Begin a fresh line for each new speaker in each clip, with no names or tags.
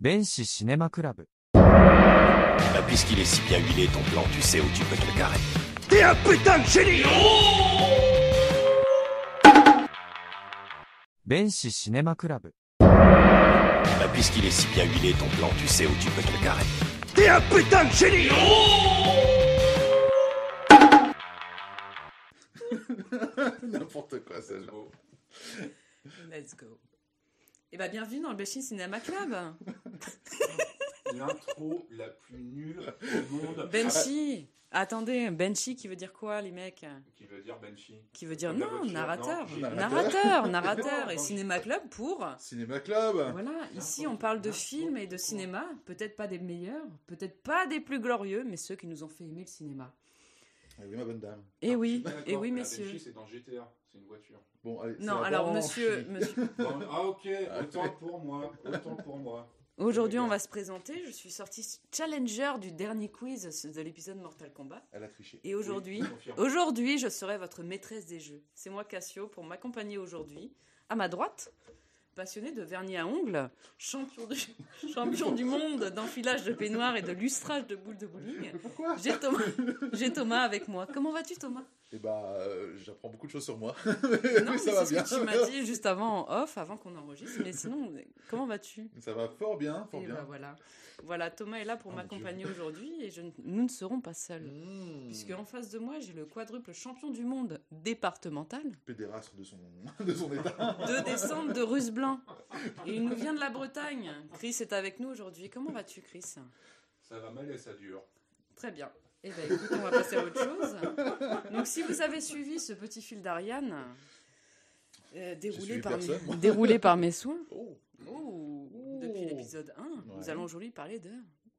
弁士シネマクラブ
Bah, Puisqu'il est si bien huilé ton plan, tu sais où tu peux te le carrer.
T'es un putain de génie
弁士シネマクラブ
Bah, Puisqu'il est si bien huilé ton plan, tu sais où tu peux te le carrer.
T'es un putain de génie
N'importe quoi, ça.
Let's go. Et bah bienvenue dans le Béchin Cinéma Club.
L'intro la plus nulle au monde.
Benchi. Attendez, Benchi qui veut dire quoi les mecs?
Qui veut dire Banshee.
Qui veut dire non,
voiture,
narrateur.
non,
narrateur, narrateur. Et Cinéma Club pour...
Cinéma Club
Voilà, ici on parle de films et de cinéma, peut-être pas des meilleurs, peut-être pas des plus glorieux, mais ceux qui nous ont fait aimer le cinéma.
Ah oui, ma bonne dame.
Et oui,
D'accord,
et oui messieurs.
C'est dans GTA, c'est une voiture.
Bon, allez, c'est
Non, alors monsieur, monsieur,
ah ok, autant pour moi, autant pour moi.
aujourd'hui on va se présenter. Je suis sortie challenger du dernier quiz de l'épisode Mortal Kombat.
Elle a triché.
Et aujourd'hui,
Oui,
aujourd'hui, je serai votre maîtresse des jeux. C'est moi Cassio pour m'accompagner aujourd'hui. À ma droite, passionné de vernis à ongles, champion du, champion du monde d'enfilage de peignoir et de lustrage de boules de bowling.
Pourquoi
J'ai Thomas, j'ai Thomas avec moi. Comment vas-tu Thomas?
Eh bah, euh, j'apprends beaucoup de choses sur moi.
Non, mais
ça va bien.
ce que tu m'as dit juste avant en off, avant qu'on enregistre. Mais sinon, comment vas-tu?
Ça va fort bien, fort
Et
bien.
bah voilà. Voilà, Thomas est là pour
Oh,
m'accompagner aujourd'hui et je, nous ne serons pas seuls.
Mmh.
Puisque en face de moi, j'ai le quadruple champion du monde départemental,
Pédérastre de son, de son état.
de descente de Russe blanc. Et il nous vient de la Bretagne. Chris est avec nous aujourd'hui. Comment vas-tu, Chris?
Ça va mal et ça dure.
Très bien. Eh bien, écoute, on va passer à autre chose. Donc, si vous avez suivi ce petit fil d'Ariane, euh, déroulé, par
moi.
déroulé par mes soins,
Oh.
oh, depuis l'épisode 1, nous allons aujourd'hui parler de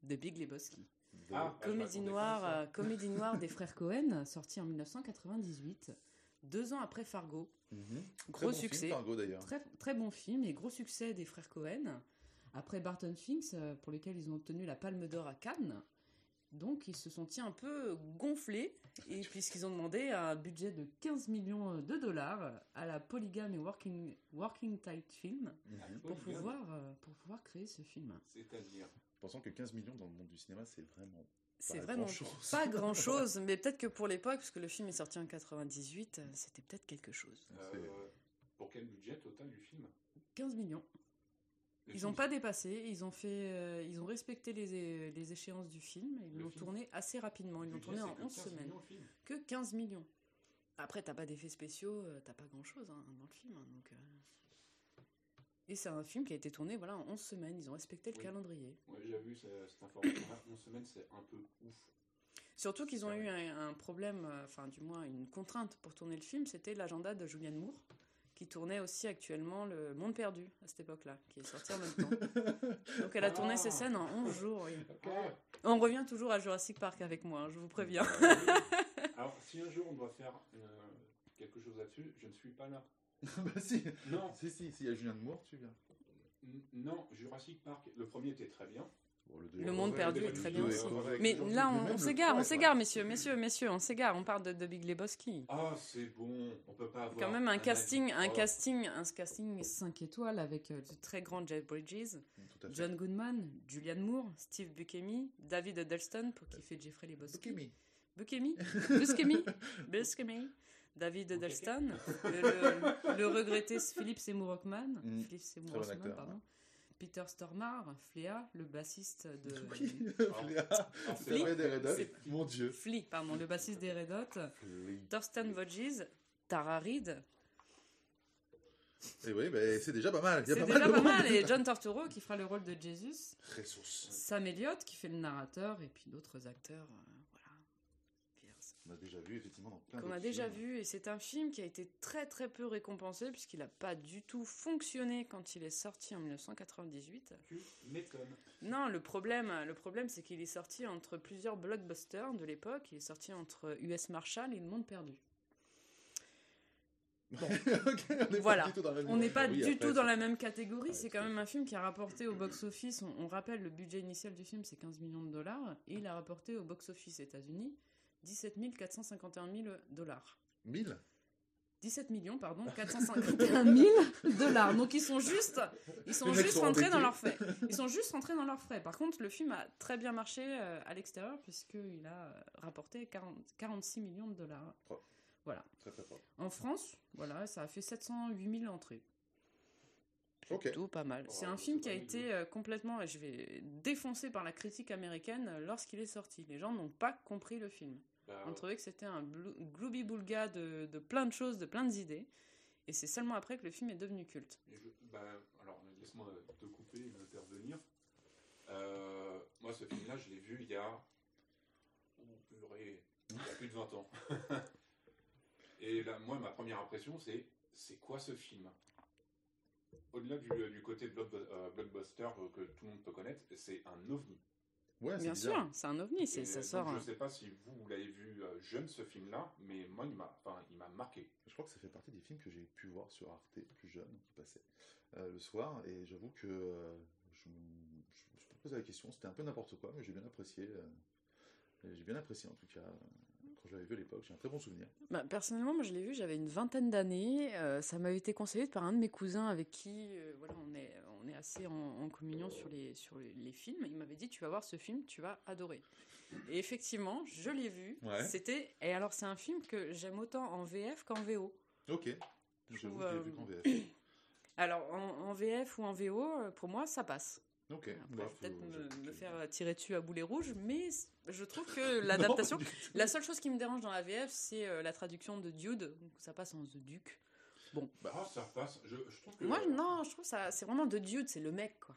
The Big Lebowski.
Ah,
Comédie noire,
ça.
euh, comédie noire des frères Cohen, sortie en 1998, deux ans après Fargo.
Mhm.
Gros
bon
succès.
Film, Fargo, d'ailleurs.
Très, très bon film et gros succès des frères Cohen. Après Barton Finks, euh, pour lesquels ils ont obtenu la Palme d'Or à Cannes. Donc ils se sont un peu gonflés, et puisqu'ils ont demandé un budget de 15 millions de dollars à la Polygame et Working, Working Tight Film
Mhm.
pour
Polygame.
pouvoir, euh, pour pouvoir créer ce film.
C'est-à-dire.
Pensant que 15 millions dans le monde du cinéma, c'est vraiment.
C'est
Pas
vraiment
grand-chose.
pas grand chose, mais peut-être que pour l'époque, puisque le film est sorti en 98, euh, c'était peut-être quelque chose.
Euh, pour quel budget total du film?
15 millions. Ils n'ont pas dépassé, ils ont fait, euh, ils ont respecté les, les échéances du film, et ils l'ont tourné assez rapidement. Ils l'ont tourné en
c'est que
11
15
semaines.
millions.
Que 15 millions. Après, t'as pas d'effets spéciaux, euh, t'as pas grand chose dans le film. hein, donc, euh. Et c'est un film qui a été tourné voilà, en 11 semaines. Ils ont respecté le
Oui.
calendrier.
Ouais, j'ai vu ce- cette information-là. 11 semaines, c'est un peu ouf.
Surtout qu'ils ont eu un, un problème, enfin du moins une contrainte pour tourner le film, c'était l'agenda de Julianne Moore, qui tournait aussi actuellement Le Monde Perdu à cette époque-là, qui est sorti en même temps. Donc elle a tourné ses
Ah.
scènes en 11 jours. oui.
Ah,
On revient toujours à Jurassic Park avec moi, hein, je vous préviens.
Alors, si un jour on doit faire euh, quelque chose là-dessus, je ne suis pas là.
bah si.
Non,
Si, si, s'il y a Julien de Moore, tu viens.
n- non, Jurassic Park, le premier était très bien.
Bon,
Le monde perdu est très bien aussi. Mais là, on, s'égare, on s'égare, messieurs, messieurs, messieurs, on s'égare. On parle de, de Big Lebowski.
Ah, c'est bon, on peut pas avoir.
Quand même un casting, un
Oh,
casting, un casting 5 étoiles avec euh, de très grands Jeff Bridges. John Goodman, Julianne Moore, Steve Buscemi, David Huddleston pour qui fait Jeffrey Lebowski.
Bukemi.
Buscemi Buscemi Buscemi David Huddleston, le, le- le regretté Philippe Seymour Hoffman,
Mm.
Philippe Seymour Hoffman, pardon. Peter Stormare, Flea, le bassiste de
Oui, vrai des Red Hot.
C'est-
Mon dieu.
Flea, pardon, le bassiste des Red Hot,
Flea.
Thurston Vodges, Tara Reid,
Et oui, mais c'est déjà pas mal. Il y a
c'est
pas
déjà
mal de
pas
monde.
mal, et John Turturro qui fera le rôle de Jesus,
Ressources.
Sam Elliott qui fait le narrateur, et puis d'autres acteurs, euh.
On a déjà vu, effectivement, dans plein
Qu'on a déjà
films.
vu, et c'est un film qui a été très très peu récompensé, puisqu'il n'a pas du tout fonctionné quand il est sorti en 1998.
Tu m'étonnes.
Non, le problème, le problème c'est qu'il est sorti entre plusieurs blockbusters de l'époque, il est sorti entre US Marshall et Le Monde Perdu.
Ok, on n'est
Voilà.
pas du tout dans la même
On n'est pas du tout dans la même catégorie, c'est quand même un film qui a rapporté au box-office, on, on rappelle le budget initial du film c'est 15 millions de dollars, et il a rapporté au box-office États-Unis 17 451 000 dollars.
1000
17 millions, pardon, 451 000 dollars. Donc ils sont juste, ils sont juste
sont
rentrés dans leurs frais. Ils sont juste rentrés dans leurs frais. Par contre, le film a très bien marché euh, à l'extérieur puisqu'il a euh, rapporté 40 46 millions de dollars. Voilà.
Très très fort.
En France, voilà, ça a fait 708 000 entrées. Plutôt pas mal.
Oh,
c'est un film qui a été euh, complètement, je vais défoncé par la critique américaine lorsqu'il est sorti. Les gens n'ont pas compris le film.
Bah,
On trouvait que c'était un blou- gloubi-boulga de, de plein de choses, de plein d'idées. Et c'est seulement après que le film est devenu culte.
Et je- bah, alors, laisse-moi te couper et intervenir. Euh, moi, ce film-là, je l'ai vu il y a. Oh, purée, il y a plus de 20 ans. et là, moi, ma première impression, c'est c'est quoi ce film? Au-delà du, du côté euh, blockbuster euh, que tout le monde peut connaître, c'est un ovni.
Ouais,
Bien
bizarre.
sûr, c'est un ovni, c'est, ça
donc,
sort.
Je
hein.
ne sais pas si vous, vous l'avez vu euh, jeune, ce film-là, mais moi, il m'a enfin, il m'a marqué.
Je crois que ça fait partie des films que j'ai pu voir sur Arte plus jeune, qui passaient euh, le soir, et j'avoue que euh, je, me- je me posé la question, c'était un peu n'importe quoi, mais j'ai bien apprécié. euh, j'ai bien apprécié en tout cas, euh, quand je l'avais vu à l'époque, j'ai un très bon souvenir.
Bah, personnellement, moi je l'ai vu, j'avais une vingtaine d'années. euh, ça m'avait été conseillé par un de mes cousins avec qui euh, voilà, on, est, on est assez en, en communion sur les, sur les, films. Il m'avait dit Tu vas voir ce film, tu vas adorer. Et effectivement, je l'ai vu.
Ouais.
C'était. Et alors, c'est un film que j'aime autant en VF qu'en VO.
Ok,
Je
l'ai
euh,
vu qu'en VF.
Alors, en, en VF ou en VO, euh, pour moi, ça passe.
Ok, bah, faut-
peut-être me, faire tirer dessus à boulet rouge, mais je trouve que l'adaptation. La seule chose qui me dérange dans la VF, c'est euh, la traduction de Dude. Donc, ça passe en The Duke.
Ah, ça passe. Je, je trouve que.
Moi, non, je trouve ça, c'est vraiment de Dude, c'est le mec, quoi.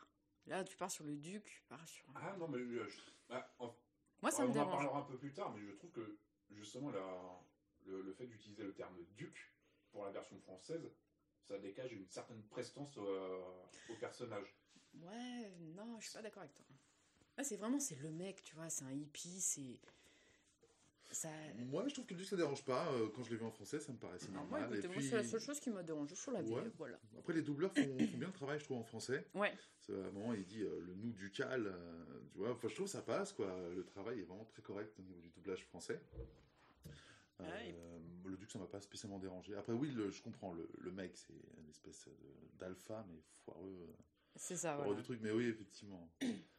Là, tu pars sur le duc, tu pars sur.
Ah non, mais je- je- bah, en-
Moi, ça
on
me
en
dérange.
parlera un peu plus tard, mais je trouve que justement la- le, le fait d'utiliser le terme duc pour la version française, ça dégage une certaine prestance euh, au personnage.
Ouais, non, je suis pas d'accord avec toi. Là, c'est vraiment, c'est le mec, tu vois, c'est un hippie, c'est. Ça.
Moi, je trouve que du coup, ça dérange pas. euh, Quand je l'ai vu en français, ça me paraissait
Non, moi,
normal.
écoutez,
et
moi,
puis,
c'est la seule chose qui m'a dérangé sur la voilà.
après, les doubleurs font, font bien le travail, je trouve, en français.
Ouais,
à un moment, il dit euh, le nous ducal, euh, tu vois. Enfin, je trouve que ça passe, quoi. Le travail est vraiment très correct au niveau du doublage français. Euh,
Ouais, et
Le duc, ça m'a pas spécialement dérangé. Après, oui, le- je comprends. Le, le mec, c'est une espèce d'alpha, mais foireux, euh,
c'est ça, voilà.
du truc. Mais oui, effectivement.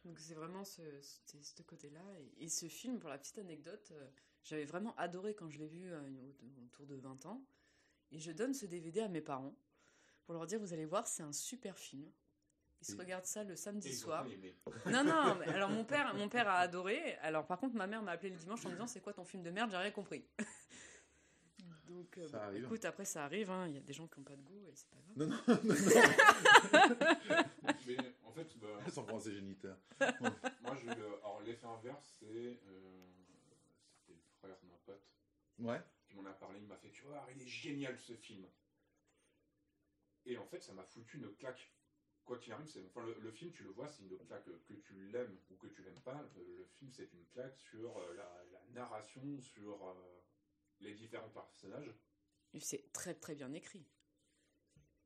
Donc, c'est vraiment ce, ce, ce côté-là. Et, et ce film, pour la petite anecdote, euh, j'avais vraiment adoré quand je l'ai vu euh, au- autour de 20 ans. Et je donne ce DVD à mes parents pour leur dire vous allez voir, c'est un super film. Ils se
Et-
regardent ça le samedi soir. Non, non, mais alors mon père, mon père a adoré. Alors par contre, ma mère m'a appelé le dimanche en me disant c'est quoi ton film de merde, j'ai rien compris. Donc, euh,
Ça
bon,
arrive.
écoute, après ça arrive, hein, il y a des gens qui n'ont pas de goût et c'est pas grave.
Non, non, non, non.
Mais en fait, bah,
sont vraiment assez géniteurs.
moi, je, alors l'effet inverse, c'est euh, c'était le frère de ma pote
Ouais.
qui m'en a parlé. Il m'a fait, tu vois, il est génial ce film. Et en fait, ça m'a foutu une claque. Quoi qu'il arrive, c'est enfin, le, le film, tu le vois, c'est une claque que tu l'aimes ou que tu l'aimes pas. Le, le film, c'est une claque sur euh, la, la narration, sur euh, les différents personnages.
Et C'est très très bien écrit.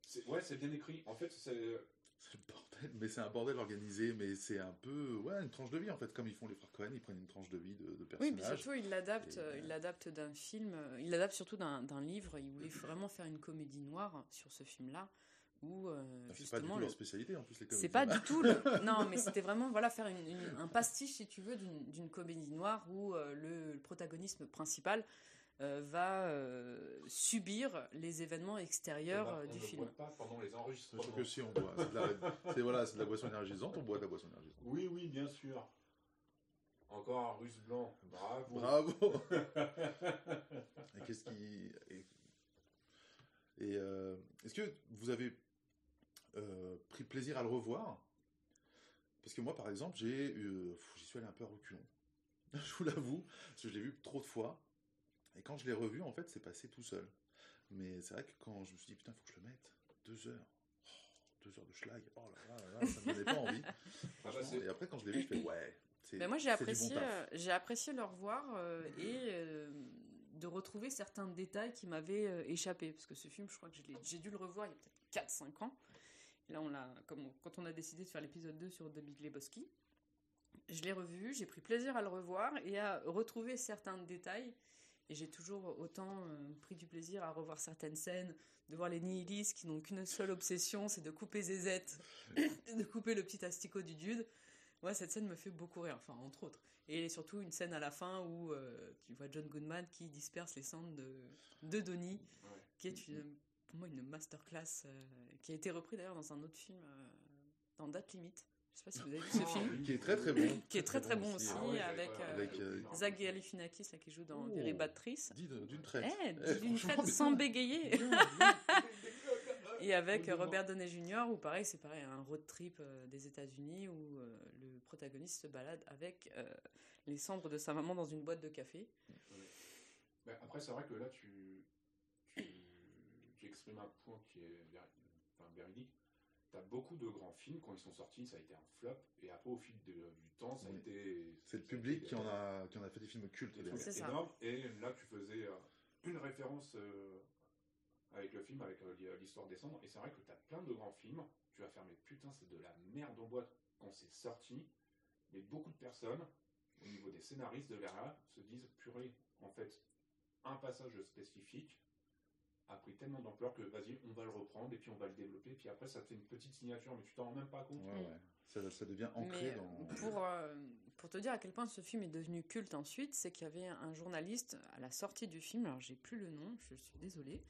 C'est- Ouais, c'est bien écrit. En fait, c'est
C'est le bordel, mais c'est un bordel organisé, mais c'est un peu, ouais, une tranche de vie en fait, comme ils font les frères Cohen, ils prennent une tranche de vie de, de
Oui,
personnages.
puis surtout, il l'adapte,
Et,
euh,
euh,
il l'adapte d'un film, euh, il l'adapte surtout d'un d'un livre. Il voulait vraiment faire une comédie noire sur ce film-là, où euh,
Ah, c'est pas du tout
le-
leur spécialité en plus les comédies.
C'est pas du tout le... Non, mais c'était vraiment voilà, faire une- une- un pastiche, si tu veux, d'une d'une comédie noire où euh, le, le protagonisme principal euh, va euh, subir les événements extérieurs
on
euh,
ne
du
boit
film.
pas pendant les
Je
enregistrements.
trouve que si on boit, c'est de la, c'est, voilà, c'est de la boisson énergisante, on boit de la boisson énergisante.
Oui, oui, bien sûr. Encore un russe blanc. Bravo.
Bravo Et qu'est-ce qui. Et, et, euh, est-ce que vous avez euh, pris plaisir à le revoir? Parce que moi, par exemple, j'ai, euh, j'y suis allé un peu à reculons. je vous l'avoue, parce que je l'ai vu trop de fois. Et quand je l'ai revu, en fait, c'est passé tout seul. Mais c'est vrai que quand je me suis dit, putain, il faut que je le mette, deux heures. Oh, deux heures de schlag. Oh là là, là, là, ça me donnait pas envie.
Ah bah,
et après, quand je l'ai vu, je fais, ouais.
moi, j'ai
bon
apprécié,
taf.
euh, j'ai apprécié le revoir euh, et euh, de retrouver certains détails qui m'avaient euh, échappé. Parce que ce film, je crois que j'ai dû le revoir il y a peut-être 4-5 ans. Et là, on l'a, comme on- quand on a décidé de faire l'épisode 2 sur The Big Lebowski, je l'ai revu, j'ai pris plaisir à le revoir et à retrouver certains détails Et j'ai toujours autant euh, pris du plaisir à revoir certaines scènes, de voir les nihilistes qui n'ont qu'une seule obsession, c'est de couper Zezette, de couper le petit asticot du dude. Moi, cette scène me fait beaucoup rire, enfin, entre autres. Et surtout une scène à la fin où euh, tu vois John Goodman qui disperse les cendres de, de Donnie,
Ouais.
qui est une, pour moi une masterclass, euh, qui a été repris d'ailleurs dans un autre film, dans Date Limite. Je sais pas si vous avez vu ce film.
Qui est très très bon.
Qui est très, très bon aussi,
Ah ouais,
avec,
ouais,
euh,
avec, euh.
Zach Galifianakis là, qui joue dans
Oh.
Very Bad Tris.
Dit d'une traite.
Eh,
Eh,
d'une traite sans bégayer. Et avec euh. Robert Downey Jr. où pareil, c'est pareil, un road trip euh, des États-Unis où euh, le protagoniste se balade avec euh, les cendres de sa maman dans une boîte de café.
Ben, après, c'est vrai que là, tu, tu, tu exprimes un point qui est véridique. Tu as beaucoup de grands films, quand ils sont sortis, ça a été un flop. Et après, au fil de- du temps, ça a
Oui.
été.
C'est le public qui en a, qui en a fait des films cultes.
des trucs
ça.
Et là, tu faisais euh, une référence euh, avec le film, avec euh, l'histoire des cendres. Et c'est vrai que tu as plein de grands films. Tu vas faire, mais putain, c'est de la merde en boîte quand c'est sorti. Mais beaucoup de personnes, au niveau des scénaristes de l'ERA, se disent purée, en fait, un passage spécifique a pris tellement d'ampleur que vas-y, on va le reprendre et puis on va le développer. Puis après, ça te fait une petite signature, mais tu t'en rends même pas compte.
Ouais, ouais. Ça, ça devient ancré
Mais
dans.
pour, euh, pour te dire à quel point ce film est devenu culte ensuite, c'est qu'il y avait un journaliste à la sortie du film, alors j'ai plus le nom, je suis désolée,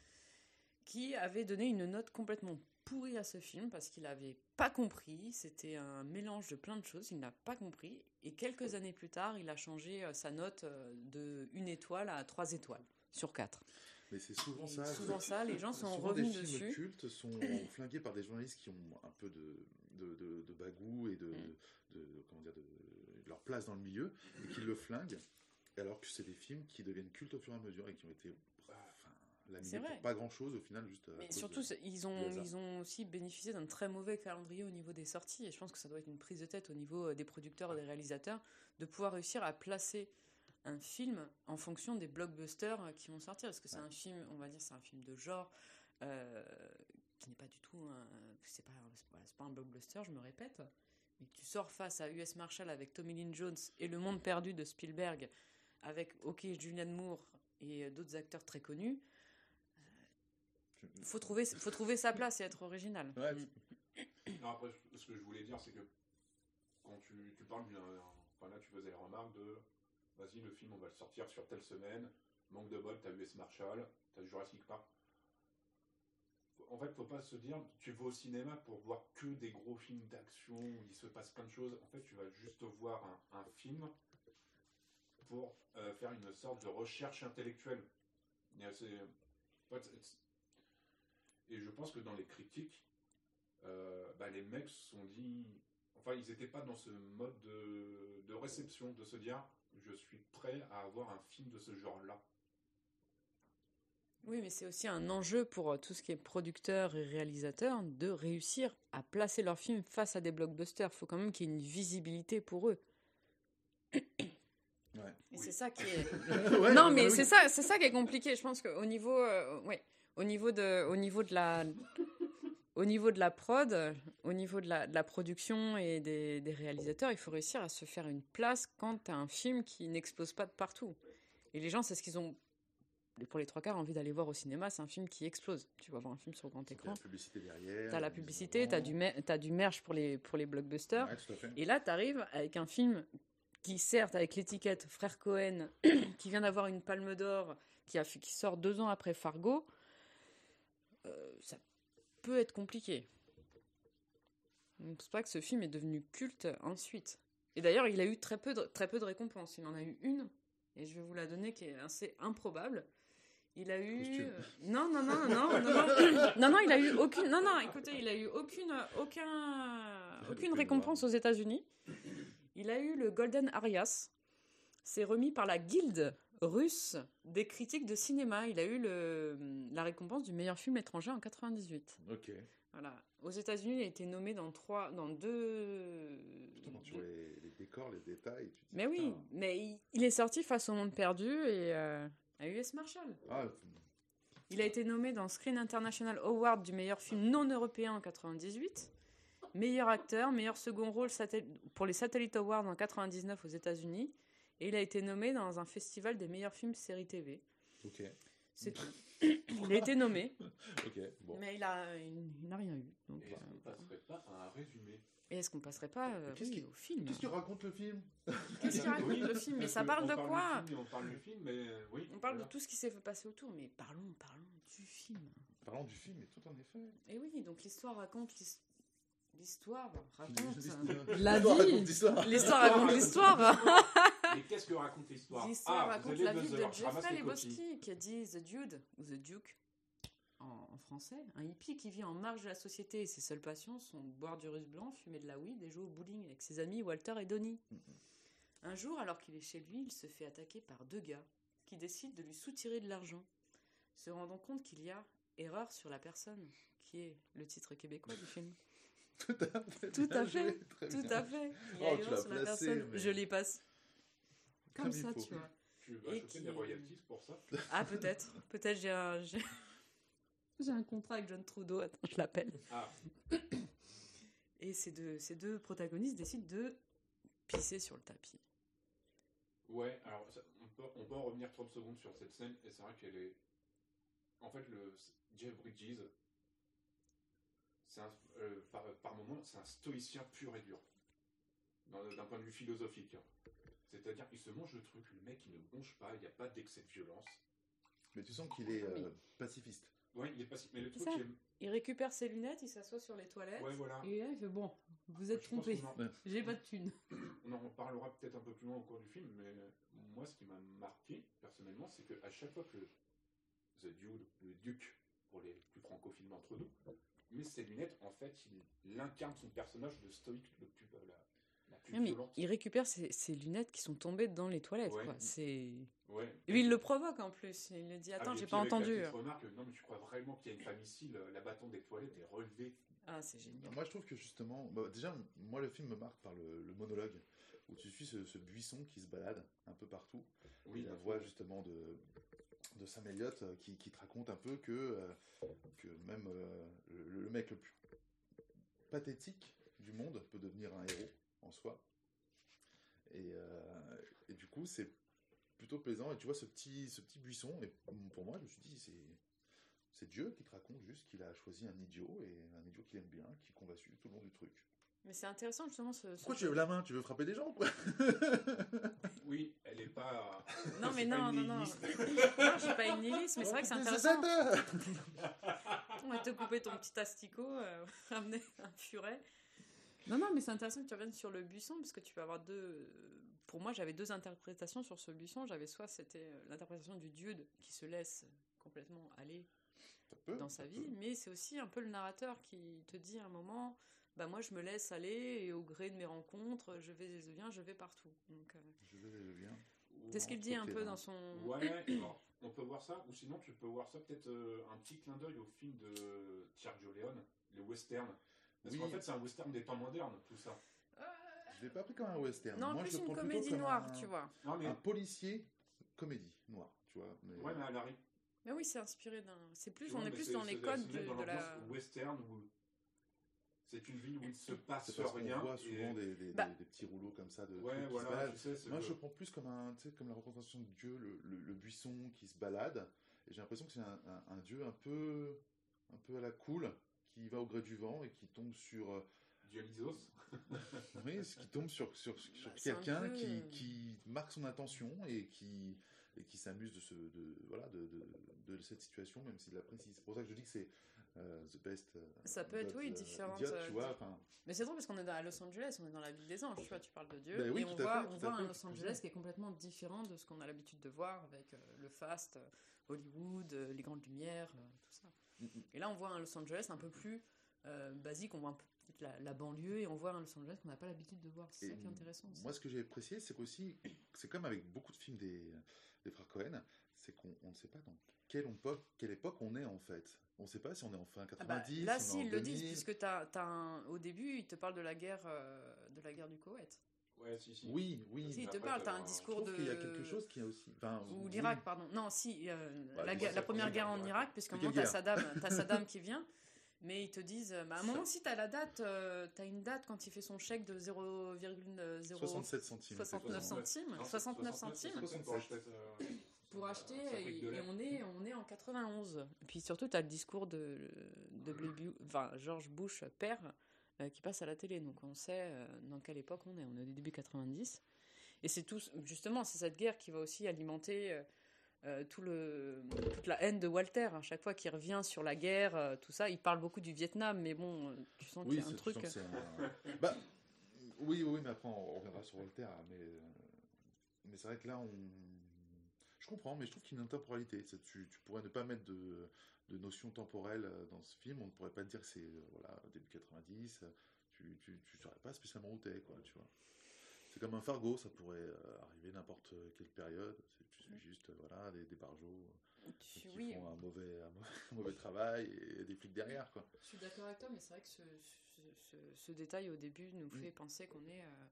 qui avait donné une note complètement pourrie à ce film parce qu'il n'avait pas compris. C'était un mélange de plein de choses, il n'a pas compris. Et quelques années plus tard, il a changé euh, sa note euh, de une étoile à trois étoiles sur quatre.
Mais c'est souvent ça.
souvent ça, les gens sont revenus
des films
dessus.
cultes sont flingués par des journalistes qui ont un peu de, de, de, de bagou et de,
Mm.
de, comment dire, de, leur place dans le milieu et qui le flinguent, alors que c'est des films qui deviennent cultes au fur et à mesure et qui ont été
C'est vrai.
pas grand chose au final, juste.
Mais surtout,
de-
ils ont, ils ont aussi bénéficié d'un très mauvais calendrier au niveau des sorties. Et je pense que ça doit être une prise de tête au niveau euh, des producteurs et des réalisateurs de pouvoir réussir à placer un film en fonction des blockbusters euh, qui vont sortir. Parce que c'est
Ouais.
un film, on va dire, c'est un film de genre euh, qui n'est pas du tout un. C'est pas, un blockbuster, je me répète. Mais tu sors face à US Marshall avec Tommy Lynn Jones et Le Monde Perdu de Spielberg avec, ok, Julianne Moore et euh, d'autres acteurs très connus faut trouver, faut trouver sa place et être original.
Ouais,
Mm.
Non, après, ce que je voulais dire, c'est que quand tu, tu parles d'un. Enfin, là, tu faisais la remarque de. Vas-y, le film, on va le sortir sur telle semaine. Manque de bol, t'as US Marshall, t'as Jurassic Park. En fait, faut pas se dire, tu vas au cinéma pour voir que des gros films d'action où il se passe plein de choses. En fait, tu vas juste voir un, film pour euh, faire une sorte de recherche intellectuelle. Et, et je pense que dans les critiques, euh, bah, les mecs se sont dit. Enfin, ils n'étaient pas dans ce mode de, de réception, de se dire je suis prêt à avoir un film de ce genre-là.
Oui, mais c'est aussi un enjeu pour euh, tout ce qui est producteur et réalisateur de réussir à placer leur film face à des blockbusters. Il faut quand même qu'il y ait une visibilité pour eux.
Ouais.
Et
Oui.
c'est ça qui est.
Ouais,
non,
bah
mais
oui.
c'est ça, c'est ça qui est compliqué. Je pense qu'au niveau, euh, ouais, au niveau de, au niveau de la, au niveau de la prod, au niveau de la, de la production et des, des réalisateurs, il faut réussir à se faire une place quand tu as un film qui n'explose pas de partout. Et les gens, c'est ce qu'ils ont, pour les trois quarts, envie d'aller voir au cinéma. C'est un film qui explose. Tu vas voir un film sur grand écran.
la publicité derrière.
T'as la
mise en
publicité,
avant.
t'as du, merch pour les, pour les blockbusters.
Ouais.
Et là, tu arrives avec un film qui, certes, avec l'étiquette Frère Cohen, qui vient d'avoir une palme d'or, qui, a, qui sort deux ans après Fargo, euh, ça peut être compliqué. Je ne pense pas que ce film est devenu culte ensuite. Et d'ailleurs, il a eu très peu, de, très peu de récompenses. Il en a eu une, et je vais vous la donner, qui est assez improbable. Il a eu. Non, non, non, non, non, non, non, non, il a eu aucune. Non, non, écoutez, il a eu aucune, aucun, Aucune récompense aux États-Unis. Il a eu le Golden Arias. C'est remis par la Guilde russe des critiques de cinéma. Il a eu le, la récompense du meilleur film étranger en 98.
Ok.
Voilà. Aux États-Unis, il a été nommé dans trois, dans deux.
Putain, tu vois les, les décors, les détails, tu te dis,
Mais oui, mais il, il est sorti face au monde perdu et euh, à US Marshall.
Ah,
Il a été nommé dans Screen International Award du meilleur film non européen en 98, meilleur acteur, meilleur second rôle pour les Satellite Awards en 99 aux États-Unis Et il a été nommé dans un festival des meilleurs films séries TV.
Ok.
C'est tout. il a été nommé,
Ok. Bon.
mais il a, il, il n'a rien eu. Donc,
Et est-ce
euh,
qu'on passerait pas à un résumé?
Et est-ce qu'on passerait pas euh, oui,
qui-
au film?
Qu'est-ce qu'il raconte le film?
Qu'est-ce qu'il raconte le film? Mais ça parle
on
de quoi?
film On parle du film, mais euh, oui.
On parle
voilà.
de tout ce qui s'est passé autour, mais parlons, parlons du film.
Parlons du film et tout en effet.
Et oui, donc l'histoire raconte l'histoire raconte
L'histoire
la
l'histoire.
L'histoire raconte l'histoire.
Mais qu'est-ce que raconte l'histoire?
L'histoire
Ah,
raconte la vie de Jeffrey. Lebowski qui a dit The Dude ou The Duke en, en français, un hippie qui vit en marge de la société et ses seules passions sont boire du russe blanc, fumer de la weed et jouer au bowling avec ses amis Walter et Donnie. Un jour, alors qu'il est chez lui, il se fait attaquer par deux gars qui décident de lui soutirer de l'argent, se rendant compte qu'il y a erreur sur la personne, qui est le titre québécois du film.
Tout à fait.
Tout à fait,
joué,
Tout à fait. Il y a
Oh,
sur la
placé,
personne.
mais-
Je les passe. Comme, ça,
faut.
tu vois.
Tu vas
qui-
des royalties pour ça
Ah, peut-être. Peut-être j'ai un. J'ai un contrat avec John Trudeau. Attends, je l'appelle.
Ah,
Et ces deux, ces deux protagonistes décident de pisser sur le tapis.
ouais, alors ça- on, peut, on peut en revenir 30 secondes sur cette scène, et c'est vrai qu'elle est. En fait, le Jeff Bridges, un, euh, par, par moment, c'est un stoïcien pur et dur, d'un point de vue philosophique. hein. C'est-à-dire, il se mange le truc, le mec, il ne bronche pas, il n'y a pas d'excès de violence.
Mais tu sens qu'il est euh, pacifiste.
Ouais, il est si- Mais le truc,
ça.
est-
Il récupère ses lunettes, il s'assoit sur les toilettes.
Ouais, voilà.
Et là, il fait Bon, vous êtes trompé.
en-
J'ai pas de thune.
On en parlera peut-être un peu plus loin au cours du film, mais moi, ce qui m'a marqué, personnellement, c'est qu'à chaque fois que The Dude, le Duc, pour les plus francophiles d'entre nous, met ses lunettes, en fait, il, il incarne son personnage de stoïque le plus, la, la plus
Non, mais
violente.
il récupère ses, ses lunettes qui sont tombées dans les toilettes.
Ouais.
quoi. C'est.
Ouais.
Et il le provoque en plus. Il lui dit
Ah,
Attends,
et
j'ai pas
la
entendu.
remarque, non, mais tu crois vraiment qu'il y a une femme ici, le- la bâton des toilettes est relevée.
Ah, c'est génial.
Moi, je trouve que justement, bah, déjà, moi, le film me marque par le, le monologue où tu suis ce, ce buisson qui se balade un peu partout.
Oui,
et la voix justement de, de Sam Elliott euh, qui, qui te raconte un peu que, euh, que même euh, le, le mec le plus pathétique du monde peut devenir un héros en soi. Et, euh, et du coup, c'est plutôt plaisant. Et tu vois ce petit, ce petit buisson, et pour moi, je me suis dit, c'est. C'est Dieu qui te raconte juste qu'il a choisi un idiot et un idiot qu'il aime bien, qui qu'on va suivre tout le long du truc.
Mais c'est intéressant justement ce. ce-
Pourquoi tu lèves la main? Tu veux frapper des gens quoi
Oui, elle est pas.
Non, mais non,
une
non, non. non, je suis pas une nihiliste, mais c'est vrai que c'est intéressant. On va te couper ton petit asticot, euh, ramener un furet. Non, non, mais c'est intéressant que tu reviennes sur le buisson, parce que tu peux avoir deux. Pour moi, j'avais deux interprétations sur ce buisson. J'avais soit c'était euh, l'interprétation du dieu qui se laisse complètement aller
peut,
dans sa
peut.
vie, mais c'est aussi un peu le narrateur qui te dit à un moment. Bah moi je me laisse aller et au gré de mes rencontres, je vais et je viens, je vais partout. Donc euh,
Je vais, je viens.
c'est ce qu'il dit un peu dans son.
Ouais, alors, on peut voir ça, ou sinon tu peux voir ça peut-être euh, un petit clin d'œil au film de Sergio Leone, le western. Parce
Oui.
qu'en fait, c'est un western des temps modernes, tout ça.
Je l'ai pas pris comme un western.
Non,
Moi,
plus
je
une comédie noire,
un,
tu vois.
Non, mais,
Un policier comédie noire, tu vois. Mais...
ouais, mais à l'arrivée.
Mais oui, c'est inspiré d'un. C'est plus, on est plus dans les codes de,
dans
de la.
western où c'est une ville où il se passe
parce
rien.
voit
et-
souvent des, des,
Bah.
des- des petits rouleaux comme ça de
Ouais,
trucs qui se
voilà,
baladent.
tu sais, c'est
Moi,
que-
je le prends plus comme, un, comme la représentation de Dieu, le, le- le buisson qui se balade. Et j'ai l'impression que c'est un, un- un Dieu un peu, un peu à la cool, qui va au gré du vent et qui tombe sur, euh,
Dionysos.
oui, qui tombe sur, sur, sur
Bah,
quelqu'un
peu,
qui, qui marque son intention et qui, et qui s'amuse de, ce, de, voilà, de, de, de cette situation, même s'il la précise. C'est pour ça que je dis que c'est euh, the best. euh,
Ça peut être, oui,
euh,
différentes,
idiot, tu vois. Enfin,
Mais c'est drôle parce qu'on est dans- à Los Angeles, on est dans la ville des anges, tu vois, tu parles de Dieu.
Ben oui,
et on voit,
fait,
on un Los Angeles qui est complètement différent de ce qu'on a l'habitude de voir avec le fast, Hollywood, les grandes lumières, tout ça.
Mm.
Et là, on voit un Los Angeles un peu plus basique, on voit un peu la, la banlieue et on voit un Los Angeles qu'on n'a pas l'habitude de voir. C'est ça qui est intéressant aussi.
Moi, ce que j'ai apprécié, c'est qu'aussi, c'est comme avec beaucoup de films des, des frères Cohen, c'est qu'on on ne sait pas dans quelle époque, quelle époque on est en fait. On ne sait pas si on est en fin
Ah bah,
90,
là,
si
ils le disent,
2000.
puisque t'as, t'as un- au début, ils te parlent de la guerre, euh, de la guerre du Koweït.
Ouais, si, si.
Oui, oui.
Si, il te parle, t'as
t'as
un discours de.
qu'il y a quelque chose qui a aussi. Enfin,
Ou
oui.
l'Irak, pardon. Non, si, euh,
Bah,
la, première guerre en Irak, puisqu'à un moment, t'as Saddam, t'as Saddam qui vient. Mais ils te disent, bah, à un moment, si tu as la date, euh, tu as une date quand il fait son chèque de 0,0
67 centimes.
69
effectivement.
centimes,
Non,
69
69
centimes
centimes pour acheter, euh,
acheter, et, on, est, on est en 91. Et puis surtout, tu as le discours de, de enfin, George Bush, père, euh, qui passe à la télé. Donc on sait euh, dans quelle époque on est. On est au début 90. Et c'est tout, justement, c'est cette guerre qui va aussi alimenter euh, tout le, toute la haine de Walter. À chaque fois qu'il revient sur la guerre, tout ça, il parle beaucoup du Vietnam, mais bon, tu sens qu'il
Oui,
y a un truc.
un- bah, oui, oui, mais après on reviendra sur Voltaire. Mais, euh, mais c'est vrai que là, on... je comprends, mais je trouve qu'il y a une intemporalité. C'est- Tu, tu pourrais ne pas mettre de, de notion temporelle euh, dans ce film. On ne pourrait pas te dire que c'est euh, voilà, début 90. euh, Tu ne tu, tu saurais pas spécialement où t'es, quoi, tu vois. C'est comme un Fargo, ça pourrait arriver n'importe quelle période. C'est- Tu suis juste voilà, des, des barjots qui
oui,
font un mauvais, un mauvais, un mauvais travail et des flics derrière, quoi.
Je suis d'accord avec toi, mais c'est vrai que ce, ce- ce- ce détail au début nous fait penser qu'on est. euh,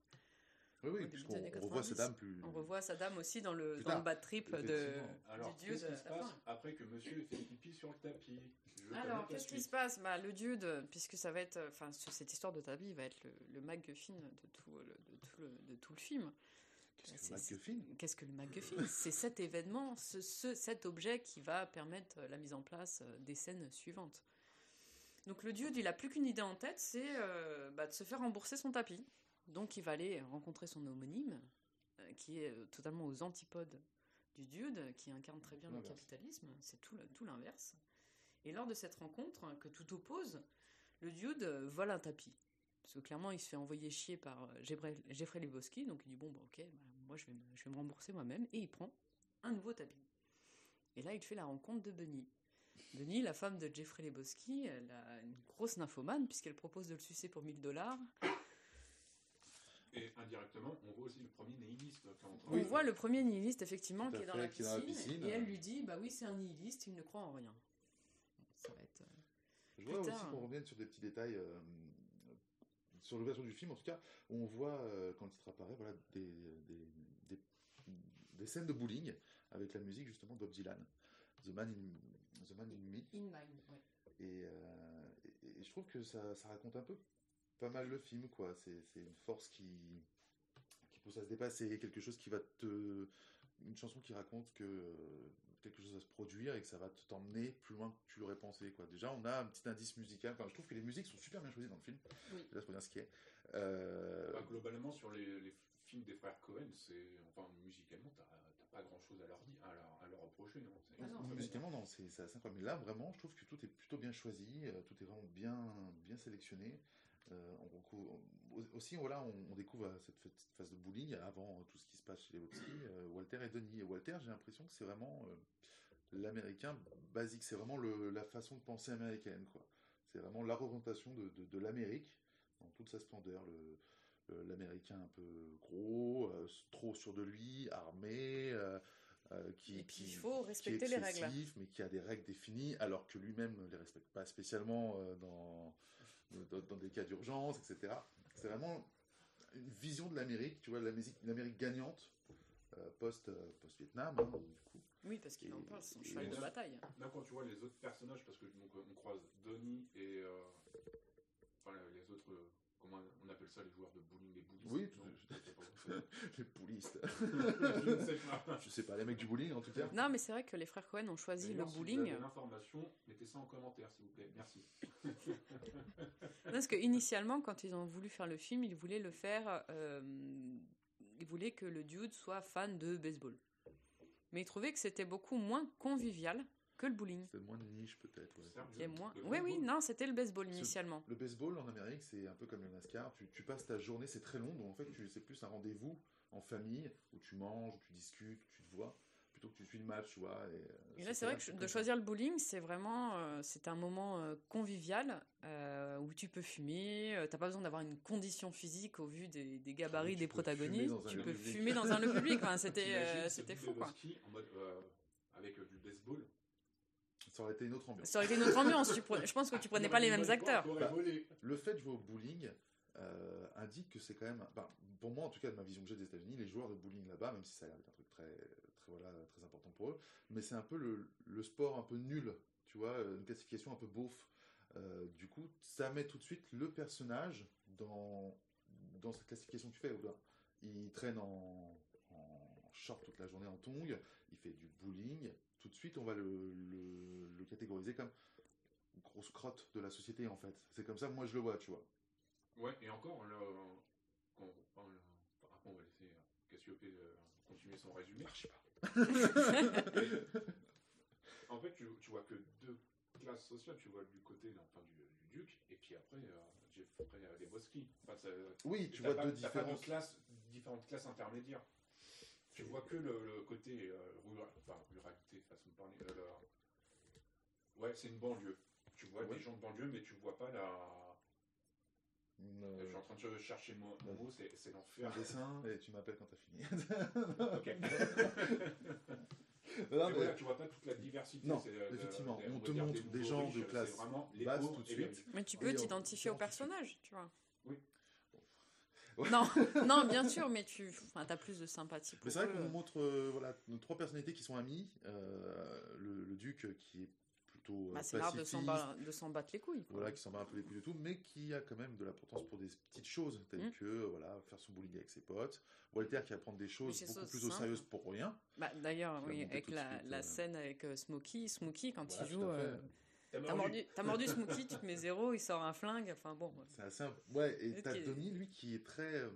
Oui, puisqu'on revoit
90.
Saddam plus.
on revoit Saddam aussi dans le, dans le bad trip de.
Alors,
du dude.
qu'est-ce qui se passe après que monsieur fait pipi sur le tapis? Je
Alors, qu'est-ce qui se passe? Bah, Le dude, puisque ça va être. Enfin, ce- cette histoire de tapis va être le, le MacGuffin de tout le, de tout le, de tout le film.
Qu'est-ce que
C'est-
MacGuffin?
Qu'est-ce que le MacGuffin? C'est cet événement, ce, ce- cet objet qui va permettre la mise en place euh, des scènes suivantes. Donc le dude, il a plus qu'une idée en tête, c'est euh, bah, de se faire rembourser son tapis. Donc il va aller rencontrer son homonyme, euh, qui est euh, totalement aux antipodes du dude, qui incarne très bien le capitalisme. C'est tout, l'inverse. Et lors de cette rencontre, hein, que tout oppose, le dude euh, vole un tapis. Parce que clairement, il se fait envoyer chier par Jeffrey, Lebowski, donc il dit bon, bah, ok, bah, moi je vais, me, je vais me rembourser moi-même, et il prend un nouveau tapis. Et là, il fait la rencontre de Bunny. Bunny, la femme de Jeffrey Lebowski, elle a une grosse nymphomane, puisqu'elle propose de le sucer pour 1000 dollars.
Et indirectement, on voit aussi le premier nihiliste. Quand
On voit le premier nihiliste, effectivement, qui est, dans
fait,
la
qui est dans la
piscine, et elle lui dit bah oui, c'est un nihiliste, il ne croit en rien. Ça va être. euh,
Je voudrais aussi qu'on revienne sur des petits détails, euh, sur l'ouverture du film en tout cas, où on voit, euh, quand le titre apparaît, voilà, des, des, des, des scènes de bowling avec la musique justement de Bob Dylan, The Man in, The Man in Me.
In mind, ouais.
Et, euh, et- et je trouve que ça, ça raconte un peu pas mal le film, quoi. C'est c'est une force qui, qui pousse à se dépasser, quelque chose qui va te. Une chanson qui raconte que quelque chose va se produire et que ça va te t'emmener plus loin que tu l'aurais pensé, quoi. Déjà, on a un petit indice musical. Enfin, je trouve que les musiques sont super bien choisies dans le film.
Oui.
Là, faut dire ce qui est. Euh,
Bah, globalement, sur les, les films des frères Cohen, c'est enfin musicalement, t'as pas grand chose à leur dire, à leur, à leur reprocher. Non C'est-
Ah non.
c'est-
Musicalement, non, c'est c'est assez incroyable. Mais là, vraiment, je trouve que tout est plutôt bien choisi, euh, tout est vraiment bien, bien sélectionné. Euh, on recou- on- aussi, voilà, on, on découvre euh, cette, cette phase de bowling avant euh, tout ce qui se passe chez les euh, Walter et Denis. Et Walter, j'ai l'impression que c'est vraiment euh, l'américain basique, c'est vraiment le- la façon de penser américaine, quoi. C'est vraiment la représentation de, de- de l'Amérique dans toute sa splendeur. Le, le- l'américain un peu gros, trop sûr de lui, armé. euh, qui,
Et puis,
qui-
il faut
qui est
respecter les règles.
excessif, mais qui a des règles définies, alors que lui-même ne les respecte pas spécialement euh, dans, dans, dans des cas d'urgence, etc. C'est vraiment une vision de l'Amérique, tu vois, l'Amérique l'Amérique gagnante euh, post, euh, post-Vietnam, hein, du coup.
Oui, parce qu'il en parle, son cheval de bataille.
Là, quand tu vois les autres personnages, parce que donc, on croise Donnie et. euh, enfin, les autres. Comment on appelle ça, les joueurs de bowling, les boulistes
Oui,
non, je sais pas.
Les poulistes.
Je ne sais pas.
Je sais pas, les mecs du bowling, en tout cas.
Non, mais c'est vrai que les frères Cohen ont choisi le
D'ailleurs, si vous
bowling.
avez l'information, mettez ça en commentaire, s'il vous plaît. Merci.
Parce que initialement, quand ils ont voulu faire le film, ils voulaient le faire. euh, ils voulaient que le dude soit fan de baseball. Mais ils trouvaient que c'était beaucoup moins convivial que le bowling.
C'est moins de niche, peut-être. ouais.
Moins... Oui, oui,
baseball
non, c'était le baseball initialement.
Le baseball en Amérique, c'est un peu comme le NASCAR. Tu, tu passes ta journée, c'est très long, donc en fait, tu- c'est plus un rendez-vous en famille où tu manges, où tu discutes, où tu te vois, plutôt que tu suis le match, tu vois. Et, euh,
Et là, c'est vrai que de choisir le bowling, c'est vraiment euh, c'est un moment euh, convivial euh, où tu peux fumer. euh, T'as pas besoin d'avoir une condition physique au vu des, des gabarits
Tu
des protagonistes. Tu peux
public.
fumer dans un lieu public. Enfin, c'était euh, c'était fou, quoi.
Lebowski en mode. euh, avec euh, du baseball?
Ça aurait été une autre ambiance.
Ça aurait été une autre ambiance. Tu prenais- je pense que tu prenais pas les mêmes acteurs.
Bah. Le fait de jouer au bowling euh, indique que c'est quand même, pour moi en tout cas de ma vision que j'ai des États-Unis, les joueurs de bowling là-bas, même si ça a l'air d'être un truc très, très, voilà, très important pour eux, mais c'est un peu le, le sport un peu nul, tu vois, une classification un peu beauf. Euh, du coup, ça met tout de suite le personnage dans, dans cette classification que tu fais. Il traîne en, en short toute la journée, en tongs, il fait du bowling. Tout de suite, on va le, le- le catégoriser comme grosse crotte de la société, en fait. C'est comme ça que moi je le vois, tu vois.
Ouais, et encore, là, quand on parle, enfin, après on va laisser euh, Cassiopée euh, continuer son résumé.
Je sais pas.
En fait, tu, tu vois que deux classes sociales. Tu vois du côté enfin, du, du duc, et puis après, euh, Jeffrey Lebowski. Enfin, ça-
Oui, tu vois
pas-
deux
t'as pas de
différentes.
classes, différentes classes intermédiaires. Tu vois que le, le côté euh, rural, enfin, ruralité, façon de parler. euh, la- Ouais, c'est une banlieue. Tu vois
Ouais.
des gens de banlieue, mais tu vois pas la.
Euh,
Je suis en train de chercher le mot, mon mot, c'est c'est
un
l'enfer.
dessin et tu m'appelles quand t'as fini.
Ok.
Non,
Et
mais-
voilà, tu vois pas toute la diversité.
Non,
c'est, euh, de-
effectivement, on te montre des gens
riches,
de classe
vraiment les
basse tout de suite.
Mais tu peux
on-
t'identifier au personnage, tu vois.
Ouais.
Non, non, bien sûr, mais tu enfin, as plus de sympathie pour
Mais c'est vrai qu'on nous montre euh, voilà, nos trois personnalités qui sont amies. Euh, le, le duc qui est plutôt euh,
Bah, c'est marre de s'en ba- battre les couilles. quoi.
voilà, qui s'en bat un peu les couilles de tout, mais qui a quand même de l'importance pour des petites choses, telles
Mm.
que voilà, faire son bowling avec ses potes. Walter qui va prendre des choses beaucoup plus au sérieux pour rien.
Bah, D'ailleurs, oui, avec la,
suite,
la
euh,
scène avec Smokey, Smokey, quand
Voilà,
il joue,
T'as mordu.
mordu, t'as mordu Smokey, tu te mets zéro, il sort un flingue, enfin bon.
C'est assez Ouais, et t'as Donnie, lui, qui est très. euh,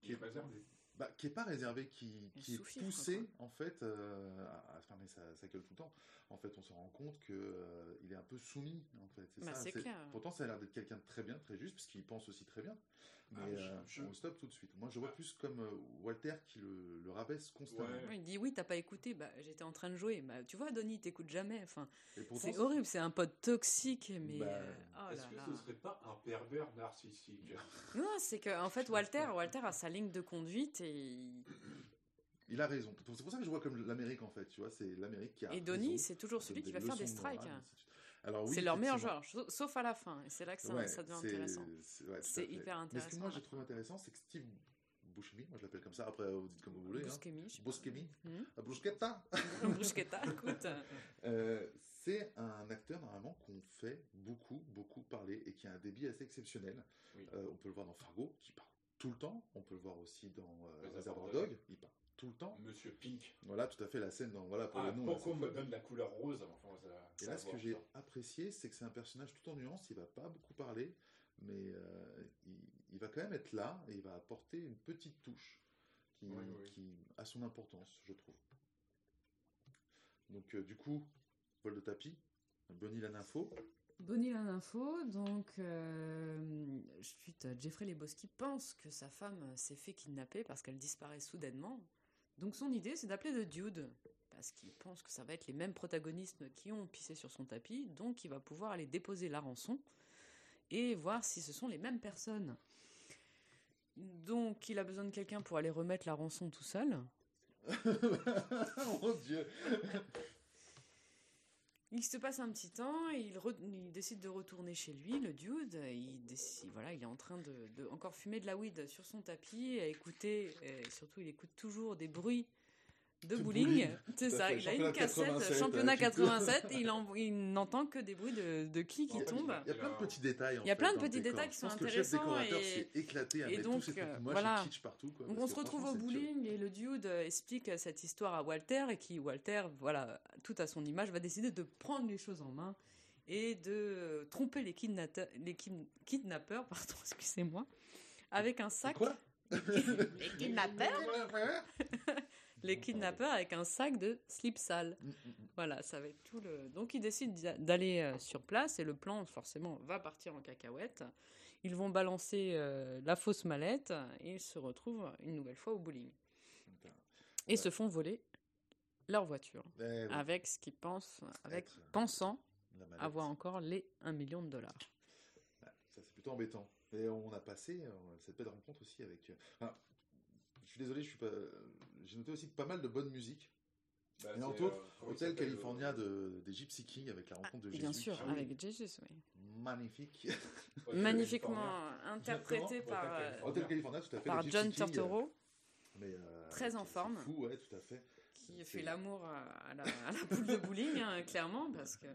Qui est réservé.
bah, qui est pas réservé, qui, est
souffle,
poussé
quoi.
en fait euh, à, à fermer sa, sa gueule tout le temps. En fait, on se rend compte que euh, il est un peu soumis en fait. C'est
Bah,
ça.
c'est clair.
Pourtant, ça a l'air d'être quelqu'un de très bien, très juste, parce qu'il pense aussi très bien. Mais
Ah, je-
euh,
je-
on le stoppe tout de suite. Moi, je vois
Ah.
plus comme euh, Walter qui le, le rabaisse constamment.
Ouais.
Il dit oui, t'as pas écouté, bah j'étais en train de jouer. Bah tu vois, Donnie, t'écoutes jamais. Enfin, c'est horrible, c'est un pote toxique, mais
Bah,
euh, oh
Est-ce que
là.
ce serait pas un pervers narcissique?
Non, c'est que en fait Walter, Walter a sa ligne de conduite et
il a raison. C'est pour ça que je vois comme l'Amérique en fait. Tu vois, c'est l'Amérique qui a.
et Donnie,
raison,
c'est toujours celui qui va faire des strikes.
Alors oui,
c'est leur meilleur joueur, sauf- à la fin. Et c'est là que ça,
Ouais,
ça devient
c'est-
intéressant.
c'est ouais,
hyper
Mais ce que
intéressant,
moi j'ai trouvé intéressant, c'est que Steve Buscemi, moi je l'appelle comme ça, après vous dites comme vous voulez, hein.
Buscemi, pas.
Buscemi,
Hmm.
Ah, Bruschetta.
Bruschetta, écoute.
Euh, c'est un acteur normalement qu'on fait beaucoup, beaucoup parler et qui a un débit assez exceptionnel.
Oui.
Euh, on peut le voir dans Fargo, qui parle tout le temps. On peut le voir aussi dans euh, Reservoir
Dog.
Dog, il parle tout le temps.
Monsieur Pink.
Voilà, tout à fait la scène dans voilà pour
Ah,
le nom.
pourquoi on me donne la couleur rose enfin, ça-
Et là, ce que j'ai apprécié, c'est que c'est un personnage tout en nuance. Il va pas beaucoup parler, mais euh, il, il va quand même être là et il va apporter une petite touche qui,
Oui, oui.
qui a son importance, je trouve. Donc, euh, du coup, vol de tapis, Bonnie la nympho.
Bonnie la info, donc euh, suite, Jeffrey Lebowski pense que sa femme s'est fait kidnapper parce qu'elle disparaît soudainement. Donc son idée c'est d'appeler le dude parce qu'il pense que ça va être les mêmes protagonistes qui ont pissé sur son tapis, donc il va pouvoir aller déposer la rançon et voir si ce sont les mêmes personnes. Donc il a besoin de quelqu'un pour aller remettre la rançon tout seul.
Mon Dieu
Il se passe un petit temps et il, décide de retourner chez lui, le dude. Il, décide, voilà, il est en train de, de encore fumer de la weed sur son tapis, à écouter, et surtout il écoute toujours des bruits de bowling. C'est ça, il a une cassette,
87,
championnat
euh, qui
87, et il, en- il n'entend que des bruits de, de qui qui tombent.
Il y a plein de petits détails. en
Il y a plein de petits détails qui sont
que le chef
intéressants
décorateur
et-
s'est éclaté à
et
mettre
donc,
tous ces
euh, voilà.
et kitsch partout. Quoi,
Donc on se retrouve au bowling et le dude euh, explique euh, cette histoire à Walter et qui, Walter, voilà, tout à son image, va décider de prendre les choses en main et de euh, tromper les, kidnata- les kid- kidnappeurs, pardon, excusez-moi, avec un sac.
Quoi?
Les kidnappeurs? Les kidnappeurs avec un sac de slip sale.
Mm, mm, mm.
Voilà, ça va être tout le. Donc ils décident d'a- d'aller euh, sur place et le plan forcément va partir en cacahuète. Ils vont balancer euh, la fausse mallette et ils se retrouvent une nouvelle fois au bowling et
Ouais.
se font voler leur voiture
Eh oui,
avec ce qu'ils pensent, avec
Être, euh,
pensant avoir encore les 1 million de dollars.
Ouais, Ça, c'est plutôt embêtant. Et on a passé euh, cette belle rencontre aussi avec. euh, enfin, je suis désolé, je suis pas. J'ai noté aussi pas mal de bonne musique.
Bah,
Et entre autres,
euh,
Hôtel California
euh,
de, des Gypsy King avec la rencontre de Jésus.
Bien sûr,
Ah oui.
avec Jesus, oui.
Magnifique.
Magnifiquement interprété par,
Hôtel California.
Hôtel California, tout à fait.
par
les
John
King, euh,
Turturro.
mais, euh,
très en forme.
Fou, ouais, tout à fait.
Qui
C'est-
fait l'amour à, la, à la poule de bowling, hein, clairement, parce que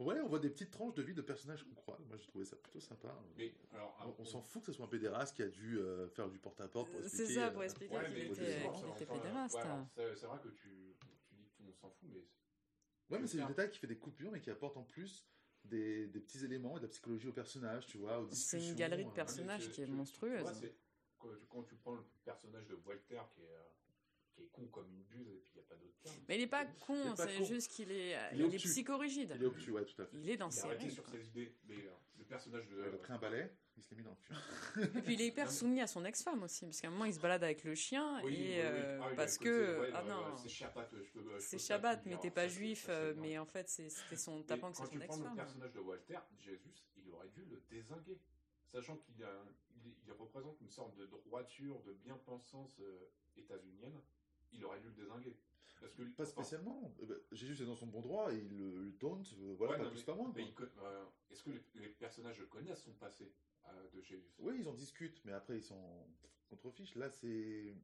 Ouais, on voit des petites tranches de vie de personnages qu'on croit. Moi, j'ai trouvé ça plutôt sympa.
Mais alors,
On,
on,
on s'en fout que ce soit un pédéraste qui a dû euh, faire du porte-à-porte pour
c'est
expliquer.
ça
euh,
pour expliquer
Ouais,
qu'il était,
ça,
était
enfin,
pédéraste.
ouais, c'est c'est vrai que tu, tu dis que tout le monde s'en fout, mais
Ouais, mais c'est le
Faire-
détail qui fait des coupures, mais qui apporte en plus des, des petits éléments et de la psychologie au personnage, tu vois,
C'est une galerie de
euh,
personnages. qui est monstrueuse.
tu vois, c'est- quand, tu, quand tu prends le personnage de Walter qui est, euh, qui est con comme une buse, et puis il n'y a pas d'autre terme.
Mais il est pas con, c'est juste qu'il est,
Il
il
est
psychorigide.
Il est obtus, ouais, tout à fait.
Il est dans
Il
ses règles.
sur ses idées, mais euh, le personnage de.
Il a pris un balai, il se l'est mis dans le cul.
Et puis il est hyper soumis à son ex-femme aussi, parce qu'à un moment il se balade avec le chien
Oui,
et
oui, oui.
euh,
Ah
parce que ah
euh,
non,
C'est Shabbat, je peux.
c'est Shabbat, mais t'es pas juif, euh, mais en fait c'est- c'était son
Et
tapant que c'est son
prends le
ex-femme.
personnage de Walter, Jésus, il aurait dû le désinguer. Sachant qu'il a, il, il représente une sorte de droiture, de bien-pensance euh, états-unienne, il aurait dû le désinguer. Parce que,
Pas spécialement. Euh, bah, Jésus est dans son bon droit et il le le taunt, euh, voilà,
Ouais,
pas
non,
plus
mais-
pas moins.
euh, Est-ce que les, les personnages connaissent son passé euh, de Jésus
Oui, ils en discutent, mais après ils sont contrefiches. Là, c'est.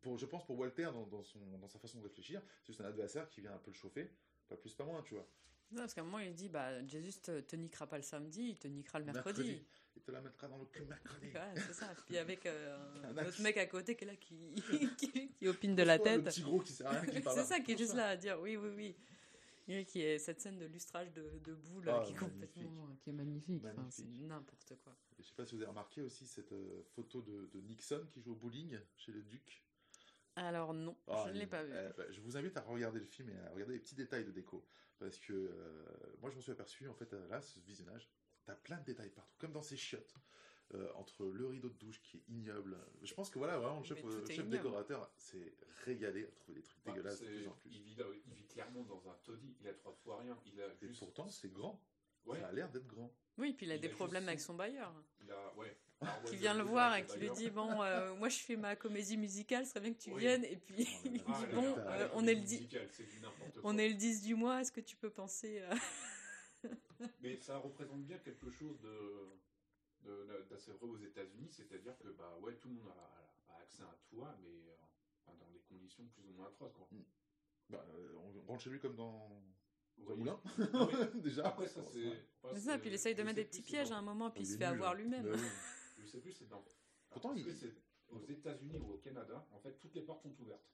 Pour, je pense pour Walter, dans, dans son, dans sa façon de réfléchir, c'est juste un adversaire qui vient un peu le chauffer, pas plus pas moins, tu vois.
Non, parce qu'à un moment il dit bah Jésus te, te niquera pas le samedi, il te niquera le mercredi.
Te la mettra dans le cul mercredi.
Ouais, c'est ça. Puis avec euh,
Un
autre mec à côté qui est là qui, qui, qui opine de la
Toi, Le
tête.
petit gros qui sert à rien, qui parle.
C'est ça qui est juste là à dire oui, oui, oui. Et qui est cette scène de lustrage de, de boule
Ah,
qui est complètement,
magnifique.
qui est magnifique. Enfin,
Magnifique.
c'est n'importe quoi.
Je sais pas si vous avez remarqué aussi cette euh, photo de, de Nixon qui joue au bowling chez le Duc.
Alors non,
Ah,
je ne l'ai pas vu.
euh, bah, je vous invite à regarder le film et à regarder les petits détails de déco. Parce que euh, moi, je m'en suis aperçu, en fait, euh, là, ce visionnage, t'as plein de détails partout, comme dans ces chiottes. Euh, entre le rideau de douche qui est ignoble. Je pense que voilà, vraiment, le chef, euh, chef décorateur s'est régalé à trouver des trucs
Bah,
dégueulasses de plus en plus.
Il vit, dans- il vit clairement dans un taudis, il a trois fois rien. Il a
Et pourtant, c'est grand.
Ouais,
Ça a l'air d'être grand.
Oui, puis il a
il
des
a
problèmes
juste
avec
son-
bailleur.
il a. Ouais. Alors, ouais,
Qui vient le voir et qui lui dit Bon, euh, moi je fais ma comédie musicale, ce serait bien que tu
Oui.
viennes. Et puis
Oh
il.
Ah,
dit Bon,
la
on, est le
comédie
10,
musicale, c'est du n'importe
on est le 10 du mois, est-ce que tu peux penser.
Mais ça représente bien quelque chose de d'assez vrai aux États-Unis, c'est-à-dire que bah ouais, tout le monde a, a accès à un toit, mais euh, dans des conditions plus ou moins atroces. Quoi.
Bah, euh, on rentre chez lui comme dans, moulin.
Oui.
Déjà.
Après ça c'est.
C'est ça, puis il essaye de mettre des petits pièges
dans-
à un moment, puis il se fait
nul.
avoir lui-même.
Bah oui.
Je sais plus c'est dans.
Pourtant,
Parce
il-
que c'est aux États-Unis ou au Canada, en fait, toutes les portes sont ouvertes.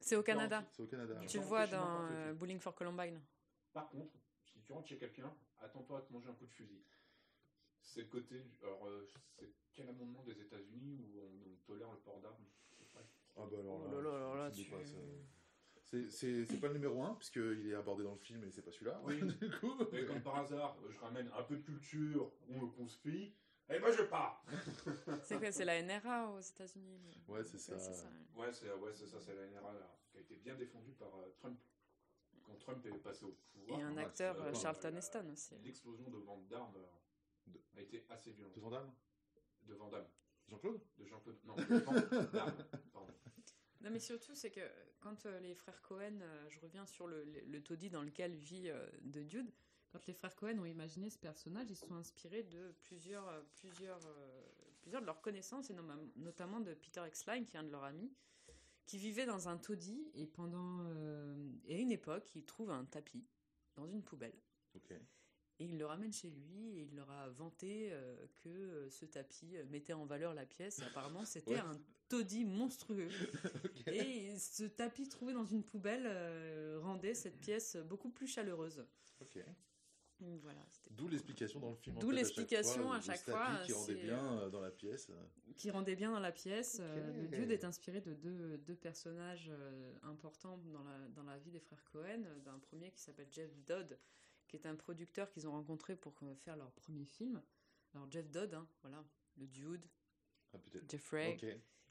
C'est au Canada.
C'est au Canada.
Tu
le vois dans euh, Bowling for Columbine.
Par contre, tu rentres chez quelqu'un, attends-toi à te manger un coup de fusil. C'est le côté. Alors, euh, c'est quel amendement des États-Unis où on, on tolère le port d'armes? Pas-
Ah bah alors
Oh là tu-
C'est- pas le numéro 1, puisqu'il est abordé dans le film et c'est pas celui-là.
Oui.
du coup.
Mais comme par hasard, je ramène un peu de culture, on me confie, et ben je pars
C'est quoi C'est la NRA aux États-Unis
Ouais, c'est ça.
Ouais, c'est ouais, c'est ça, c'est la NRA là, qui a été bien défendue par euh, Trump. Quand Trump est passé au pouvoir,
Et un
Ouais,
acteur, euh. Charlton Heston aussi.
L'explosion de vente d'armes euh,
De-
a été assez violente.
De Vandame
De Vandame.
Jean-Claude?
De Jean-Claude. Non, de vente d'armes. Pardon.
Non, mais surtout, c'est que quand euh, les frères Cohen, euh, je reviens sur le, le, le taudis dans lequel vit euh, de Dude, quand les frères Cohen ont imaginé ce personnage, ils se sont inspirés de plusieurs, plusieurs, euh, plusieurs de leurs connaissances, et notamment de Peter Exline, qui est un de leurs amis, qui vivait dans un taudis, et pendant. euh, et à une époque, il trouve un tapis dans une poubelle. Et il le ramène chez lui et il leur a vanté euh, que euh, ce tapis mettait en valeur la pièce. Et apparemment, c'était
Ouais.
un taudis monstrueux. Et ce tapis trouvé dans une poubelle euh, rendait cette pièce beaucoup plus chaleureuse. Donc Voilà, c'était
D'où l'explication dans le film.
D'où
fait, à chaque
l'explication
fois,
à chaque fois,
qui rendait bien euh, dans la pièce.
qui rendait bien dans la pièce. Euh. Le Dude est inspiré de deux, deux personnages euh, importants dans la, dans la vie des frères Cohen. euh, D'un premier qui s'appelle Jeff Dodd, qui est un producteur qu'ils ont rencontré pour euh, faire leur premier film. Alors Jeff Dodd, hein, voilà, le Dude,
Ah.
Jeffrey.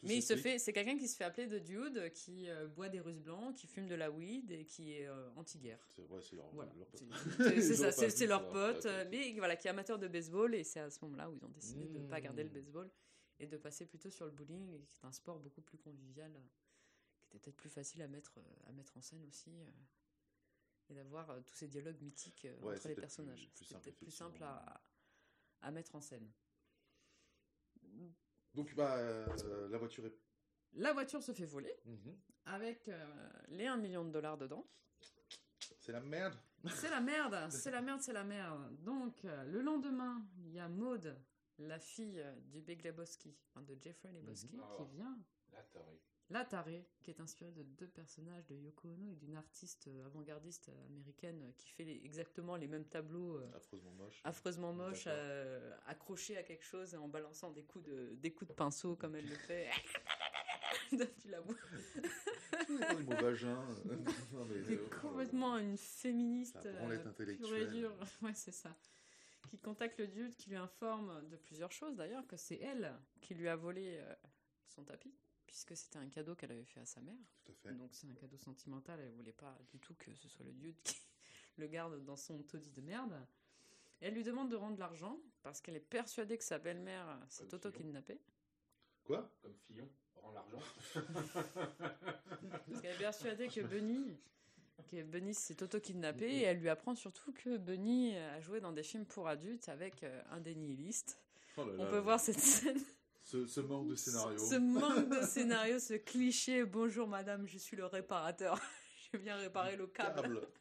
Mais il se fait, c'est quelqu'un qui se fait appeler de Dude, qui euh, boit des Russes blancs, qui fume de la weed et qui est euh, anti-guerre.
C'est ouais, leur,
Voilà,
leur pote.
c'est ça, c'est leur pote, euh, mais voilà, qui est amateur de baseball et c'est à ce moment-là où ils ont décidé de ne pas garder le
Mmh.
baseball et de passer plutôt sur le bowling, qui est un sport beaucoup plus convivial, euh, qui était peut-être plus facile à mettre, à mettre en scène aussi, et d'avoir tous ces dialogues mythiques
Ouais,
entre les personnages. C'était
simple,
peut-être plus simple à mettre en scène.
Donc, bah, euh, la voiture est
La voiture se fait voler
Mhm.
avec euh, les 1 million de dollars dedans.
C'est la merde.
C'est la merde, c'est la merde, c'est la merde. Donc, euh, le lendemain, il y a Maude, la fille euh, du Big Lebowski, enfin de Jeffrey Lebowski,
Mhm.
qui
Ah.
vient.
La.
La tarée, qui est inspirée de deux personnages de Yoko Ono et d'une artiste euh, avant-gardiste euh, américaine euh, qui fait les- exactement les mêmes tableaux euh,
Affreusement moche.
affreusement moches,
D'accord.
euh, accrochés à quelque chose et en balançant des coups de, des coups de pinceau comme elle le fait. Depuis la
vagin.
C'est complètement une féministe
intellectuelle.
dure. Ouais, c'est ça. Qui contacte le dude, qui lui informe de plusieurs choses d'ailleurs, que c'est elle qui lui a volé euh, son tapis, puisque c'était un cadeau qu'elle avait fait à sa mère.
Tout à fait.
Donc c'est un cadeau sentimental, elle voulait pas du tout que ce soit le dude qui le garde dans son taudis de merde. Et elle lui demande de rendre l'argent, parce qu'elle est persuadée que sa belle-mère s'est auto-kidnappée.
Quoi?
Comme Fillon, rend l'argent.
Parce qu'elle est persuadée que Bunny, que Bunny s'est auto-kidnappé et elle lui apprend surtout que Bunny a joué dans des films pour adultes avec euh, un des nihilistes.
Oh là
On
là.
peut voir cette scène,
Ce, ce manque de scénario.
ce manque de scénario, ce cliché. Bonjour madame, je suis le réparateur. je viens réparer le câble.
Câble.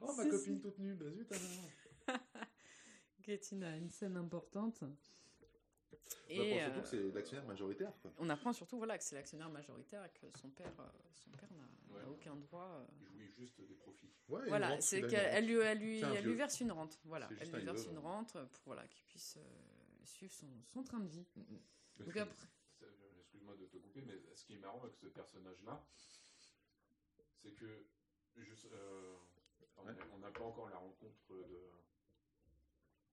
Oh, ma copine toute nue. Bah zut, alors.
Kétine a une scène importante.
On apprend
Et
surtout
euh,
que c'est l'actionnaire majoritaire. Quoi.
on apprend surtout voilà, que c'est l'actionnaire majoritaire et que son père, euh, son père n'a
Ouais.
aucun droit. euh,
Il jouit juste des profits.
Ouais,
Voilà, c'est qu'elle elle lui, elle lui, elle verse une rente. Voilà, elle lui
un
verse une rente pour voilà, qu'il puisse euh, suivre son, son train de vie.
Mm, mm.
Donc après,
Excuse-moi de te couper, mais ce qui est marrant avec ce personnage-là, c'est que juste, euh, on
Ouais.
a- on n'a pas encore la rencontre de.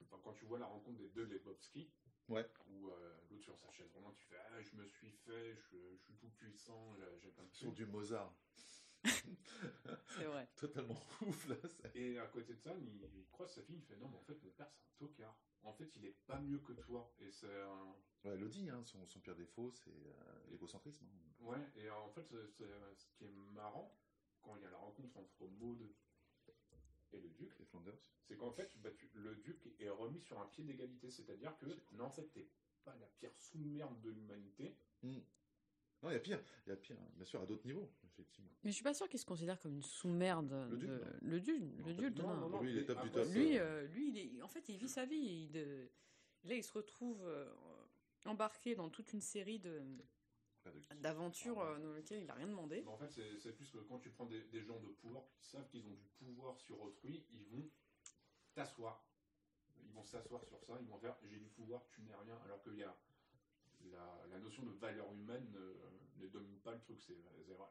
Enfin, quand tu vois la rencontre des deux Lebowski,
Ouais.
où euh, l'autre sur sa chaise vraiment, tu fais Ah, je me suis fait, je, je suis tout puissant, j'ai- j'ai plein de
Sur
trucs.
du Mozart.
c'est vrai.
Totalement ouf, là.
Et à côté de ça, il, il croise sa fille, il fait Non, mais en fait, mon père, c'est un tocard. En fait, il est pas mieux que toi. Et c'est un.
Ouais, elle le dit, hein, son, son pire défaut, c'est euh, l'égocentrisme. hein.
Ouais, et en fait, c'est- c'est- ce qui est marrant, quand il y a la rencontre entre Maud et le duc,
Les Flanders.
c'est qu'en fait, bah, tu- le duc est remis sur un pied d'égalité. C'est-à-dire que, non, en fait, t'es pas la pire sous-merde de l'humanité.
Non, il y a pire. Il y a pire, hein. bien sûr, à d'autres niveaux, effectivement.
Mais je suis pas sûre qu'il se considère comme une sous-merde.
Le duc,
de-
non.
Le
Non,
le
pas
duc,
du tout.
non.
Non, non,
Lui, il est top du top.
Lui,
euh,
euh, lui, il est, en fait, il vit sa vie. Il de... Là, il se retrouve euh, embarqué dans toute une série de d'aventures euh, dans lesquelles il a rien demandé.
Mais en fait, c'est c'est plus que quand tu prends des, des gens de pouvoir qui savent qu'ils ont du pouvoir sur autrui, ils vont t'asseoir. Ils vont s'asseoir sur ça, ils vont faire j'ai du pouvoir, tu n'es rien. Alors qu'il y a la, la notion de valeur humaine euh, ne domine pas le truc.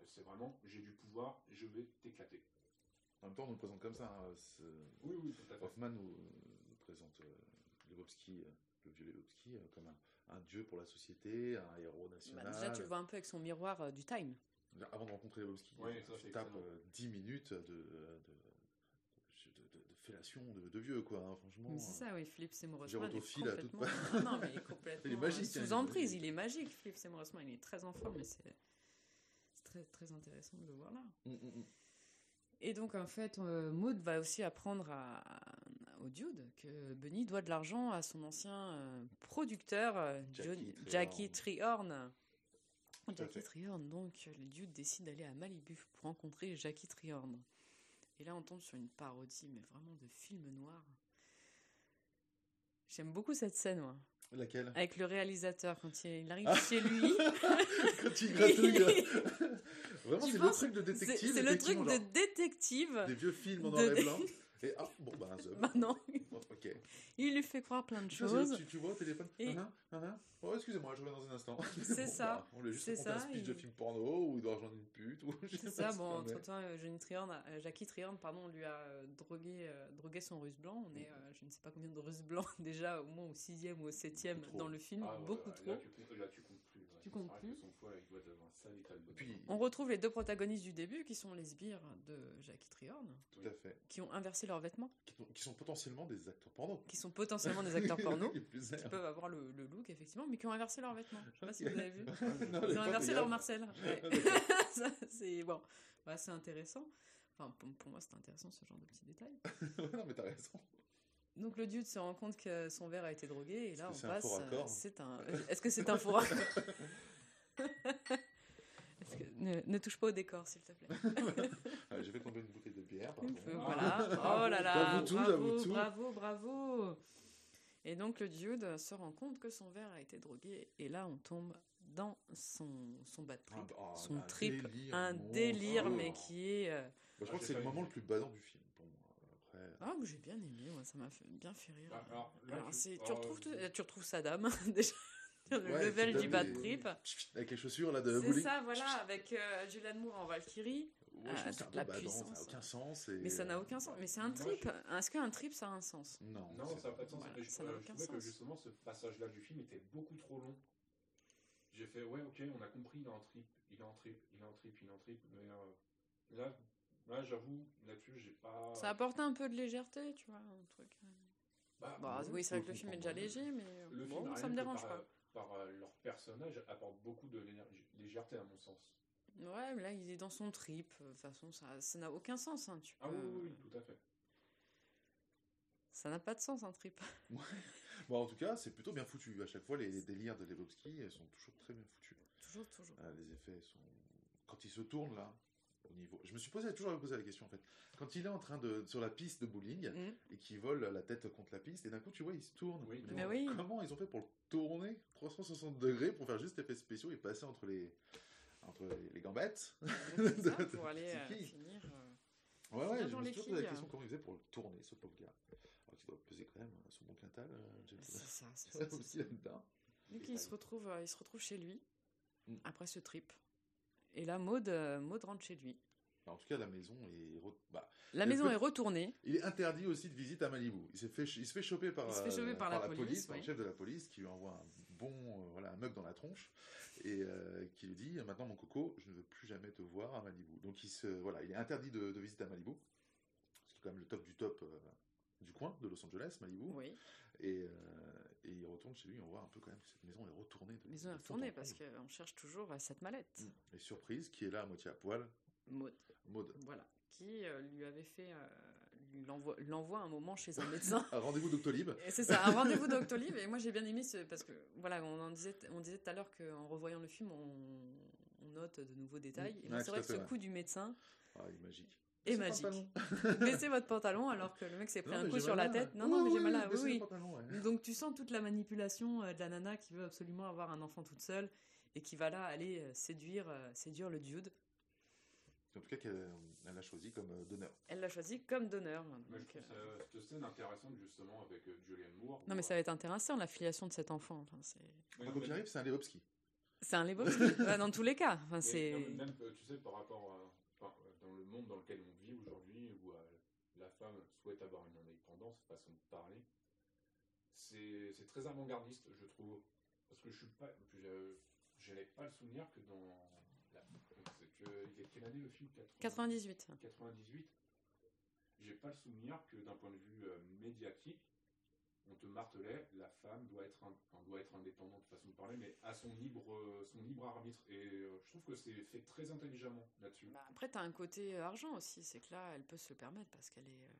C'est vraiment j'ai du pouvoir, je vais t'éclater.
En même temps, on nous le présente comme ça. hein,
Oui, oui, tout à fait.
Hoffman nous, nous présente euh, Lebowski, euh, le vieux Lebowski, euh, comme un, un dieu pour la société, un héros
Bah,
national.
déjà, tu le vois un peu avec son miroir euh, du Time.
Avant de rencontrer Lebowski,
Ouais, ça,
tu tapes
excellent.
euh, 10 minutes de fellation de, de vieux, quoi, hein, franchement.
C'est ça, oui, Philippe Seymour
J'ai
Hoffman
autophile à toute
non, mais il est complètement
Il est magique, hein,
sous emprise. Il est magique, Philippe Seymour Hoffman. Il est très en forme, mais c'est très, très intéressant de le voir là.
Mm, mm, mm.
Et donc, en fait, euh, Maud va aussi apprendre à, à- au dude que Bunny doit de l'argent à son ancien euh, producteur, euh,
Jackie Treehorn.
Jackie Treehorn. Jackie. Treehorn, donc, le dude décide d'aller à Malibu pour rencontrer Jackie Treehorn. Et là, on tombe sur une parodie, mais vraiment de film noir. J'aime beaucoup cette scène, moi.
Laquelle?
Avec le réalisateur, quand il arrive
Ah.
chez lui.
Quand il gratouille. Vraiment, c'est le truc de détective.
c'est le truc de détective.
Des vieux films en
de-
noir et blanc. Et ah, bon, bah, un zob.
Bah non. Il lui fait croire plein de choses.
tu, tu vois au téléphone
Et-
Ah, ah, ah, Oh, excusez-moi, je reviens dans un instant.
C'est
Bon,
ça,
bah, on lui a juste raconté un speech de
il-
film porno où il doit rejoindre une pute. Ou
C'est ça, bon,
est.
entre-temps, euh, euh, Jackie Triorn, pardon, lui a euh, drogué, euh, drogué son russe blanc. On est, euh, je ne sais pas combien de russes blancs, déjà au moins au sixième ou au septième dans le film,
Ah,
beaucoup
là,
trop.
tu là, tu.
Tu
C'est
comptes
vrai
plus.
que Son foie, il doit être un sale état de bonheur.
Puis,
On retrouve les deux protagonistes du début, qui sont les sbires de Jackie Triorn,
tout à fait.
qui ont inversé leurs vêtements,
Qui, qui sont potentiellement des acteurs porno.
qui sont potentiellement des acteurs porno, qui peuvent avoir le, le look, effectivement, mais qui ont inversé leurs vêtements. Je sais pas si vous avez vu.
Non,
Ils ont inversé leur Marcel. Ouais. C'est bon. Bah, c'est intéressant. Enfin, pour, pour moi, c'est intéressant ce genre de petits détails.
non, mais t'as raison.
Donc le dude se rend compte que son verre a été drogué et là
Est-ce
on
que c'est un
passe.
faux
euh, C'est un. Est-ce que c'est un faux raccord? Ne, ne touche pas au décor, s'il te plaît.
Ah, J'ai fait tomber une bouteille de bière, pardon.
Voilà. Oh là là.
Tout,
bravo,
tout.
bravo, bravo. Et donc le dude se rend compte que son verre a été drogué. Et là, on tombe dans son, son bad trip.
Ah, bah, ah,
son
un
trip.
délire,
un délire, mais qui est. euh,
Bah, je crois
Ah,
que c'est le moment le plus badant du film.
Ah, j'ai bien aimé, ouais, ça m'a fait- bien fait rire.
Bah, alors, là,
Alors,
je-
c'est-
oh,
tu, retrouves, tout-
je-
tu retrouves Saddam, déjà. Le
Ouais,
level du bad trip.
Avec les chaussures là de
C'est
bowling.
ça, voilà, avec euh, Julianne Moore en Valkyrie.
Ouais, je peu
la
badant, ça n'a aucun sens. et-
Mais ça n'a aucun sens. Mais c'est un
Moi,
trip. Est-ce qu'un trip, ça a un sens?
Non,
Non, ça n'a pas de sens.
Voilà, ça n'a
euh,
aucun
trouvais que
sens.
justement ce passage-là du film était beaucoup trop long. J'ai fait, ouais, ok, on a compris, il est en trip, il est en trip, il est en trip, il est en trip. Mais euh, là, là j'avoue, là-dessus, j'ai pas.
Ça apporte un peu de légèreté, tu vois, un truc. euh.
Bah,
Bah,
ouais,
oui, c'est vrai que le film est déjà léger, mais euh,
Le
bon,
film,
ça me dérange
par,
pas.
Par euh, leur personnage, apporte beaucoup de légèreté à mon sens.
Ouais, mais là, il est dans son trip. De toute façon, ça ça n'a aucun sens. Hein. Tu
Ah
peux-
oui, oui, oui, tout à fait.
Ça n'a pas de sens, un trip.
Bon, en tout cas, c'est plutôt bien foutu. À chaque fois, les, les délires de Lebowski sont toujours très bien foutus.
Toujours, toujours.
Ah, les effets sont. Quand il se tourne là, au niveau. Je me suis posé, toujours posé la question en fait. Quand il est en train de. sur la piste de bowling
Mhm.
et qu'il vole la tête contre la piste, et d'un coup, tu vois, il se tourne.
Oui,
Mais oui.
Comment ils ont fait pour le tourner 360 degrés pour faire juste effets spéciaux et passer entre les. entre les, les gambettes
ça, pour aller euh, finir. euh,
Ouais, ouais, je me suis toujours posé la question comment il faisait pour le tourner, ce pauvre gars. Alors qu'il doit peser quand même son bon quintal. euh,
C'est ça, c'est
Bond.
ça. c'est
aussi
ça.
là-dedans.
Donc il se retrouve, euh, il se retrouve chez lui
Mm.
après ce trip. Et là, Maud, euh, Maud rentre chez lui.
En tout cas, la maison est. re- bah,
La maison
peut-
est retournée.
Il est interdit aussi de visite à Malibu. Il, fait, il se fait choper par,
fait choper
euh,
par la police, oui.
le chef de la police qui lui envoie un bon, euh, voilà, un mug dans la tronche et euh, qui lui dit maintenant mon coco, je ne veux plus jamais te voir à Malibu. Donc il se, voilà, il est interdit de, de visite à Malibu, ce qui est quand même le top du top euh, du coin de Los Angeles, Malibu.
Oui,
Et, et il retourne chez lui. On voit un peu quand même que cette maison est retournée. de-
maison est retournée parce
comble.
qu'on cherche toujours cette mallette.
Mm. Et surprise, qui est là à moitié à poil,
Maud,
Maud.
voilà. Qui euh, lui avait fait. euh, l'envoie un moment chez un médecin.
Un rendez-vous Doctolib.
C'est ça, un rendez-vous d'Octolive. Et moi, j'ai bien aimé ce, parce que, voilà, on en disait, on disait tout à l'heure qu'en revoyant le film, on, on note de nouveaux détails.
Mm.
Et
Ouais,
c'est vrai que ce
ouais.
coup du médecin
Ah, il est magique. Le
magique. Baissez votre pantalon alors que le mec s'est pris
Non,
un coup sur la tête. Non, non, mais j'ai mal là. Oui, oui. Donc tu sens toute la manipulation euh, de la nana qui veut absolument avoir un enfant toute seule et qui va là aller euh, séduire, euh, séduire le dude.
En tout cas, qu'elle elle l'a choisi comme donneur.
Elle l'a choisi comme donneur.
Mais je
donc,
trouve
euh,
ça- cette scène intéressante justement avec Julianne Moore.
Non mais ça va être intéressant la filiation de cet enfant. Enfin, c'est
Mais
Quoi
non, mais-
arrive, c'est un Lebowski.
c'est un Lebowski Ouais, dans tous les cas. Enfin, c'est
même, euh, tu sais, par rapport à, enfin, dans le monde dans lequel on vit aujourd'hui, où euh, la femme souhaite avoir une indépendance, façon de parler, c'est très avant-gardiste, je trouve. Parce que je suis pas, je n'avais pas le souvenir que dans la, que, est quelle année le film?
98.
98, j'ai pas le souvenir que d'un point de vue euh, médiatique, on te martelait la femme doit être, in- enfin, doit être indépendante, façon de parler, mais à son libre, euh, son libre arbitre. Et euh, je trouve que c'est fait très intelligemment là-dessus.
Bah, après, t'as un côté euh, argent aussi. C'est que là, elle peut se le permettre parce qu'elle est. euh,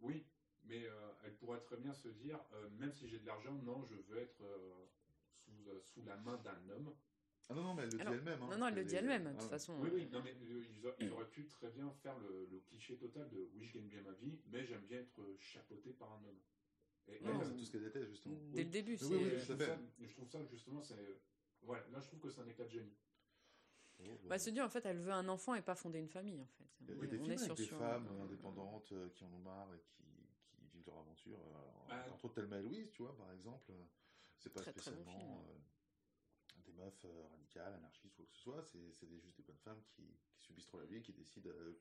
Oui, mais euh, elle pourrait très bien se dire, même si j'ai de l'argent, non, je veux être sous, sous la main d'un homme.
Ah non, non, mais elle le
Alors,
dit elle-même. hein.
Non, non, elle le dit elle-même. De
ah
toute façon.
Oui,
euh,
oui, non, mais euh, ils, auraient pu très bien faire le, le cliché total de oui, je gagne bien ma vie, mais j'aime bien être chapeauté par un homme. Et
Ouais,
Non.
c'est tout ce qu'elle déteste, justement.
Dès le début,
Oui,
c'est.
oui, tout
je, je trouve ça justement, c'est. Voilà, là je trouve que c'est un éclat de génie.
Oh,
Bah,
bah.
se dit en fait, elle veut un enfant et pas fonder une famille en fait.
Il y a des
est- on
films
est
avec
sur
des
sur-
femmes
euh,
indépendantes euh, qui en ont marre et qui, qui vivent leur aventure. euh,
Bah,
entre autres, Thelma et Louise, tu vois, par exemple. euh, C'est pas
Très, très bon
spécialement euh, des meufs euh, radicales, anarchistes ou quoi que ce soit. C'est c'est des- juste des bonnes femmes qui, qui subissent trop la vie et qui décident, euh,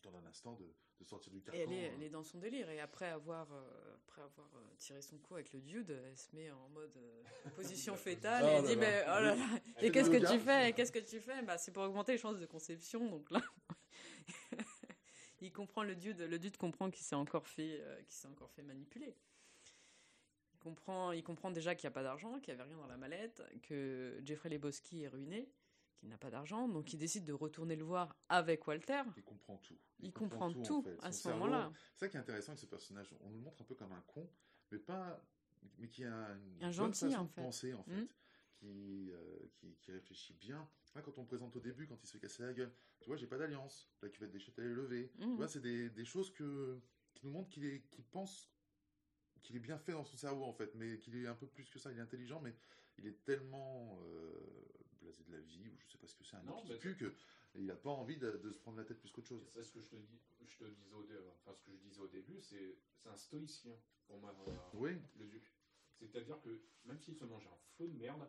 temps d'un instant, de, de sortir du
Et
carcan.
elle est,
euh.
elle est dans son délire. Et après avoir, euh, après avoir euh, tiré son coup avec le dude, elle se met en mode euh, position fétale
Oh
et elle dit mais, oh là là, Et qu'est-ce que tu fais? Qu'est-ce que tu fais? Bah, C'est pour augmenter les chances de conception. Donc là, il comprend le dude. Le dude comprend qu'il s'est encore fait, euh, qu'il s'est encore fait manipuler. Il comprend, il comprend déjà qu'il n'y a pas d'argent, qu'il n'y avait rien dans la mallette, que Jeffrey Lebowski est ruiné, qu'il n'a pas d'argent. Donc il décide de retourner le voir avec Walter.
Il comprend tout.
Il comprend tout,
en fait.
à
Son
ce moment-là.
C'est ça qui est intéressant avec ce personnage. On le montre un peu comme un con, mais pas, mais qui a une
Un gentil,
façon
en
de
fait.
penser en fait, qui, euh, qui, qui réfléchit bien. Là, quand on me présente au début, quand il se fait casser la gueule, tu vois, j'ai pas d'alliance. La cuvette des chiottes, elle est levée. Tu vois, c'est des, des choses que, qui nous montrent qu'il pense qu'il est bien fait dans son cerveau, en fait, mais qu'il est un peu plus que ça. Il est intelligent, mais il est tellement euh, blasé de la vie, ou je sais pas ce que c'est, un
Non,
qui pue, que il a pas envie de, de se prendre la tête plus qu'autre chose.
C'est ce que je te dis, je te disais au, dé- enfin ce que je disais au début, c'est un stoïcien pour moi,
Oui,
le duc. C'est-à-dire que même s'il se mange un flot de merde,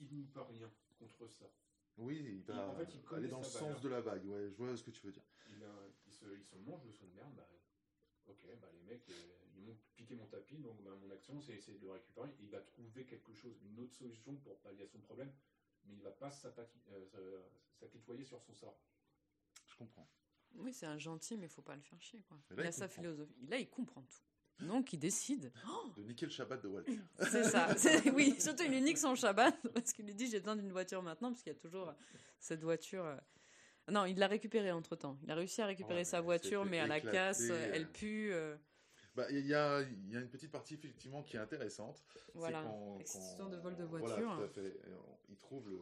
il n'y peut rien contre ça.
oui, il va
en fait, il
aller dans le sens
valeur.
de la vague. Ouais, je vois ce que tu veux dire.
Il, a- il se, il se mange le flot de merde, bah, ok, bah, les mecs, euh, ils m'ont piqué mon tapis, donc bah, mon action c'est essayer de le récupérer. Il va trouver quelque chose, une autre solution pour pallier à son problème, mais il va pas euh, s'apitoyer sur son sort.
Je comprends.
Oui, c'est un gentil, mais il faut pas le faire chier. Quoi.
Là,
il a
il
sa
comprend.
philosophie. Là, il comprend tout. Donc, il décide. Oh,
De niquer le Shabbat de Walter.
c'est ça. Oui, surtout, il lui nique son Shabbat parce qu'il lui dit J'ai besoin d'une voiture maintenant, parce qu'il y a toujours cette voiture. Euh, Non, il l'a récupérée entre temps. Il a réussi à récupérer
Ouais,
sa voiture, mais à la casse,
euh.
elle pue. euh,
Bah, il y, a, il y a une petite partie effectivement qui est intéressante.
Voilà. cette histoire de vol de
Voilà,
voiture.
tout à fait. Et on- il trouve le,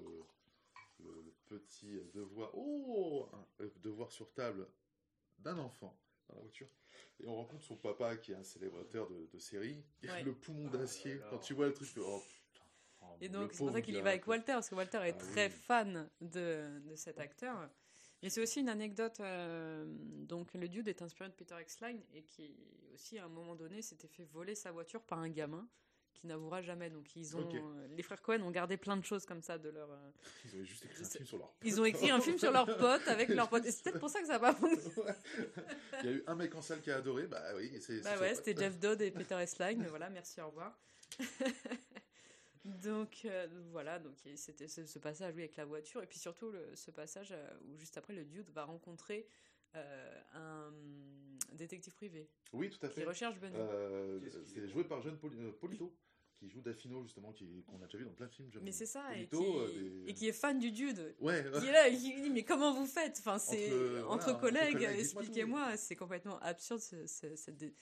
petit devoir, oh, un euh, devoir sur table d'un enfant dans la voiture. Et on rencontre son papa qui est un célèbre auteur de, de série.
Ouais.
Le poumon
Ah
d'acier. Quand tu vois le truc, oh putain. oh,
Et donc, c'est pour ça qu'il y va avec. Walter, parce que Walter est
Ah
très
oui.
fan de, de cet acteur. Et c'est aussi une anecdote. euh, donc, le dude est inspiré de Peter Exline et qui, aussi, à un moment donné, s'était fait voler sa voiture par un gamin qui n'avouera jamais. Donc, ils ont, euh, les frères Cohen ont gardé plein de choses comme ça de leur. euh,
Ils avaient juste écrit un film sur leur.
Ils ont écrit un film sur leurs potes avec leurs potes. Et c'est peut-être pour ça que ça n'a pas fonctionné.
Il y a eu un mec en salle qui a adoré, bah oui, c'est.
Bah ouais, c'était
pote.
Jeff Dodd et Peter Esline. Voilà, merci, au revoir. donc euh, voilà, donc c'était ce, ce passage oui, avec la voiture et puis surtout le- ce passage euh, où juste après le dude va rencontrer euh, un détective privé
Oui, tout à
qui
fait.
recherche Bunny.
Euh, c'est
est
joué par John Poli- euh, Polito, qui joue Daffino, justement, qui- qu'on a déjà vu dans plein de films.
Mais c'est ça, et qui,
Polito, euh, des-
et qui est fan du dude.
Ouais,
Qui est là, et qui dit mais comment vous faites? Enfin c'est
Entre,
entre,
voilà, entre
collègues, expliquez-moi. C'est complètement absurde ce- ce- cette dé-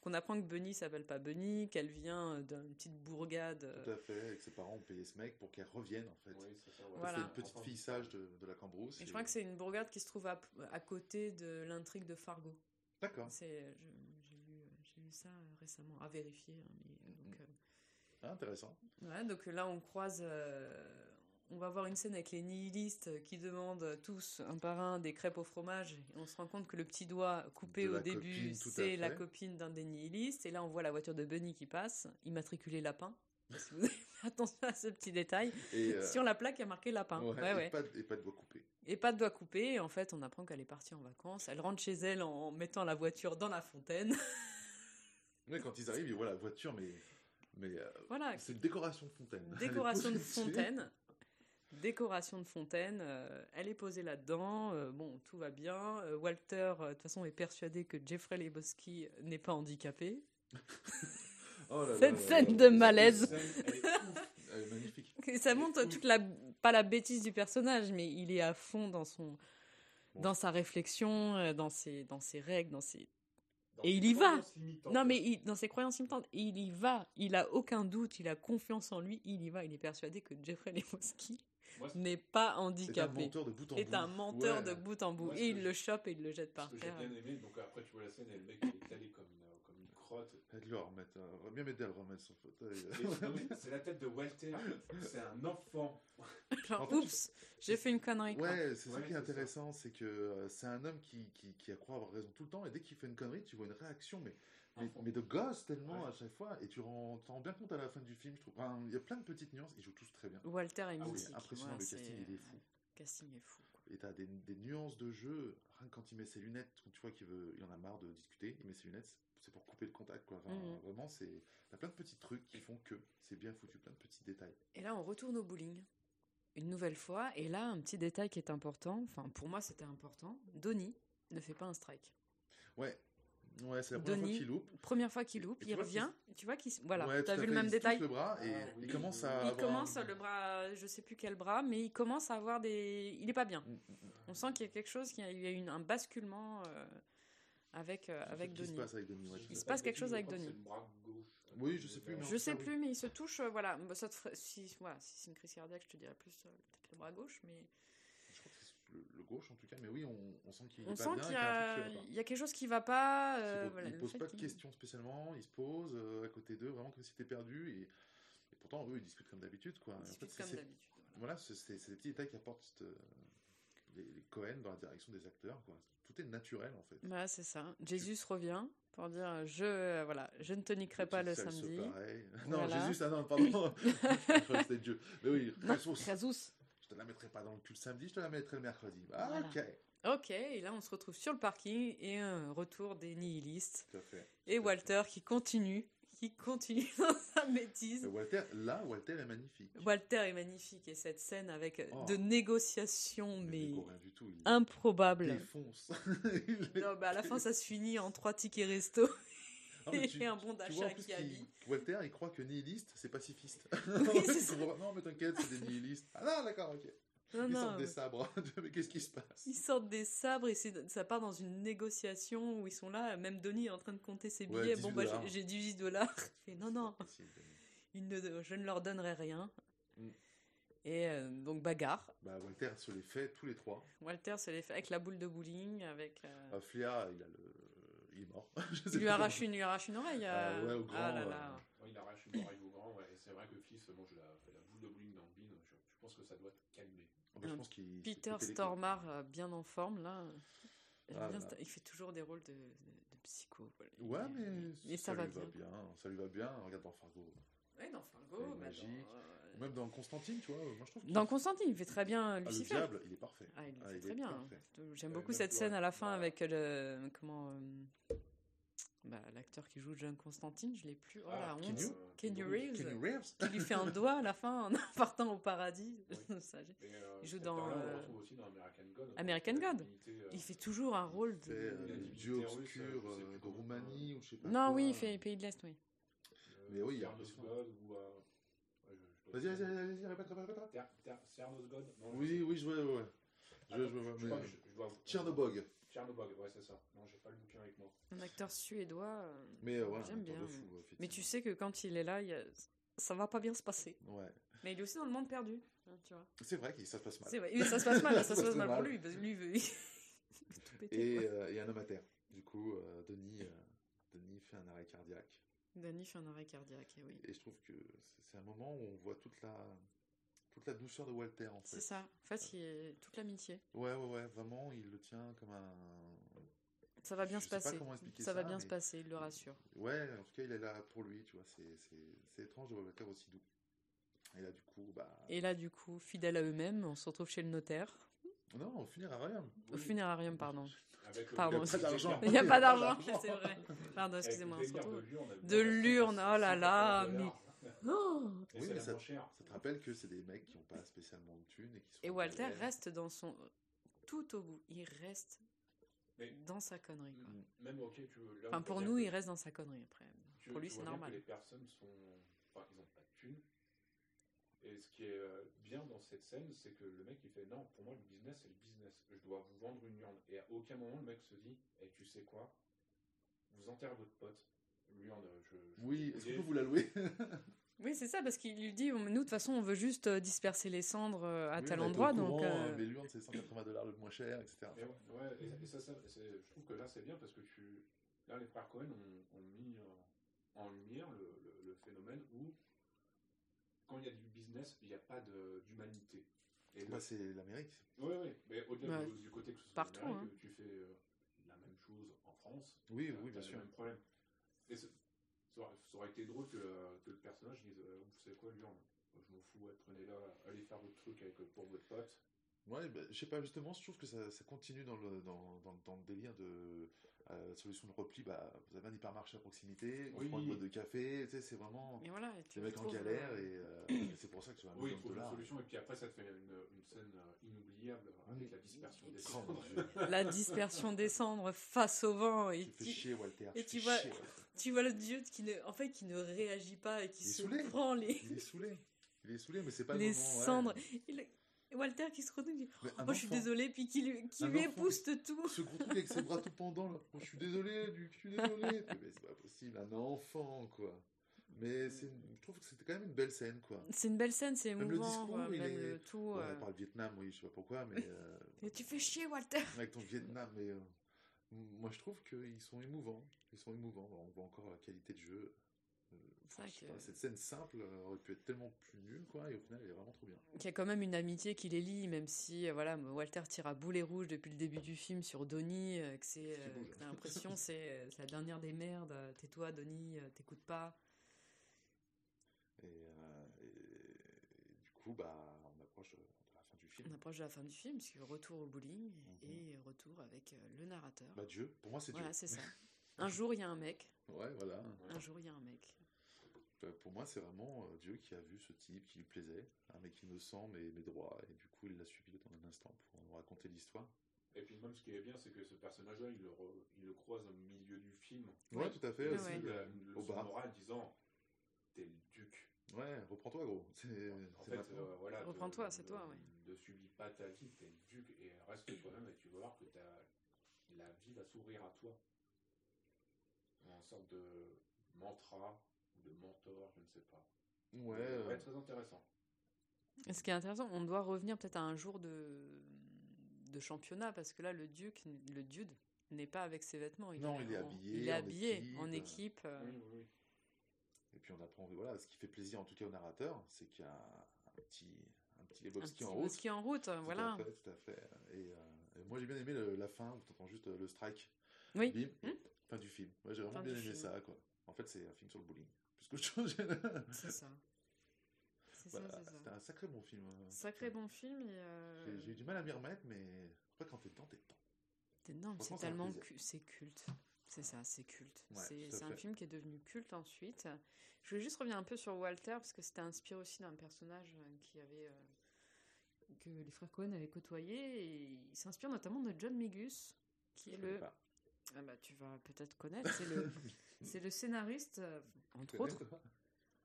qu'on apprend que Bunny s'appelle pas Bunny, qu'elle vient d'une petite bourgade. euh,
tout à fait, et que ses parents ont payé ce mec pour qu'elle revienne, en fait.
Oui, c'est ça. ouais.
Voilà.
C'est une petite
Enfin,
fille sage de, de la Cambrousse.
Et je crois que c'est une bourgade qui se trouve à, à côté de l'intrigue de Fargo.
D'accord.
C'est, je- j'ai lu, j'ai lu ça euh, récemment, à vérifier. hein, mais, euh, euh,
Ah, intéressant.
voilà, donc là, on croise. euh, on va voir une scène avec les nihilistes qui demandent tous un par un des crêpes au fromage. Et on se rend compte que le petit doigt coupé
De
au début, c'est la copine d'un des nihilistes. Et là, on voit la voiture de Bunny qui passe, immatriculé lapin. Si vous avez fait attention à ce petit détail.
Et, euh,
Sur la plaque, il y a marqué lapin.
ouais,
Ouais,
et
ouais.
Pas, de- et pas de doigt coupé.
Et pas de doigt coupé. Et en fait, on apprend qu'elle est partie en vacances. Elle rentre chez elle en mettant la voiture dans la fontaine.
Ouais, quand ils arrivent, ils voient la voiture, mais, mais euh,
voilà.
c'est une décoration de fontaine.
Décoration de fontaine. Décoration de fontaine. euh, elle est posée là-dedans. euh, bon, tout va bien. Euh, Walter, de toute façon, est persuadé que Jeffrey Lebowski n'est pas handicapé.
Oh là
Cette
là
scène
là.
de malaise.
Scène, elle est ouf.
Elle est magnifique.
Et ça montre toute la, pas la bêtise du personnage, mais il est à fond dans son,
Bon.
dans sa réflexion, dans ses, dans ses règles, dans ses, Et il y va. Non, mais il- dans ses croyances limitantes, il y va. Il a aucun doute, il a confiance en lui, il y va. Il est persuadé que Jeffrey Lebowski n'est pas
C'est un
handicapé.
menteur de bout en bout.
Est un menteur
Ouais.
de bout en bout.
Moi,
et il
je-
le chope et il le jette
ce
par
que j'ai
terre.
bien aimé, donc après tu vois la scène et le mec il est comme une, euh, comme une crotte.
Aide-le à remettre, euh, va bien m'aider à le remettre son fauteuil.
C'est la tête de Walter, c'est un enfant.
Genre,
En fait,
oups, j'ai fait une connerie. quoi.
Ouais, c'est ça
Ouais,
qui est
ça.
intéressant, c'est que euh, c'est un homme qui, qui, qui a croit avoir raison tout le temps, et dès qu'il fait une connerie, tu vois une réaction, mais, mais, mais de gosse tellement
Ouais.
à chaque fois, et tu rends, t'en rends bien compte à la fin du film, je trouve. Enfin, il y a plein de petites nuances, ils jouent tous très bien.
Walter est
Ah oui,
mythique.
impressionnant,
Ouais,
le
c'est-
casting, il est fou.
Le casting est fou. quoi.
Et t'as des, des nuances de jeu, rien que quand il met ses lunettes, quand tu vois qu'il veut, il en a marre de discuter, il met ses lunettes, c'est pour couper le contact, quoi. Enfin,
Mhm.
Vraiment, c'est, t'as plein de petits trucs qui font que c'est bien foutu, plein de petits détails.
Et là, on retourne au bowling. Une nouvelle fois. Et là, un petit détail qui est important. Enfin, pour moi, c'était important. Donnie ne fait pas un strike.
Ouais, ouais, c'est la première
Denis,
fois qu'il loupe.
Première fois qu'il loupe,
et tu
il
vois
revient. Tu vois qu'il. Voilà,
Ouais,
t'as
tout à
vu le même
il se touche
détail
le bras et
Ah,
il commence à
Il
avoir
commence
un-
le bras, je sais plus quel bras, mais il commence à avoir des. Il est pas bien. On sent qu'il y a quelque chose, qu'il y a eu une- un basculement euh, avec, euh, avec
Qu'est-ce qui se
Donnie.
passe avec Denis ouais,
Il se passe
pas.
quelque chose avec Denis.
c'est le bras gauche.
Oui, je sais plus, mais
Je sais plus, mais il se touche, euh, voilà. Ça te ferait- si, voilà, si c'est une crise cardiaque, je te dirais plus euh, peut-être le bras gauche, mais
Je crois que c'est le, le gauche en tout cas, mais oui, on, on sent qu'il
on sent y,
y a
y quelque chose qui va pas.
Il
euh,
pose-
voilà,
il
le
pose pas de questions spécialement, il se pose euh, à côté d'eux, vraiment comme si t'étais perdu, et, et pourtant eux ils discutent comme d'habitude quoi. En fait,
comme d'habitude. voilà.
Voilà, c'est des petits détails qui apportent cette, euh, les, les Cohen dans la direction des acteurs quoi. Tout est naturel en fait.
Voilà, c'est ça. Jésus revient pour dire je, euh, voilà, je ne te niquerai pas le samedi.
pareil. Non,
Voilà.
Jésus, ah non, pardon. c'était Dieu. Mais oui. Je te la mettrai pas dans le cul le samedi, je te la mettrai le mercredi. Ah,
Voilà.
ok.
Ok, et là on se retrouve sur le parking et un retour des nihilistes.
Tout à fait.
Et
Tout
Walter qui continue, qui continue dans sa bêtise.
Mais Walter, là, Walter est magnifique.
Walter est magnifique et cette scène avec
Oh.
de négociations mais
décore rien du tout. Il
improbables.
défonce. Il
Non, bah à la fin ça se finit en trois tickets resto
Non, mais
et
tu-
un bon d'achat qui habille.
Walter, il croit que nihiliste, c'est pacifiste.
Oui, ça.
Non, mais t'inquiète, c'est des nihilistes. Ah non, d'accord, ok.
Non,
Ils
non,
sortent des sabres. mais qu'est-ce qui se passe?
Ils sortent des sabres et ça part dans une négociation où ils sont là. Même Donnie est en train de compter ses billets.
18
bon, bah, j'ai j'ai 18 dollars. Non, non,
possible,
ne, je ne leur donnerai rien.
Mm.
Et euh, donc, bagarre.
Bah, Walter se les fait tous les trois.
Walter se les fait avec la boule de bowling. Avec, euh,
Euh, Flia, il a le. Il est mort.
Il lui arrache une, il lui arrache une oreille.
Ah
euh.
ouais, au grand,
Ah là
euh,
là.
Ouais, il arrache une oreille au grand, ouais. Et c'est vrai que Fils mange la, fait la boule de bowling dans le bin. Je, je pense que ça doit te calmer.
Bah, je pense qu'il
Peter Stormare, euh, bien en forme, là.
Ah
bien Il fait toujours des rôles de, de- de psycho. voilà.
Ouais, mais,
Mais ça va
lui
bien.
Ça lui va bien. Regarde dans Fargo.
Ouais, dans Fargo, bah,
magique.
dans, euh,
Même dans Constantine, tu vois. Moi, je trouve
Dans Constantine, il fait très bien
Ah, le
Lucifer.
diable, il est parfait.
Ah, il le
Ah,
fait
il
très bien. J'aime
Euh,
beaucoup cette scène à la fin avec le comment euh, bah, l'acteur qui joue John Constantine, je l'ai plus. Oh la
Ah,
honte.
Keanu
Kenny
Reeves.
Reeves, qui lui fait un doigt à la fin en partant au paradis. Ça, j'ai-
Et, euh,
Il joue dans, euh,
le aussi dans American God.
American
La
God.
euh,
il fait toujours un rôle de.
euh, le dieu obscur euh, de Roumanie ou je sais pas
Non, oui, il fait Pays de l'Est, oui.
euh,
Mais oui, il y a Vas-y, vas-y, vas-y, vas-y, répète, répète, répète. Oui, oui, je vois, ouais. Je,
Attends,
je vois,
je crois
mais...
que je- je dois-
Tchernobog.
Tchernobog, ouais, c'est ça. Non, j'ai pas le bouquin avec moi.
Un acteur suédois. euh,
Mais euh, ouais,
J'aime bien.
de fou,
Mais tu sais que quand il est là, il y a- ça va pas bien se passer.
Ouais.
Mais il est aussi dans le monde perdu. hein, tu vois.
C'est vrai que ça se passe mal.
C'est vrai. Oui, ça se passe mal, ça se
Ça
passe
se
mal pour
mal.
lui, parce que lui, il veut, tout péter.
Et,
quoi.
euh, et un homme à terre. Du coup, euh, Denis, euh, Denis fait un arrêt cardiaque.
Danny fait un arrêt cardiaque, et oui.
Et je trouve que c'est- un moment où on voit toute la, toute la douceur de Walter, en fait.
C'est ça. En fait, il est toute l'amitié.
Ouais, ouais, ouais, vraiment, il le tient comme un.
Ça va bien
Je
se passer.
comment expliquer
Ça va
ça,
bien
mais-
se passer, il le rassure.
Ouais, en tout cas, il est là pour lui, tu vois. C'est- C'est c'est étrange de voir Walter aussi doux. Et là, du coup, bah.
Et là, du coup, fidèles à eux-mêmes, on se retrouve chez le notaire.
Non, au funérarium.
Au funérarium, pardon.
Avec le-
Pardon.
Il y a pas d'argent.
Il n'y a pas d'argent, c'est vrai. Pardon, excusez-moi.
De l'urne,
De l'urne, oh là là,
mais.
mais- Oh
Et
Oui, mais ça- te rappelle que c'est des mecs qui n'ont pas spécialement de thunes et qui sont.
Et Walter reste dans son. Tout au bout. Il reste
Mais-
dans sa connerie. quoi.
Même, ok, tu veux. là,
Enfin, pour nous,
que
il reste dans sa connerie après.
tu-
Pour lui, c'est normal.
que les personnes sont. Enfin, ils n'ont pas de thunes. Et ce qui est euh, bien dans cette scène, c'est que le mec il fait non, pour moi le business c'est le business. Je dois vous vendre une urne. Et à aucun moment le mec se dit, et tu sais quoi, vous enterrez votre pote. L'urne, je. je
Oui,
vous
est-ce peut vous la louer
Oui, c'est ça, parce qu'il lui dit nous, de toute façon, on veut juste euh, disperser les cendres euh, à
Oui,
tel endroit. Donc,
courant,
euh,
Mais l'urne, c'est 180 dollars le moins cher, etc.
Et, ouais, ouais, et, et ça, ça, c'est- je trouve que là c'est bien parce que tu. Là, les frères Cohen ont, ont mis en, en lumière le, le- le phénomène où, quand il y a du business, il n'y a pas d'humanité. Et
Bah, c'est l'Amérique.
Oui, oui, mais au-delà
Ouais.
du, du côté que ce soit
Partout, hein.
tu fais euh, la même chose en France.
Oui, oui, bien
le
sûr.
même problème. Et ce- ça, aurait, été drôle que, euh, que le personnage dise euh, Vous savez quoi, lui, on- je m'en fous, ouais, prenez là, allez faire votre truc avec, pour votre pote.
Ouais, bah, je sais pas, justement, je trouve que ça, ça continue dans le, dans, dans, dans le délire de euh, solution de repli. Bah, vous avez un hypermarché à proximité, on
Oui.
prend une boîte de café, tu sais, c'est vraiment
Mais voilà, et tu
des mecs en
retrouves,
galère
euh,
et, euh, et c'est pour ça que sur un
Oui, il trouve une solution, et puis après, ça te fait une, une scène euh, inoubliable avec la dispersion des
Oh mon
cendres.
Dieu,
la dispersion des cendres face au vent. Et
tu fais
tu,
chier Walter.
et
tu
tu
fais
vois-
chier, Walter.
tu vois le dieu qui ne, en fait, qui ne réagit pas et qui
Il est
se
saoulé.
prend les,
Il est saoulé. Il est saoulé, mais c'est pas le
les
moment. ouais.
cendres. Il- Et Walter qui se retourne, dit
Mais
Oh, je suis désolé, puis qui lui, qui lui épouste tout.
Ce gros truc avec ses bras tout pendants, là. Oh, je suis désolé, Luc, je suis désolé. mais c'est pas possible, un enfant, quoi. Mais une- je trouve que c'était quand même une belle scène, quoi.
C'est une belle scène, c'est
Même le
émouvant,
discours, il
même
est-
le tout.
Ouais,
euh,
parle Vietnam, oui, je sais pas pourquoi, mais euh,
Et tu fais chier, Walter
avec ton Vietnam, mais euh, moi je trouve qu'ils sont émouvants. Ils sont émouvants. On voit encore la qualité de jeu.
Que-
pas, cette scène simple euh, aurait pu être tellement plus nulle, quoi, et au final, elle est vraiment trop bien.
qu'il y a quand même une amitié qui les lie, même si euh, voilà, Walter tire à boulet rouge depuis le début du film sur Donnie, euh, que c'est, t'as l'impression c'est, la dernière des merdes, tais-toi Donnie, t'écoutes pas.
Et, euh, et- et du coup, bah, on approche de, la fin du film.
On approche de la fin du film, puisque retour au bowling
Mhm.
et retour avec le narrateur.
Bah, Dieu, pour moi, c'est
voilà,
Dieu.
c'est ça. Un jour, il y a un mec.
Ouais, voilà.
Un jour, il y a un mec.
Euh, Pour moi, c'est vraiment euh, Dieu qui a vu ce type qui lui plaisait, un mec innocent mais, mais droit, et du coup, il l'a suivi le temps d'un instant pour nous raconter l'histoire.
Et puis même ce qui est bien, c'est que ce personnage-là, il le, re- il le croise au milieu du film.
Ouais,
Oui.
tout à fait.
Ouais,
aussi,
ouais.
Euh,
une
au bar.
morale disant T'es le duc.
Ouais, reprends-toi, gros. C'est
En
c'est
fait, euh, voilà.
Reprends-toi,
ne-
c'est toi, ouais.
Ne subis pas ta vie, t'es le duc et reste toi-même et tu vas voir que t'as- la vie va s'ouvrir à toi. En sorte de mantra de mentor, je ne sais pas.
Ouais,
Ça
euh,
va être très intéressant.
Et ce qui est intéressant, on doit revenir peut-être à un jour de, de championnat, parce que là, le duc, le dude, n'est pas avec ses vêtements.
Non, il est
en-
habillé,
Il est
en
habillé
équipe.
en équipe. euh,
Oui, oui, oui.
et puis on apprend, voilà, ce qui fait plaisir en tout cas au narrateur, c'est qu'il y a un petit, un petit
un
Lebowski
petit
en route.
en route,
Tout
voilà.
à fait, tout à fait. Et, euh, et moi j'ai bien aimé le- la fin où tu entends juste le strike.
Oui.
Bim,
Hmm
fin du film. Moi j'ai vraiment
Fin
bien aimé
film.
ça, quoi. En fait, c'est un film sur le bowling. Plus qu'autre chose.
C'est ça. C'est ça, c'est
C'était
ça.
un sacré bon film. euh.
Sacré bon film. et, euh,
J'ai j'ai eu du mal à m'y remettre, mais après quand t'es dedans, t'es dedans.
C'est énorme, c'est
Franchement, c'est un
tellement
plaisir.
cu- c'est culte. C'est ça, c'est culte.
Ouais,
c'est
tout à
c'est un
fait.
film qui est devenu culte ensuite. Je voulais juste revenir un peu sur Walter parce que c'était inspiré aussi d'un personnage euh, qui avait euh, que les frères Cohen avaient côtoyé et il s'inspire notamment de John Migus qui est
Je connais
le
pas.
Ah bah tu vas peut-être connaître, c'est le c'est le scénariste euh, entre autres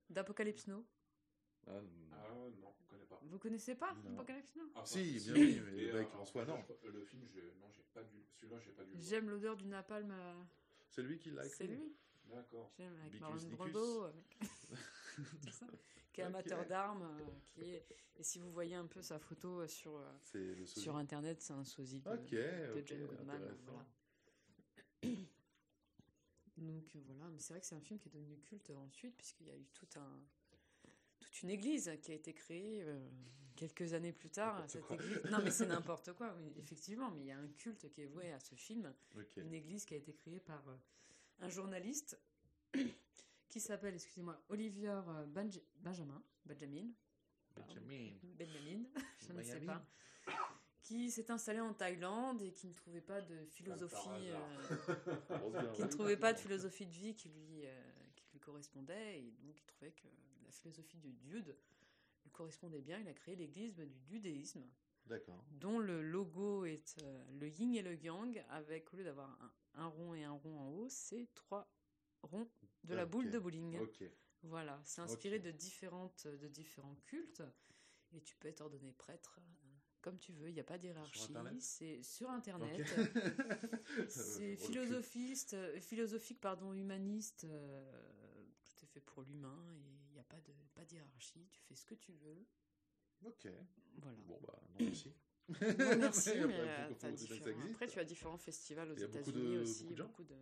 d'Apocalypse Now.
Ah,
Ah non, je connais pas.
Vous connaissez pas
Non.
Apocalypse Now?
Enfin,
Si, bien oui, mais le mec,
euh,
en soi, non.
Le film, je, non, j'ai pas dû. Celui-là, j'ai pas dû. le voir.
J'aime l'odeur du napalm. euh,
C'est lui qui l'a écrit.
C'est lui.
D'accord.
J'aime avec
Bicus
Marlon. Brando, avec- tout ça, qui est
Ok.
amateur d'armes, euh, qui est et si vous voyez un peu sa photo euh, sur euh,
C'est le sosie.
sur internet, c'est un sosie de,
Ok,
de
ok,
John Goodman,
intéressant.
voilà. Donc euh, voilà, mais c'est vrai que c'est un film qui est devenu culte ensuite puisqu'il y a eu tout un toute une église qui a été créée euh, quelques années plus tard. Cette église... Non mais c'est n'importe quoi, oui, effectivement, mais il y a un culte qui est voué à ce film
Ok.
une église qui a été créée par euh, un journaliste qui s'appelle, excusez-moi, Olivier euh, Benj- Benjamin, Benjamin.
Benjamin.
Benjamin, je ne sais
Benjamin.
pas, qui s'est installé en Thaïlande et qui ne trouvait pas de philosophie,
Comme par
euh, qui ne trouvait pas de philosophie de vie qui lui, euh, qui lui correspondait et donc il trouvait que la philosophie du dude lui correspondait bien. Il a créé l'église du dudéisme dont le logo est euh, le yin et le yang, avec au lieu d'avoir un, un rond et un rond en haut, c'est trois ronds de la boule de bowling. Voilà, c'est inspiré de différentes de différents cultes et tu peux être ordonné prêtre comme tu veux. Il n'y a pas d'hierarchie. C'est sur internet. C'est philosophiste, euh, philosophique, pardon, humaniste. euh, tout est fait pour l'humain et il n'y a pas de pas d'hierarchie. Tu fais ce que tu veux.
Ok.
Voilà.
Bon, bah, non, merci.
Non, merci,
Après,
mais euh, différents- après tu as différents festivals aux
Il y a beaucoup
États-Unis
de-
aussi.
beaucoup de
beaucoup de-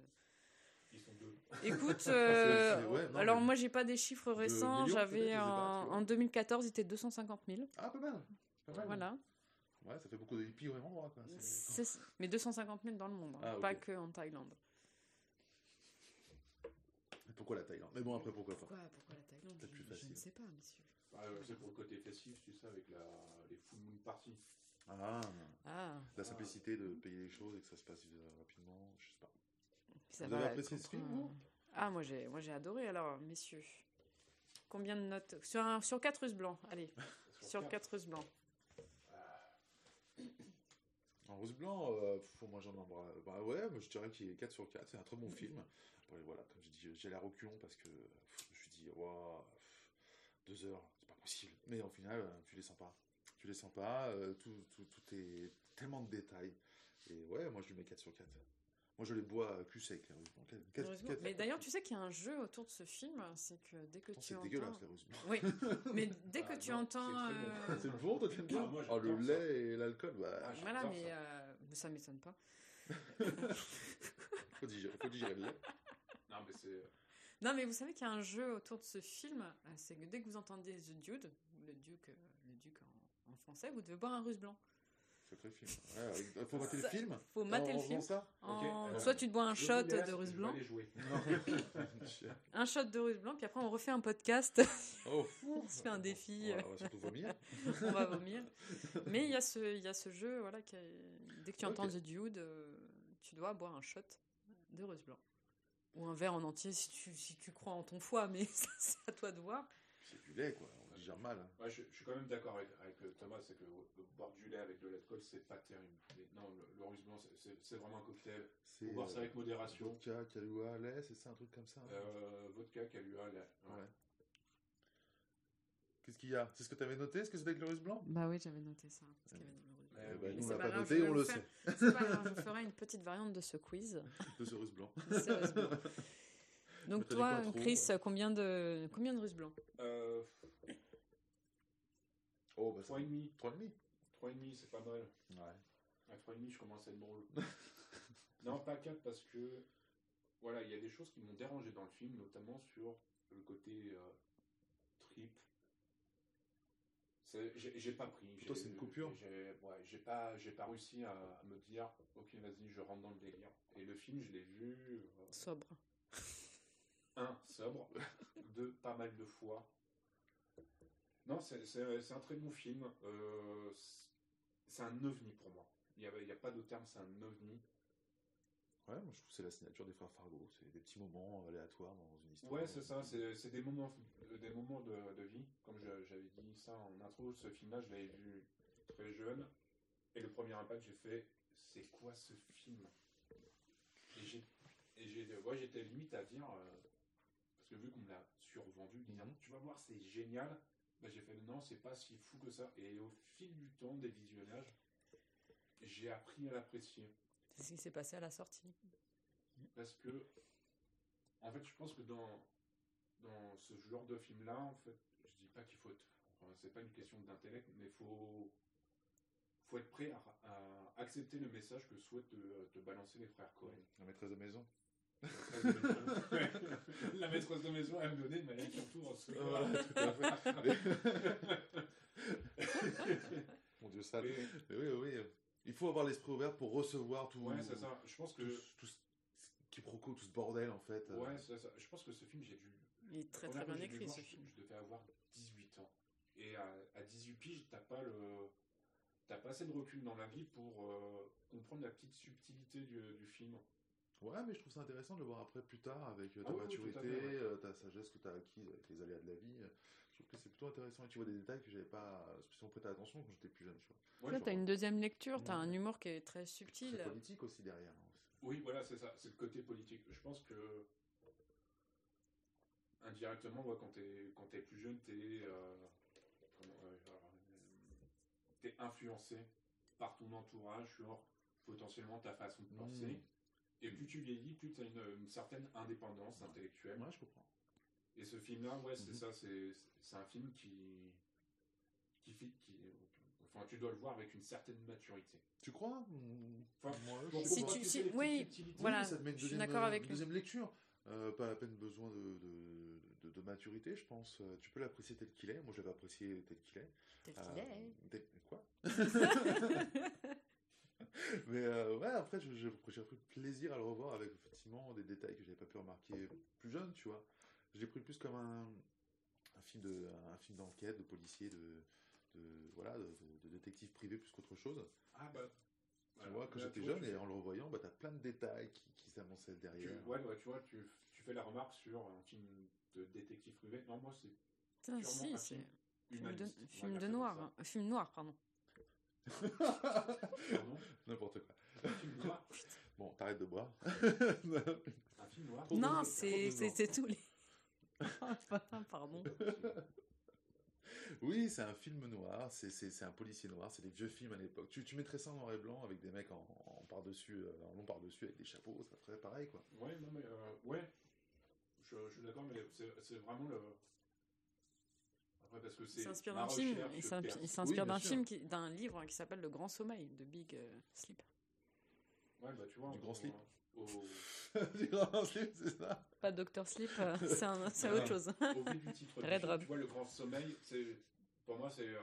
Ils sont deux.
Écoute,
c'est-
euh,
ouais, non,
alors
mais-
moi j'ai pas des chiffres récents. J'avais en,
tu vois.
en 2014, il était 250 000.
Ah, pas mal. Pas mal.
Voilà.
Ouais, ça fait beaucoup de hippies au même endroit, quoi.
Mais 250 000 dans le monde, hein,
Ah,
pas que en Thaïlande.
Et Pourquoi la Thaïlande? Mais bon, après, pourquoi pas
Pourquoi, pourquoi la Thaïlande? Je,
plus
je ne
facile.
sais pas, monsieur.
Bah, euh, c'est pour le côté festif, tu sais, avec la, les full moon parties.
Ah,
Ah,
la simplicité de payer les choses et que ça se passe euh, rapidement, je sais pas.
ça
Vous avez apprécié ce film, vous?
Ah, moi j'ai, moi j'ai adoré. Alors, messieurs, combien de notes? Sur un, sur 4 Russes blancs. Allez, sur
quatre.
4 Russes blancs.
En rose blanc, euh, moi j'en embrasse. Bah ouais, moi, je dirais qu'il est 4 sur 4, c'est un très bon film. Voilà, comme j'ai dit, j'ai la reculon parce que je me suis dit, waouh, deux heures, c'est pas possible. Mais au final, euh, tu les sens pas. Tu les sens pas, euh, tout, tout, tout est tellement de détails. Et ouais, moi je lui mets 4 sur 4. Moi je les bois euh, cul sec, les Russes blancs. Quatre- quatre-
Heureusement.
quatre-
Mais d'ailleurs, tu sais qu'il y a un jeu autour de ce film, c'est que dès que tu
c'est
entends...
dégueulasse, les Russes.
Oui, mais dès que
Ah,
tu entends...
c'est
euh,
C'est bon, toi bien
Ah, moi,
Oh, le
j'adore ça.
lait et l'alcool, bah,
Ah,
Voilà, mais
ça.
euh, mais ça m'étonne pas.
faut digérer, faut digérer le lait.
Non, mais c'est.
Non, mais vous savez qu'il y a un jeu autour de ce film, euh, c'est que dès que vous entendez The Dude, le Duke, euh, le Duc en, en français, vous devez boire un russe blanc.
Sacré film. Ouais, il faut mater le film.
Faut mater
en
le film.
ça
En-
euh,
Soit tu te bois un
je
shot de russe blanc, un shot de russe blanc, puis après on refait un podcast,
Oh,
on se fait un défi,
on va, on va surtout vomir.
on va vomir. Mais il y, a ce- il y a ce jeu, voilà, qui est- dès que tu entends
Ok.
The Dude, euh, tu dois boire un shot de russe blanc. Ou un verre en entier si tu, si tu crois en ton foie, mais c'est à toi de voir.
C'est du lait, quoi. Digère mal. hein.
Ouais, je, je suis quand même d'accord avec, avec euh, Thomas, c'est que euh, boire du lait avec de l'alcool, c'est pas terrible. Mais non, le, le russe blanc, c'est- vraiment un cocktail. Faut boire ça
euh,
avec modération.
vodka, Kahlua, lait, c'est ça, un truc comme ça hein
Euh, vodka, Kahlua, lait. Ouais.
Ouais. Qu'est-ce qu'il y a? C'est ce que tu avais noté Est-ce que c'est avec le russe blanc?
Bah oui, j'avais noté ça. parce qu'il y avait du russe blanc.
Eh
ben, Nous, on l'a
pas
noté, on le sait.
C'est pas grave, je ferai une petite variante de ce quiz.
De ce russe blanc.
de ce russe blanc. Donc toi, Chris, combien de combien de russes blancs?
Euh,
Oh, bah,
3,5.
3,5
3,5, c'est pas mal.
Ouais.
À 3,5, je commence à être drôle. non, pas 4 parce que voilà, il y a des choses qui m'ont dérangé dans le film, notamment sur le côté euh, trip. C'est- J'ai pas pris. j'ai-
c'est une coupure
J'ai ouais, pas, j'ai pas réussi à, à me dire, ok, vas-y, je rentre dans le délire. Et le film, je l'ai vu, euh,
Sobre.
un, sobre, deux, pas mal de fois. Non, c'est un très bon film. Euh, c'est- un ovni pour moi. Il n'y a, il y a pas de terme, c'est un ovni.
Ouais, moi je trouve que c'est la signature des frères Fargo. C'est des petits moments aléatoires dans une histoire.
Ouais, c'est ça, c'est des moments, des moments de, de vie. Comme j'avais dit ça en intro, ce film-là, je l'avais vu très jeune. Et le premier impact, j'ai fait, c'est quoi ce film? Et ouais, j'étais limite à dire, euh, parce que vu qu'on me l'a survendu, dire,
Mhm.
tu vas voir, c'est génial. Bah, j'ai fait, non, c'est pas si fou que ça. Et au fil du temps, des visionnages, j'ai appris à l'apprécier.
C'est ce qui s'est passé à la sortie.
Parce que, en fait, je pense que dans, dans ce genre de film-là, en fait, je dis pas qu'il faut être. Enfin, c'est pas une question d'intellect, mais faut, faut être prêt à, à accepter le message que souhaitent te, te balancer les frères Cohen.
La maîtresse de maison.
La maîtresse de maison, elle me donnait une maladie surtout en ce
Voilà, tout à fait. Mon dieu, ça. Mais oui, oui. Il faut avoir l'esprit ouvert pour recevoir tout.
Ouais, c'est ça. Je pense
Tout,
que.
ce- tout ce quiproquo, tout ce bordel en fait.
Ouais, c'est ça. Je pense que ce film, j'ai dû
Il est très très bien écrit ce film.
Je, je devais avoir 18 ans. Et à, à 18 piges, t'as pas le. T'as pas assez de recul dans la vie pour euh, comprendre la petite subtilité du, du film.
Ouais, mais je trouve ça intéressant de le voir après plus tard avec euh, ta
Ah oui,
maturité,
fait, ouais.
euh, ta sagesse que tu as acquise avec les aléas de la vie. Je trouve que c'est plutôt intéressant et tu vois des détails que j'avais pas spécialement prêté attention quand j'étais plus jeune. Tu vois.
Ouais, genre-
t'as une deuxième lecture, t'as
Ouais.
un humour qui est très subtil.
C'est politique aussi derrière. hein.
Oui, voilà, c'est ça. C'est le côté politique. Je pense que. Indirectement, ouais, quand t'es quand t'es plus jeune, euh, euh, euh, t'es influencé par ton entourage sur potentiellement ta façon de penser.
Mm.
Et plus tu vieillis, plus tu as une, une certaine indépendance intellectuelle.
Ouais, je comprends.
Et ce film-là, ouais, c'est
Mhm.
ça, c'est un film qui, qui, fit- qui, enfin, tu dois le voir avec une certaine maturité.
Tu crois
Enfin,
moi, je
Si tu- si- oui, voilà.
Ça te met une
je suis
deuxième,
d'accord avec
une
lui.
deuxième lecture. Euh, pas à peine besoin de, de, de- de maturité, je pense. Euh, Tu peux l'apprécier tel qu'il est. Moi, je l'avais apprécié tel qu'il est.
Tel
Euh,
qu'il est.
tel- Quoi? Mais euh, ouais, après, j'ai pris plaisir à le revoir avec effectivement des détails que j'avais pas pu remarquer plus jeune, tu vois. Je l'ai pris plus comme un, un film de, un film d'enquête, de policier, de, de voilà, de, de- de détective privé plus qu'autre chose.
Ah bah.
Tu
voilà.
vois, quand j'étais jeune et en le revoyant, bah, t'as plein de détails qui, qui s'avançaient
tu,
derrière.
ouais, ouais, tu vois, tu, tu fais la remarque sur un film de détective privé. Non, moi, c'est
Putain, si, c'est
film
film de, film noir. hein. Film noir, pardon.
Pardon?
N'importe quoi.
Un film noir.
Bon, t'arrêtes de boire.
Un film noir.
Non, c'est c'est- tous les. pardon.
Oui, c'est un film noir, c'est- c'est c'est un policier noir, c'est des vieux films à l'époque. Tu, tu mettrais ça en noir et blanc avec des mecs en, en par-dessus, euh, en long par-dessus avec des chapeaux, ça ferait pareil quoi.
Ouais, non, mais euh, ouais, je, je suis d'accord, mais c'est c'est vraiment le. Après, parce que
Il
c'est.
s'inspire d'un film, il s'inspire
Oui,
d'un
sûr.
film, qui- d'un livre qui s'appelle Le Grand Sommeil de Big euh, Sleep.
Ouais, bah tu vois.
Du grand slip.
Au,
Du grand slip, c'est ça
Pas Doctor Sleep, euh, c'est un- c'est
Ah.
autre chose.
au vu du titre
Red
film, tu vois, le grand sommeil, c'est. Pour moi, c'est. euh,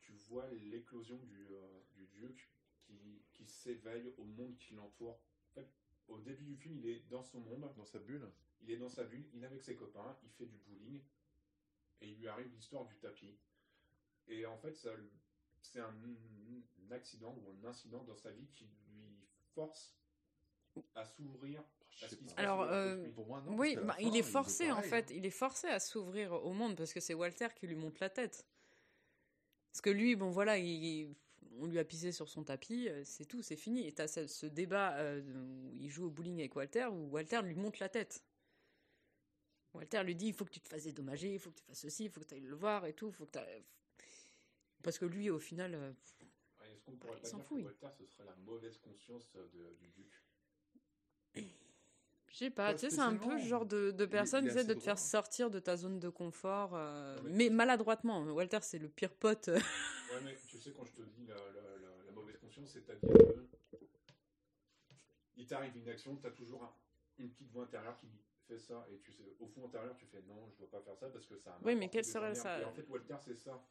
tu vois l'éclosion du, euh, du duc qui, qui s'éveille au monde qui l'entoure. En fait, au début du film, il est dans son monde.
Dans sa bulle
Il est dans sa bulle, il est avec ses copains, il fait du bowling, et il lui arrive l'histoire du tapis. Et en fait, ça, c'est un, un accident ou un incident dans sa vie qui lui force à s'ouvrir à ce qui se
pas.
passe
Alors, euh.
Pour moi, non.
oui, bah,
fin,
il est forcé en
pareil,
fait,
hein.
il est forcé à s'ouvrir au monde parce que c'est Walter qui lui monte la tête. Parce que lui, bon voilà, il- on lui a pissé sur son tapis, euh, c'est tout, c'est fini. Et t'as ce, ce débat euh, où il joue au bowling avec Walter, où Walter lui monte la tête. Walter lui dit, il faut que tu te fasses dédommager, il faut que tu fasses ceci, il faut que tu ailles le voir et tout, faut que Parce que lui, au final, euh,
Ouais, Est-ce qu'on pourrait
il
pas
s'en
dire que
il.
Walter, ce serait la mauvaise conscience euh, de- du duc?
Je sais pas, tu sais, c'est un peu le genre de, personne qui essaie de te faire sortir de ta zone de confort, euh,
mais-
maladroitement. Walter, c'est le pire pote. euh,
Ouais, mais tu sais, quand je te dis la, la- la- la mauvaise conscience, c'est-à-dire que il t'arrive une action, tu as toujours un- une petite voix intérieure qui dit fais ça, et tu sais, au fond intérieur, tu fais non, je dois pas faire ça parce que ça a
Oui, mais quelle serait ça
Et en fait, Walter, c'est ça.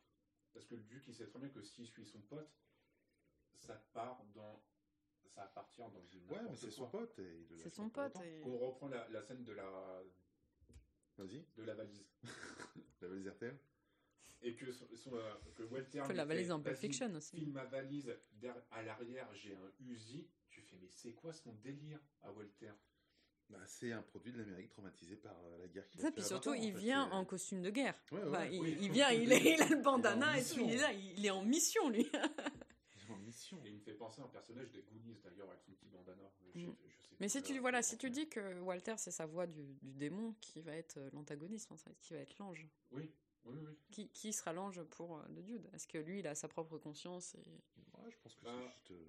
Parce que le duc, il sait très bien que s'il suit son pote, ça part dans. Ça va partir dans une.
Ouais, mais c'est son pote. et
C'est son pote. et-
On reprend la, la scène de la,
Vas-y,
de la valise.
la valise RTL.
Et que, son, son, euh, que Walter.
Un peu
lui
la
fait,
valise en Pulp
Vas-y,
Fiction aussi.
File ma valise, der- à l'arrière j'ai un Uzi. Tu fais, mais c'est quoi son délire? À Walter
Bah, c'est un produit de l'Amérique traumatisé par euh, la guerre qu'il a
Ça, puis surtout,
20 ans,
il
fait,
vient en costume de guerre.
Ouais, ouais,
Bah, il,
oui.
il vient, il, est, il a le bandana et tout, il est
mission.
là, il est en mission, lui.
Il est en mission.
Et il me fait penser à un personnage des Goonies d'ailleurs avec son petit bandana.
Mm.
je sais
Mais si tu, voilà,
je
si tu dis que Walter, c'est sa voix du, du démon qui va être euh, l'antagoniste, en fait, qui va être l'ange.
Oui, oui, oui.
Qui, qui sera l'ange pour euh, le dude Est-ce que lui, il a sa propre conscience et...
Ouais, je pense que
Bah.
c'est juste euh,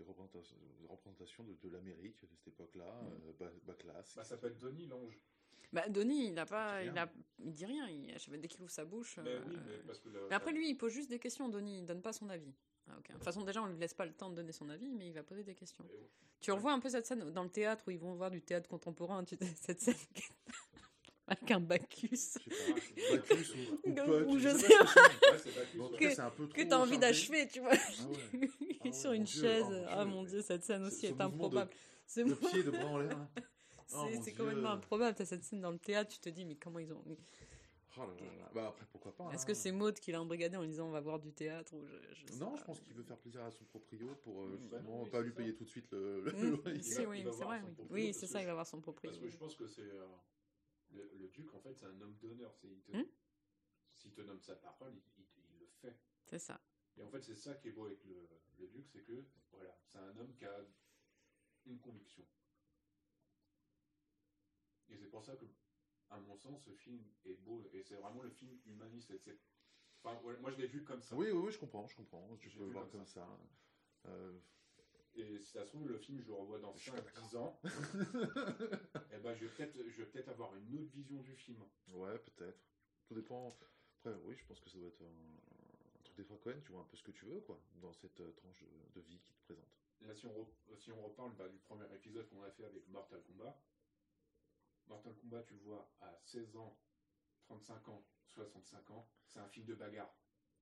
des représentations, des représentations de, de l'Amérique de cette époque-là,
Mm.
euh, bas, bas classe.
Bah, ça peut être Donnie l'ange.
Bah, Donnie, il a pas,
Il dit
il, a, il dit rien. Il, dès qu'il ouvre sa bouche.
Mais
euh,
oui, mais parce que le-
mais après, lui, il pose juste des questions. Donnie, il donne pas son avis. Ah, ok. De toute façon, déjà, on lui laisse pas le temps de donner son avis, mais il va poser des questions. Tu revois un peu cette scène dans le théâtre où ils vont voir du théâtre contemporain. Tu cette scène avec un Bacchus.
Je sais pas, Bacchus ou, ou
Ou
Puck,
je
sais pas c'est.
Ouais,
Que-
c'est un peu
Que
trop
t'as envie d'achever, tu vois.
Ah ouais.
Il est
Ah ouais,
sur une
Dieu,
chaise.
oh mon
ah
Dieu,
mon dieu, cette scène aussi
ce
est
de-
improbable. C'est
Le pied de bras en l'air.
c'est-
Oh,
c'est complètement improbable. T'as cette scène dans le théâtre, tu te dis, mais comment ils ont.
Oh là là là. Bah après, pourquoi pas.
Est-ce
hein.
que c'est Maud qui l'a embrigadé en lui disant on va voir du théâtre ou je, je sais
Non,
pas.
je pense qu'il veut faire plaisir à son proprio pour euh, justement
Bah oui,
pas lui
ça.
payer tout de suite le, le
Mmh,
loyer.
si,
va-
oui, c'est vrai, oui. c'est ça, il va voir son proprio.
Parce que je pense que c'est. euh, le, le duc, en fait, c'est un homme d'honneur. C'est- il te-
Hmm?
S'il te donne sa parole, il, il- il le fait.
C'est ça.
Et en fait, c'est ça qui est beau avec le, le duc, c'est que, voilà, c'est un homme qui a une conviction. Et c'est pour ça que, à mon sens, ce film est beau. Et c'est vraiment le film humaniste. Et c'est- Enfin, voilà, moi, je l'ai vu comme ça.
Oui, oui, oui, je comprends, je comprends. Tu peux le voir
comme
ça. Euh,
Et si ça se trouve, le film, je le revois dans
Je suis
5-10 ans. et ben, je vais peut-être je vais peut-être avoir une autre vision du film.
ouais, peut-être. Tout dépend. Après, oui, je pense que ça doit être un, un truc des Cohen, tu vois un peu ce que tu veux, quoi, dans cette euh, tranche de, de vie qui te présente.
Là, si on, re- si on reparle bah, du premier épisode qu'on a fait avec Mortal Kombat, Mortal Kombat, tu le vois à 16 ans, 35 ans, 65 ans, c'est un film de bagarre.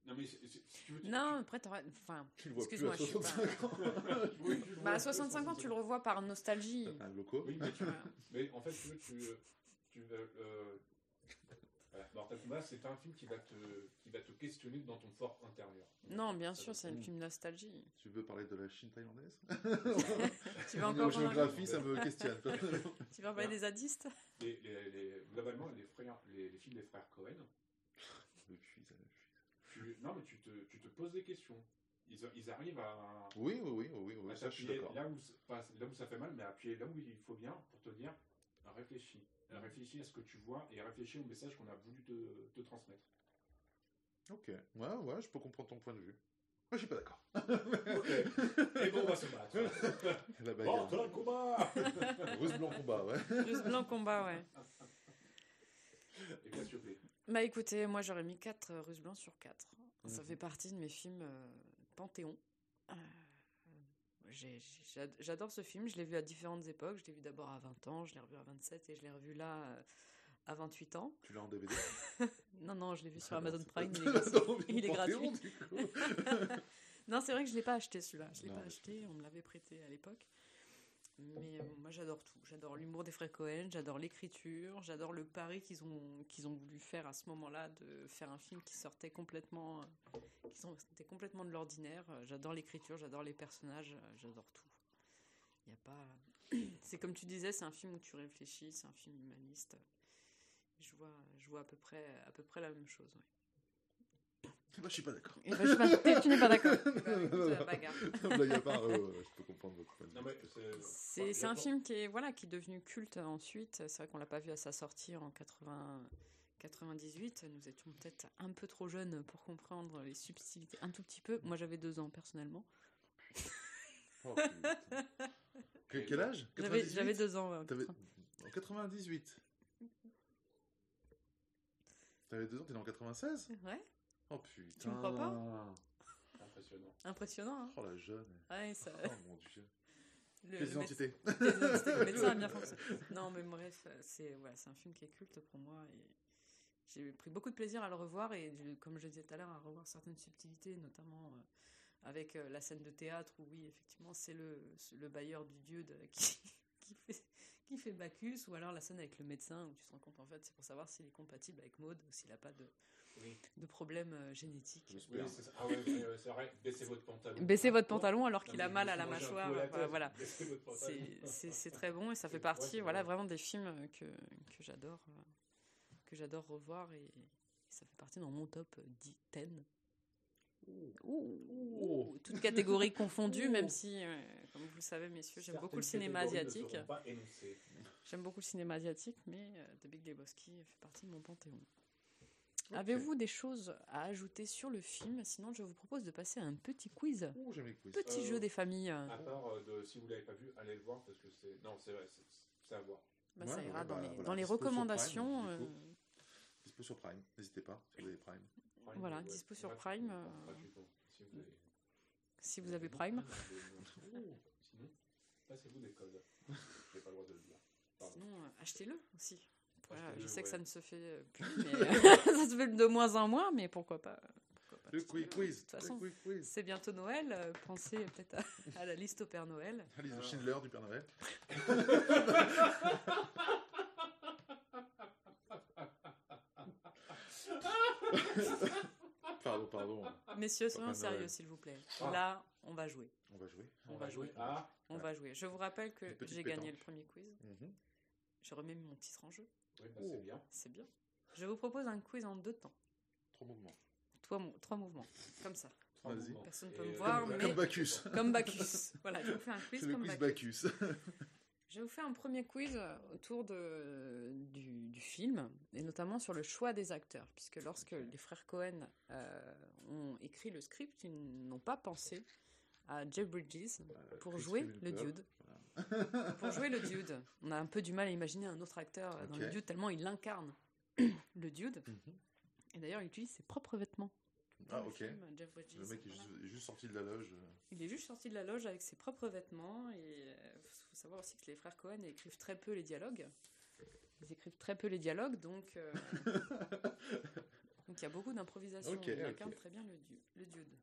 Non, mais si tu veux. tu-
Non, après, t'aurais- enfin,
Tu le vois plus
Excuse-moi,
à
je suis pas-
65 ans.
tu- oui,
bah, à
à
65 ans, tu le revois par nostalgie.
un loco.
Oui, mais, tu-
Voilà.
mais en fait, tu veux, tu, tu euh, euh, voilà, Mortal Kombat, c'est un film qui va, te, qui va te questionner dans ton fort intérieur.
Non, bien sûr, c'est un film nostalgie.
Tu veux parler de la Chine thaïlandaise
Tu veux encore
géographie, ça me questionne.
tu veux parler des zadistes
Les, les, les- globalement, les, frères, les, les films des frères Cohen,
Le puits, ça.
Tu, non, mais tu te, tu te poses des questions. Ils, ils arrivent à,
Oui, oui, oui, oui, oui,
à
ça je suis
t'appuyer
d'accord.
là où, pas là où ça fait mal, mais appuyer là où il faut bien pour te dire réfléchis. Réfléchis à ce que tu vois et réfléchis au message qu'on a voulu te, te transmettre.
Ok. Ouais, ouais, je peux comprendre ton point de vue. Moi, je suis pas d'accord.
Et bon, on va se battre.
La bagarre.
Un combat
Russe blanc combat, ouais.
Russe blanc combat, ouais.
Et bien, plaît.
Bah écoutez, moi j'aurais mis 4 Russes blancs sur 4. Ça
Mhm.
fait partie de mes films euh, Panthéon. Euh, j'ai- j'ai- J'adore ce film, je l'ai vu à différentes époques. Je l'ai vu d'abord à 20 ans, je l'ai revu à 27 et je l'ai revu là euh, à 28 ans.
Tu l'as en DVD
Non, non, je l'ai vu sur
Ah
Amazon Prime, il est gratuit. Il est gratuit.
du coup.
Non, c'est vrai que je l'ai pas acheté celui-là. Je l'ai
Non,
pas
mais
acheté, on me l'avait prêté à l'époque. Mais euh, moi j'adore tout. J'adore l'humour des frères Cohen, j'adore l'écriture, j'adore le pari qu'ils ont, qu'ils ont voulu faire à ce moment-là, de faire un film qui sortait complètement, euh, de l'ordinaire. J'adore l'écriture, j'adore les personnages, euh, j'adore tout. C'est comme tu disais, c'est un film où tu réfléchis, c'est un film humaniste. Je vois, je vois à peu près, la même chose.
Bah, je suis pas d'accord.
Et ben, je sais pas, t'es- tu n'es pas d'accord. Eh écoute, euh, bagarre.
Blague à part, euh, ouais, je peux comprendre votre point de
Non,
vue.
mais c'est.
C'est c'est un film qui est, voilà, qui est devenu culte ensuite. C'est vrai qu'on l'a pas vu à sa sortie en 80, 98. Nous étions peut-être un peu trop jeunes pour comprendre les subtilités, un tout petit peu. Moi, j'avais deux ans personnellement.
Oh, putain. Que- quel âge?
J'avais
98?
j'avais deux ans. ouais, en
T'avais-
80.
En 98. T'avais deux ans, t'es né en 96
Ouais,
Oh putain.
Tu me crois pas?
Impressionnant.
impressionnant. Hein
Oh la jeune.
ouais, ça,
Oh mon dieu.
le,
Pièce
le médecin a bien fonctionné. Non, mais bref, c'est voilà, c'est un film qui est culte pour moi et j'ai pris beaucoup de plaisir à le revoir et comme je disais tout à l'heure, à revoir certaines subtilités, notamment euh, avec euh, la scène de théâtre où oui, effectivement, c'est le, le bailleur du dieu de- qui, qui fait qui fait Bacchus ou alors la scène avec le médecin où tu te rends compte en fait c'est pour savoir s'il est compatible avec Maud ou s'il n'a pas de,
Oui.
de problème euh, génétique.
Le
Oui, c'est. Ah ouais, ouais, ouais, c'est vrai. Baissez votre pantalon.
Baissez votre pantalon alors qu'il a mal à la mâchoire.
à la
voilà. C'est- très bon et ça fait
Ouais,
partie
c'est
voilà,
vrai.
vraiment des films que, que j'adore euh, que j'adore revoir et, ça fait partie dans mon top 10 10. Ouh, ouh, toutes catégories confondues, même si, euh, comme vous le savez, messieurs, j'aime beaucoup le cinéma asiatique. J'aime beaucoup le cinéma asiatique, mais euh, The Big Lebowski fait partie de mon panthéon. Avez-vous des choses à ajouter sur le film? Sinon, je vous propose de passer à un petit quiz.
Oh, j'aime les quiz.
Petit
Euh,
jeu des familles.
À part euh, de, si vous l'avez pas vu, allez le voir parce que c'est. Non, c'est vrai, c'est- c'est à voir.
Bah,
Ouais,
ça
ouais,
ira dans
bah,
les,
voilà,
dans les
dispo sur Prime,
recommandations. euh,
Dispo sur Prime. N'hésitez pas, si vous avez Prime.
Prime,
Voilà,
ouais,
dispo sur Prime, euh,
si vous avez-
si vous avez Prime.
Sinon, passez-vous des codes. J'ai pas le droit de le dire. Pardon.
Sinon, euh, achetez-le aussi. Voilà, je sais que ça ne se fait euh, plus, mais ça se fait de moins en moins, mais pourquoi pas. pourquoi pas
Le
acheter-le.
quiz, quiz.
De toute façon,
Le quiz, quiz.
c'est bientôt Noël. euh, Pensez peut-être à, à la liste au Père Noël.
Alice de Schindler du Père Noël. pardon, pardon.
Messieurs, soyons sérieux, s'il vous plaît.
Ah.
Là, on va jouer.
On va jouer.
On va jouer.
Ah,
On va jouer. Je vous rappelle que j'ai gagné le premier quiz.
Mhm.
Je remets mon titre en jeu.
Oui, bah,
Oh.
c'est bien.
C'est bien. Je vous propose un quiz en deux temps.
Trois mouvements.
Trois, mou- trois mouvements. Comme ça.
Trois
Vas-y.
mouvements.
Personne
Et,
peut me
euh,
voir,
comme-
mais-
Comme Bacchus.
Comme Bacchus. voilà, je vous fais un quiz
C'est le
comme
quiz
Bacchus.
Bacchus.
Je vais vous faire un premier quiz autour de, du, du film, et notamment sur le choix des acteurs, puisque lorsque les frères Cohen euh, ont écrit le script, ils n'ont pas pensé à Jeff Bridges pour
Chris
jouer le dude. Pour jouer le dude. On a un peu du mal à imaginer un autre acteur dans le dude, tellement il incarne le dude.
Mhm.
Et d'ailleurs, il utilise ses propres vêtements. dans
Ah, ok.
film, Jeff Bridges.
Le mec est juste, est juste sorti de la loge. euh.
Il est juste sorti de la loge avec ses propres vêtements et il faut savoir aussi que les frères Cohen écrivent très peu les dialogues. Ils écrivent très peu les dialogues, donc euh, donc il y a beaucoup d'improvisation.
Ok,
il incarne très bien le, du- le dude.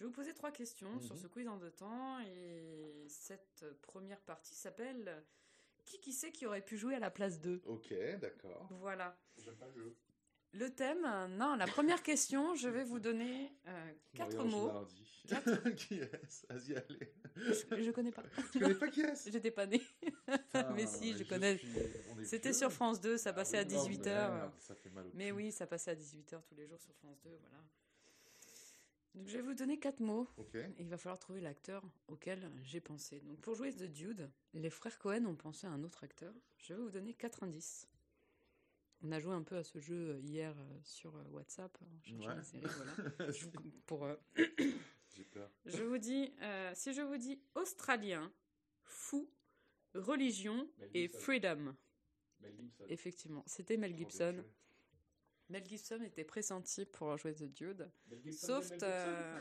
Je vais vous poser trois questions
Mhm.
sur ce quiz en deux temps et cette première partie s'appelle Qui qui sait qui aurait pu jouer à la place d'eux?
Ok, d'accord.
Voilà.
J'aime pas le jeu.
Le thème, non, la première question, je vais vous donner euh, quatre mots.
Genalardi. qui est-ce? Vas-y, allez.
Je, je connais pas.
Tu connais pas qui est-ce?
J'étais pas née.
Putain,
mais si, je connais.
on est
C'était sur France 2, ça
Ah
passait
oui,
à
non,
18h.
Merde, ça fait mal au
Mais
cul.
oui, ça passait à 18h tous les jours sur France 2, voilà. Donc je vais vous donner quatre mots. Et il va falloir trouver l'acteur auquel j'ai pensé. Donc pour jouer The Dude, les frères Cohen ont pensé à un autre acteur. Je vais vous donner quatre indices. On a joué un peu à ce jeu euh, hier euh, sur euh, WhatsApp, en cherchant
Ouais.
la série, voilà. Je vous- pour, euh,
J'ai peur.
je vous dis, euh, si je vous dis australien, fou, religion
Mel
et
Gibson.
freedom.
Mel Gibson.
Effectivement, c'était Mel
Oh,
Gibson. Mel Gibson était pressenti pour jouer The Dude. Sauf, euh,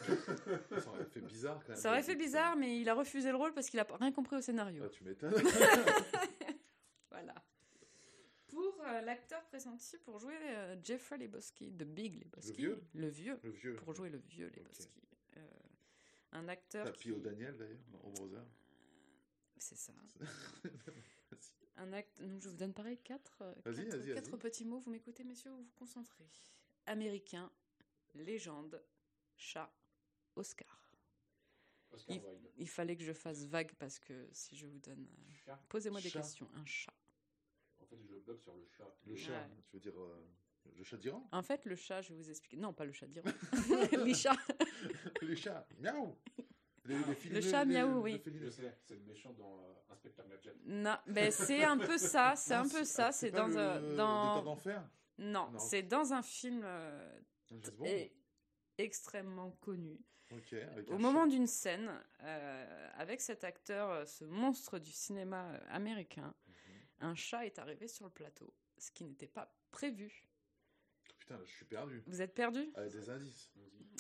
Ça aurait fait bizarre quand même.
ça aurait fait bizarre, mais il a refusé le rôle parce qu'il a rien compris au scénario.
Ah, tu m'étonnes.
Voilà. Pour euh, l'acteur pressenti pour jouer euh, Jeffrey Lebowski, The Big Lebowski,
vieux
le vieux,
Le vieux.
pour jouer le vieux Lebowski. Euh, un acteur
T'as
qui...
au Daniel d'ailleurs, au Brother.
C'est ça. Un acte. Donc je vous donne pareil quatre, euh,
Vas-y,
quatre,
vas-y,
quatre
vas-y.
petits mots. Vous m'écoutez, messieurs, vous vous concentrez? Américain, légende, chat, Oscar.
Oscar
Il,
Wilde.
il fallait que je fasse vague parce que si je vous donne. euh,
Chat.
Posez-moi des
Chat.
questions. Un chat.
En fait, je bloque sur le chat.
Le chat,
Ouais.
tu veux dire euh, le chat d'Iran?
En fait, le chat, je vais vous expliquer. Non, pas le chat d'Iran. Les chats.
Les chats, miaou les félines-
Le chat miaou, oui.
félines.
Je sais, c'est le méchant dans euh, Inspecteur Gadget.
Non, ben c'est un peu ça. C'est un peu ça.
ah,
C'est dans
le
Dans...
d'enfer
Non,
Non.
c'est dans un film euh, et- extrêmement connu. Au moment d'une scène, euh, avec cet acteur, euh, ce monstre du cinéma américain,
Mhm.
un chat est arrivé sur le plateau, ce qui n'était pas prévu.
Putain, là, je suis perdu.
Vous êtes perdu?
Avec des indices.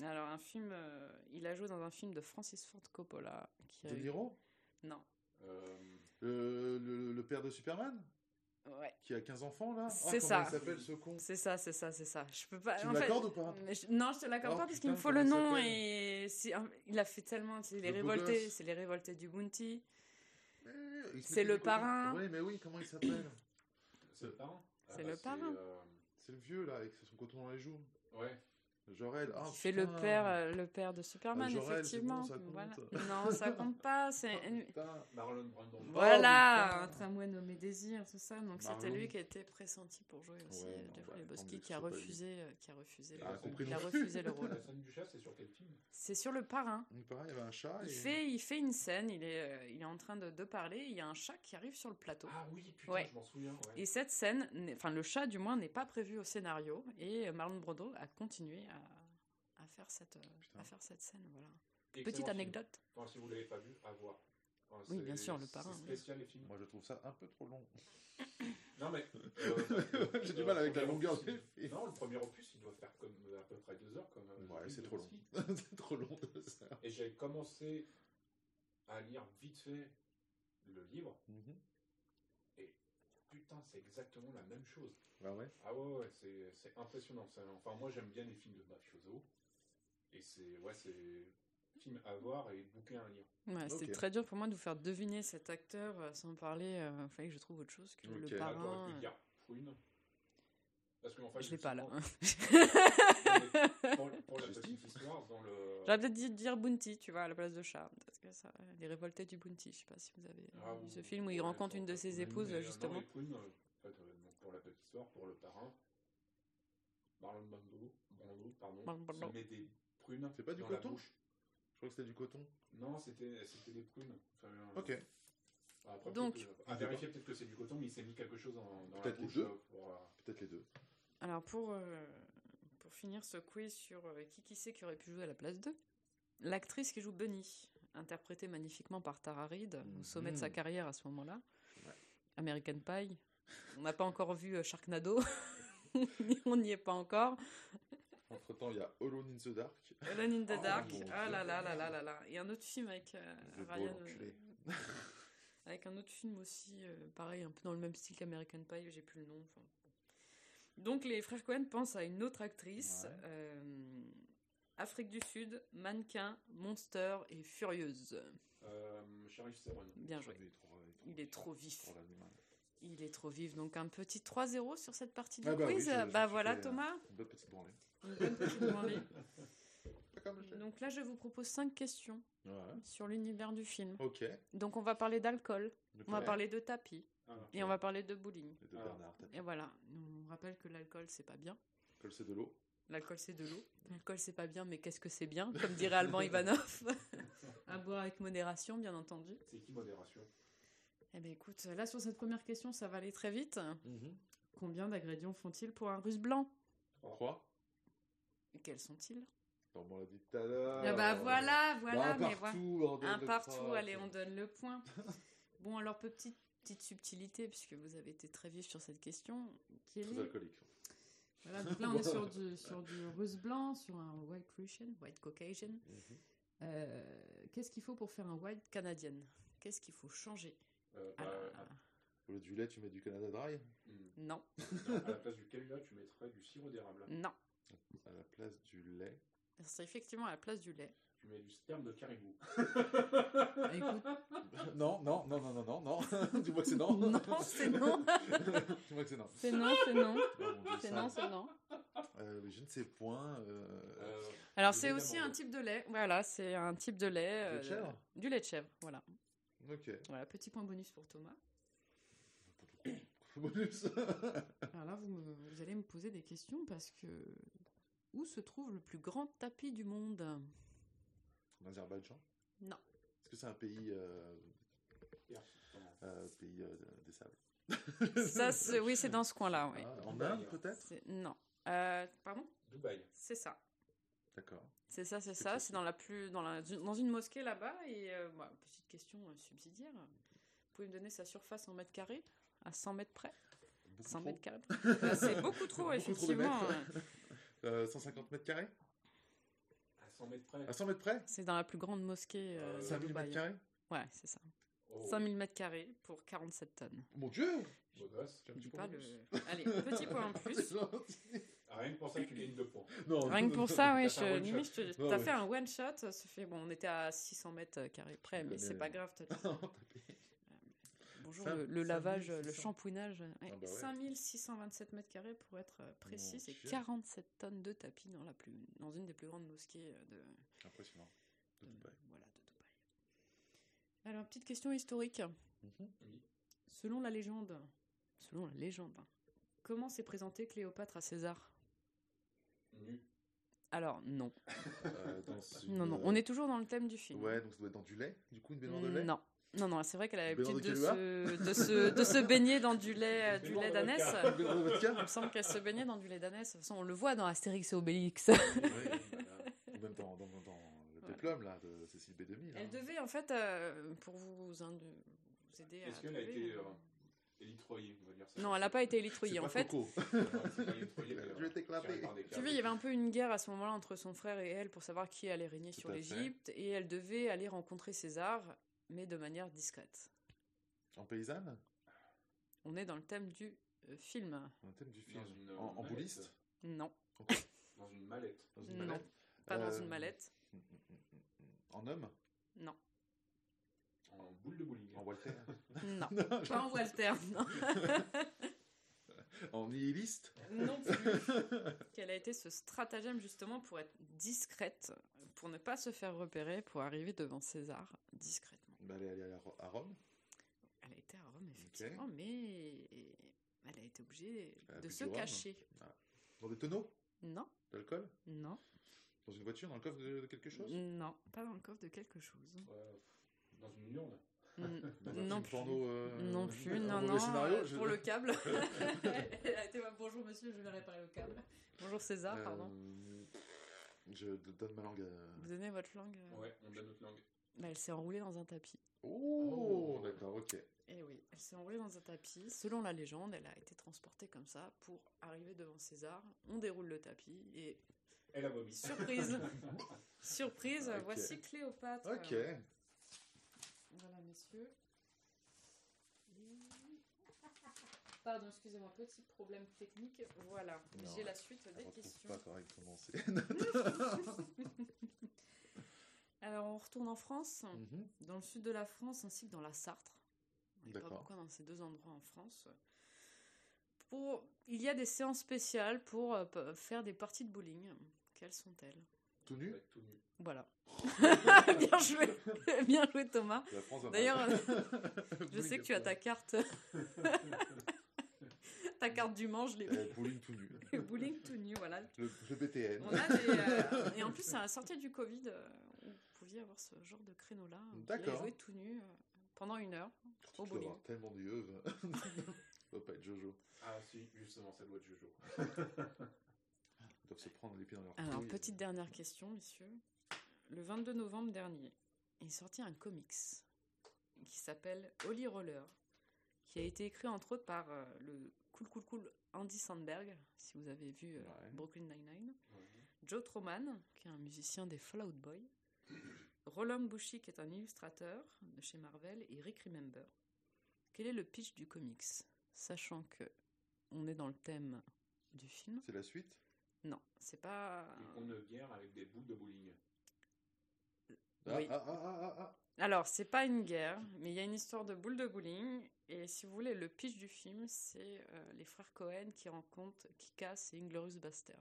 Alors, un film, euh, il a joué dans un film de Francis Ford Coppola. Qui a
De
eu-
Niro?
Non.
Euh,
le, le, le père de Superman?
Ouais.
Qui a 15 enfants là? Ah,
C'est
comment
ça.
il s'appelle ce con?
C'est ça, c'est ça, c'est ça. Je peux pas.
Tu
en
me
fait-
l'accordes ou pas?
mais je- Non, je te l'accorde
Oh,
pas parce qu'il me
putain,
faut le
comment il
nom
s'appelle?
et c'est un- il a fait tellement. C'est les
Le beau
révoltés,
gosse.
c'est les révoltés du Bounty.
Eh, il se
C'est
mettait
le parrain.
Oui, mais oui, comment il s'appelle?
C'est le parrain Ah
C'est
bah,
le parrain.
euh,
C'est le vieux là, avec son coton dans les joues. Jorel. Ah,
fait le père, euh, le père de Superman,
Ah, Jor-El,
effectivement.
bon, ça compte.
Voilà. Non, ça compte pas. C'est
Ah.
Marlon Brando.
voilà, un tramway nommé Désir, tout ça. Donc c'était lui qui a été pressenti pour jouer aussi,
Ouais,
euh,
non,
Jeffrey
bah, que
qui a refusé, euh, qui a refusé,
Ah,
le,
compris
il a refusé le rôle.
La scène du chat, c'est sur quel film?
C'est sur le parrain.
Il paraît, il y avait un chat.
Il
et-
fait, il fait une scène. Il est, euh, il est en train de, de parler. Il y a un chat qui arrive sur le plateau.
Ah oui, putain,
Ouais.
je m'en souviens. ouais.
Et cette scène, enfin le chat du moins, n'est pas prévu au scénario. Et Marlon Brando a continué à faire cette, euh,
Putain.
à faire cette scène. Voilà.
Excellent
Petite anecdote.
Enfin, si vous l'avez pas vu, à voir. Enfin,
Oui, bien sûr, le parrain, oui.
spécial les films.
Moi, je trouve ça un peu trop long.
Non, mais. euh,
J'ai du mal avec la
premier
longueur
opus,
des
il-
films.
Non, le premier opus, il doit faire comme à peu près deux heures. Comme, euh,
Ouais, c'est trop long. C'est trop long de ça.
Et j'ai commencé à lire vite fait le livre.
Mhm.
Putain, c'est exactement la même chose.
Ah ouais?
Ah ouais, ouais, c'est, c'est impressionnant. ça. Enfin, moi, j'aime bien les films de mafioso. Et c'est, ouais, c'est film à voir et bouquin à lire.
Ouais, C'était très dur pour moi de vous faire deviner cet acteur euh, sans parler. euh, Il fallait que je trouve autre chose que
Ok.
le
Là,
Là,
parrain. euh,
Prune. Parce qu'en fait,
Je l'ai pas là.
mais pour, pour la petite histoire, dans le.
J'aurais peut-être dit dire Bounty, tu vois, à la place de chat. Parce que ça, les révoltés du Bounty, je sais pas si vous avez
Ah,
vu
ou-
ce film où il rencontre une de ses
mais,
épouses,
euh,
justement.
Dans les prunes, euh, en fait, euh, pour la petite histoire, pour le parrain, Marlon Brando, Brando pardon,
Marlon Brando.
se met des prunes
C'est pas du
dans
coton. Je crois que c'était du coton.
Non, c'était, c'était des prunes. Enfin, euh,
Ok.
Après,
Donc-
à vérifier, peut-être que c'est du coton, mais il s'est mis quelque chose en, dans la bouche
deux.
euh, pour. euh,
Peut-être les deux.
Alors, pour, euh, pour finir ce quiz sur euh, qui qui c'est qui aurait pu jouer à la place 2, l'actrice qui joue Bunny, interprétée magnifiquement par Tara Reid, au sommet de sa
Mhm.
carrière à ce moment-là.
Ouais.
American Pie. On n'a pas encore vu euh, Sharknado. On n'y est pas encore.
Entre temps, il y a Hollow in the Dark.
Alone in the
Oh,
Dark. Ah là là là là là là. Et un autre film avec euh, Ryan. euh, avec un autre film aussi, euh, pareil, un peu dans le même style qu'American Pie, j'ai plus le nom. Donc les frères Cohen pensent à une autre actrice.
Ouais.
euh, Afrique du Sud, mannequin, monster et furieuse.
euh.
Bien joué.
Il est trop,
Il est trop vif. Il est trop vif. Donc un petit 3-0 sur cette partie du
Ah bah oui,
quiz.
je me
bah voilà
fait, euh,
Thomas,
Une bonne petite branlée.
une bonne petite branlée. Donc là je vous propose 5 questions
Ouais.
sur l'univers du film.
Ok.
Donc on va parler d'alcool, on va parler de tapis
Ah,
et on va parler de bowling.
Et de
Ah.
Bernard Tapie.
Et voilà, on rappelle que l'alcool c'est pas bien.
Colle, c'est de l'eau.
L'alcool c'est de l'eau. L'alcool c'est pas bien, mais qu'est-ce que c'est bien Comme dirait Alban Ivanov? à boire avec modération, bien entendu.
C'est qui modération?
Eh bien écoute, là sur cette première question, ça va aller très vite.
Mhm.
Combien d'ingrédients font-ils pour un russe blanc?
3
Et quels sont-ils?
On l'a dit tout à l'heure.
Ah bah voilà, voilà,
Bah, un
mais voilà.
partout, on donne
Un partout,
trois.
allez, on donne le point. Bon, alors, petite, petite subtilité, puisque vous avez été très vif sur cette question. Quel
Très
est-
alcoolique.
Voilà, donc là, on est sur du, sur du russe blanc, sur un white Russian, white Caucasian.
Mhm.
Euh, Qu'est-ce qu'il faut pour faire un white Canadian Qu'est-ce qu'il faut changer?
Euh,
Ah
bah,
là.
Au lieu du lait, tu mets du Canada Dry.
hmm.
Non,
à la place du Canada, tu mettrais du sirop d'érable.
non.
À la place du lait.
C'est effectivement à la place du lait.
Tu mets du sperme de caribou.
Écoute,
Non, non, non, non, non, non, non. Dis-moi que c'est non.
non, c'est non.
Dis-moi que c'est non.
C'est non, c'est non.
Oh,
C'est non, c'est non.
Euh, je ne sais point. euh,
Euh,
Alors, c'est aussi un type de lait. Voilà, c'est un type de lait.
Du lait de
euh,
chèvre
Du lait de chèvre, voilà.
Ok.
Voilà, petit point bonus pour Thomas.
Bonus.
Alors là, vous, me- vous allez me poser des questions parce que. Où se trouve le plus grand tapis du monde?
En Azerbaïdjan
Non.
Est-ce que c'est un pays, euh, euh, pays euh, des sables?
Ça, c'est- oui, c'est dans ce coin-là, oui.
Ah, En Inde
hein.
peut-être?
C'est- Non. Euh, pardon?
Dubaï.
C'est ça.
D'accord.
C'est ça, c'est ça. C'est dans la plus dans la dans une mosquée là-bas et euh, bah, petite question euh, subsidiaire. Vous pouvez me donner sa surface en mètres carrés à 100 mètres près?
Beaucoup
100
trop.
mètres carrés. C'est beaucoup trop
Beaucoup trop de
effectivement.
mètres. Euh, 150 mètres carrés?
À 100 mètres près.
À 100 mètres près?
C'est dans la plus grande mosquée euh,
Euh,
de
5000
Dubaï.
mètres carrés?
Ouais, c'est ça.
Oh,
5000 mètres carrés pour 47 tonnes.
Mon Dieu
Je dis pas le. Allez, petit point en plus.
Ah, rien que pour ça, tu gagnes deux points.
Non,
Rien que pour ça, ouais,
T'as fait un
je,
one
limite, je te-
Ouais,
t'as
ouais.
fait un one shot. Ça fait bon, on était à 600 mètres carrés près, mais
Mais-
c'est pas grave. Bonjour, le, le lavage, le
5600.
shampouinage. ouais.
Ah bah ouais.
5627 mètres carrés pour être euh, précis, c'est
Dieu.
47 tonnes de tapis dans, la plus, dans une des plus grandes mosquées euh, de,
Impressionnant. De
de-
Dubaï.
voilà, de Dubaï. Alors, petite question historique.
Mhm.
Oui.
Selon la légende, selon la légende, comment s'est présentée Cléopâtre à César?
Nu.
Alors, non.
Euh, dans une,
Non, non,
euh,
on est toujours dans le thème du film.
Ouais, donc ça doit être dans du lait. Du coup, une baignoire de lait
Non. Non, non, c'est vrai qu'elle a l'habitude de
de
se, de, se, de se baigner dans du lait, euh, du lait d'ânesse. Il me semble qu'elle se baignait dans du lait d'ânesse. De toute façon, on le voit dans Astérix et Obélix.
Ou même dans, dans, le péplum, là, de Cécile B2000.
Elle devait, en fait, euh, pour vous, aider à.
Est-ce qu'elle a été
euh,
euh, élitroyée, on va dire ça
Non, elle n'a pas été élitroyée.
pas
En fait,
Coco.
Non, c'est pas élitroyée, mais,
Je vais
euh,
t'éclater.
tu veux, il y avait un peu une guerre à ce moment-là entre son frère et elle pour savoir qui allait régner
Tout
sur l'Égypte. Et elle devait aller rencontrer César, mais de manière discrète.
En paysanne?
On est dans le thème du euh, film.
Dans le thème du film.
Dans une, euh,
en, bouliste
Non,
Dans une mallette.
Dans une
Non.
mallette
pas dans une mallette.
En homme?
Non,
En boule de bowling.
En Walter
non.
Non,
Pas en Walter, non.
En nihiliste
Non plus. Quel a été ce stratagème justement pour être discrète, pour ne pas se faire repérer, pour arriver devant César discrètement?
Bah, Elle est allée à, Ro- à Rome.
Elle a été à Rome, effectivement, mais elle a été obligée de se cacher.
Dans des tonneaux?
Non,
d'alcool?
Non,
Dans une voiture Dans le coffre de, de quelque chose?
Non, pas dans le coffre de quelque chose.
Ouais, dans une urne.
Mm,
Dans un
non plus.
porno euh,
Non plus,
un
non, non.
scénario,
euh,
je-
Pour le câble. Bonjour monsieur, je vais réparer le câble. Bonjour César,
Euh,
pardon.
Je donne ma langue à...
Vous donnez votre langue euh,
Ouais, on donne notre langue.
bah, Elle s'est enroulée dans un tapis.
Oh,
Oh.
d'accord, ok.
Eh oui, elle s'est enroulée dans un tapis. Selon la légende, elle a été transportée comme ça pour arriver devant César. On déroule le tapis et
Elle a vomi.
surprise, surprise, voici Cléopâtre.
Ok.
Voilà, messieurs. Pardon, excusez-moi, petit problème technique. Voilà, j'ai la suite des questions.
pas correctement.
Alors, on retourne en France,
Mhm.
dans le sud de la France ainsi que dans la Sarthe. On pas
D'accord.
pourquoi dans ces deux endroits en France. Pour... Il y a des séances spéciales pour euh, faire des parties de bowling. Quelles sont-elles?
Tout nu.
Voilà. Bien joué, bien joué Thomas. D'ailleurs. Je sais que tu as ta carte. ta carte du manche, les
Euh, bowling tout nu.
les bowling tout nu, voilà.
Le, le BTN.
On a des, euh, et en plus, à la sortie du Covid, euh, vous pouviez avoir ce genre de créneau-là.
D'accord.
jouer tout nu euh, pendant une heure
Tu
au bowling.
avoir tellement de yeux. doit pas être Jojo.
Ah si, justement, ça doit être Jojo.
Doivent se prendre les pieds dans leur
Alors, petite dernière question, messieurs. Le 22 novembre dernier, il est sorti un comics qui s'appelle Holy Roller, qui a été écrit entre autres par euh, le cool cool cool Andy Sandberg, si vous avez vu euh,
Ouais.
Brooklyn Nine-Nine, Joe Troman, qui est un musicien des Fallout Boy, Roland Bushy, qui est un illustrateur de chez Marvel, et Rick Remember. Quel est le pitch du comics Sachant que on est dans le thème du film?
C'est la suite?
Non, c'est pas.
Une guerre avec des boules de bowling.
ah,
Oui.
ah, ah, ah, ah, ah.
Alors, c'est pas une guerre, mais il y a une histoire de boule de bowling. Et si vous voulez, le pitch du film, c'est euh, les frères Cohen qui rencontrent Kikas et Inglorious Bastard.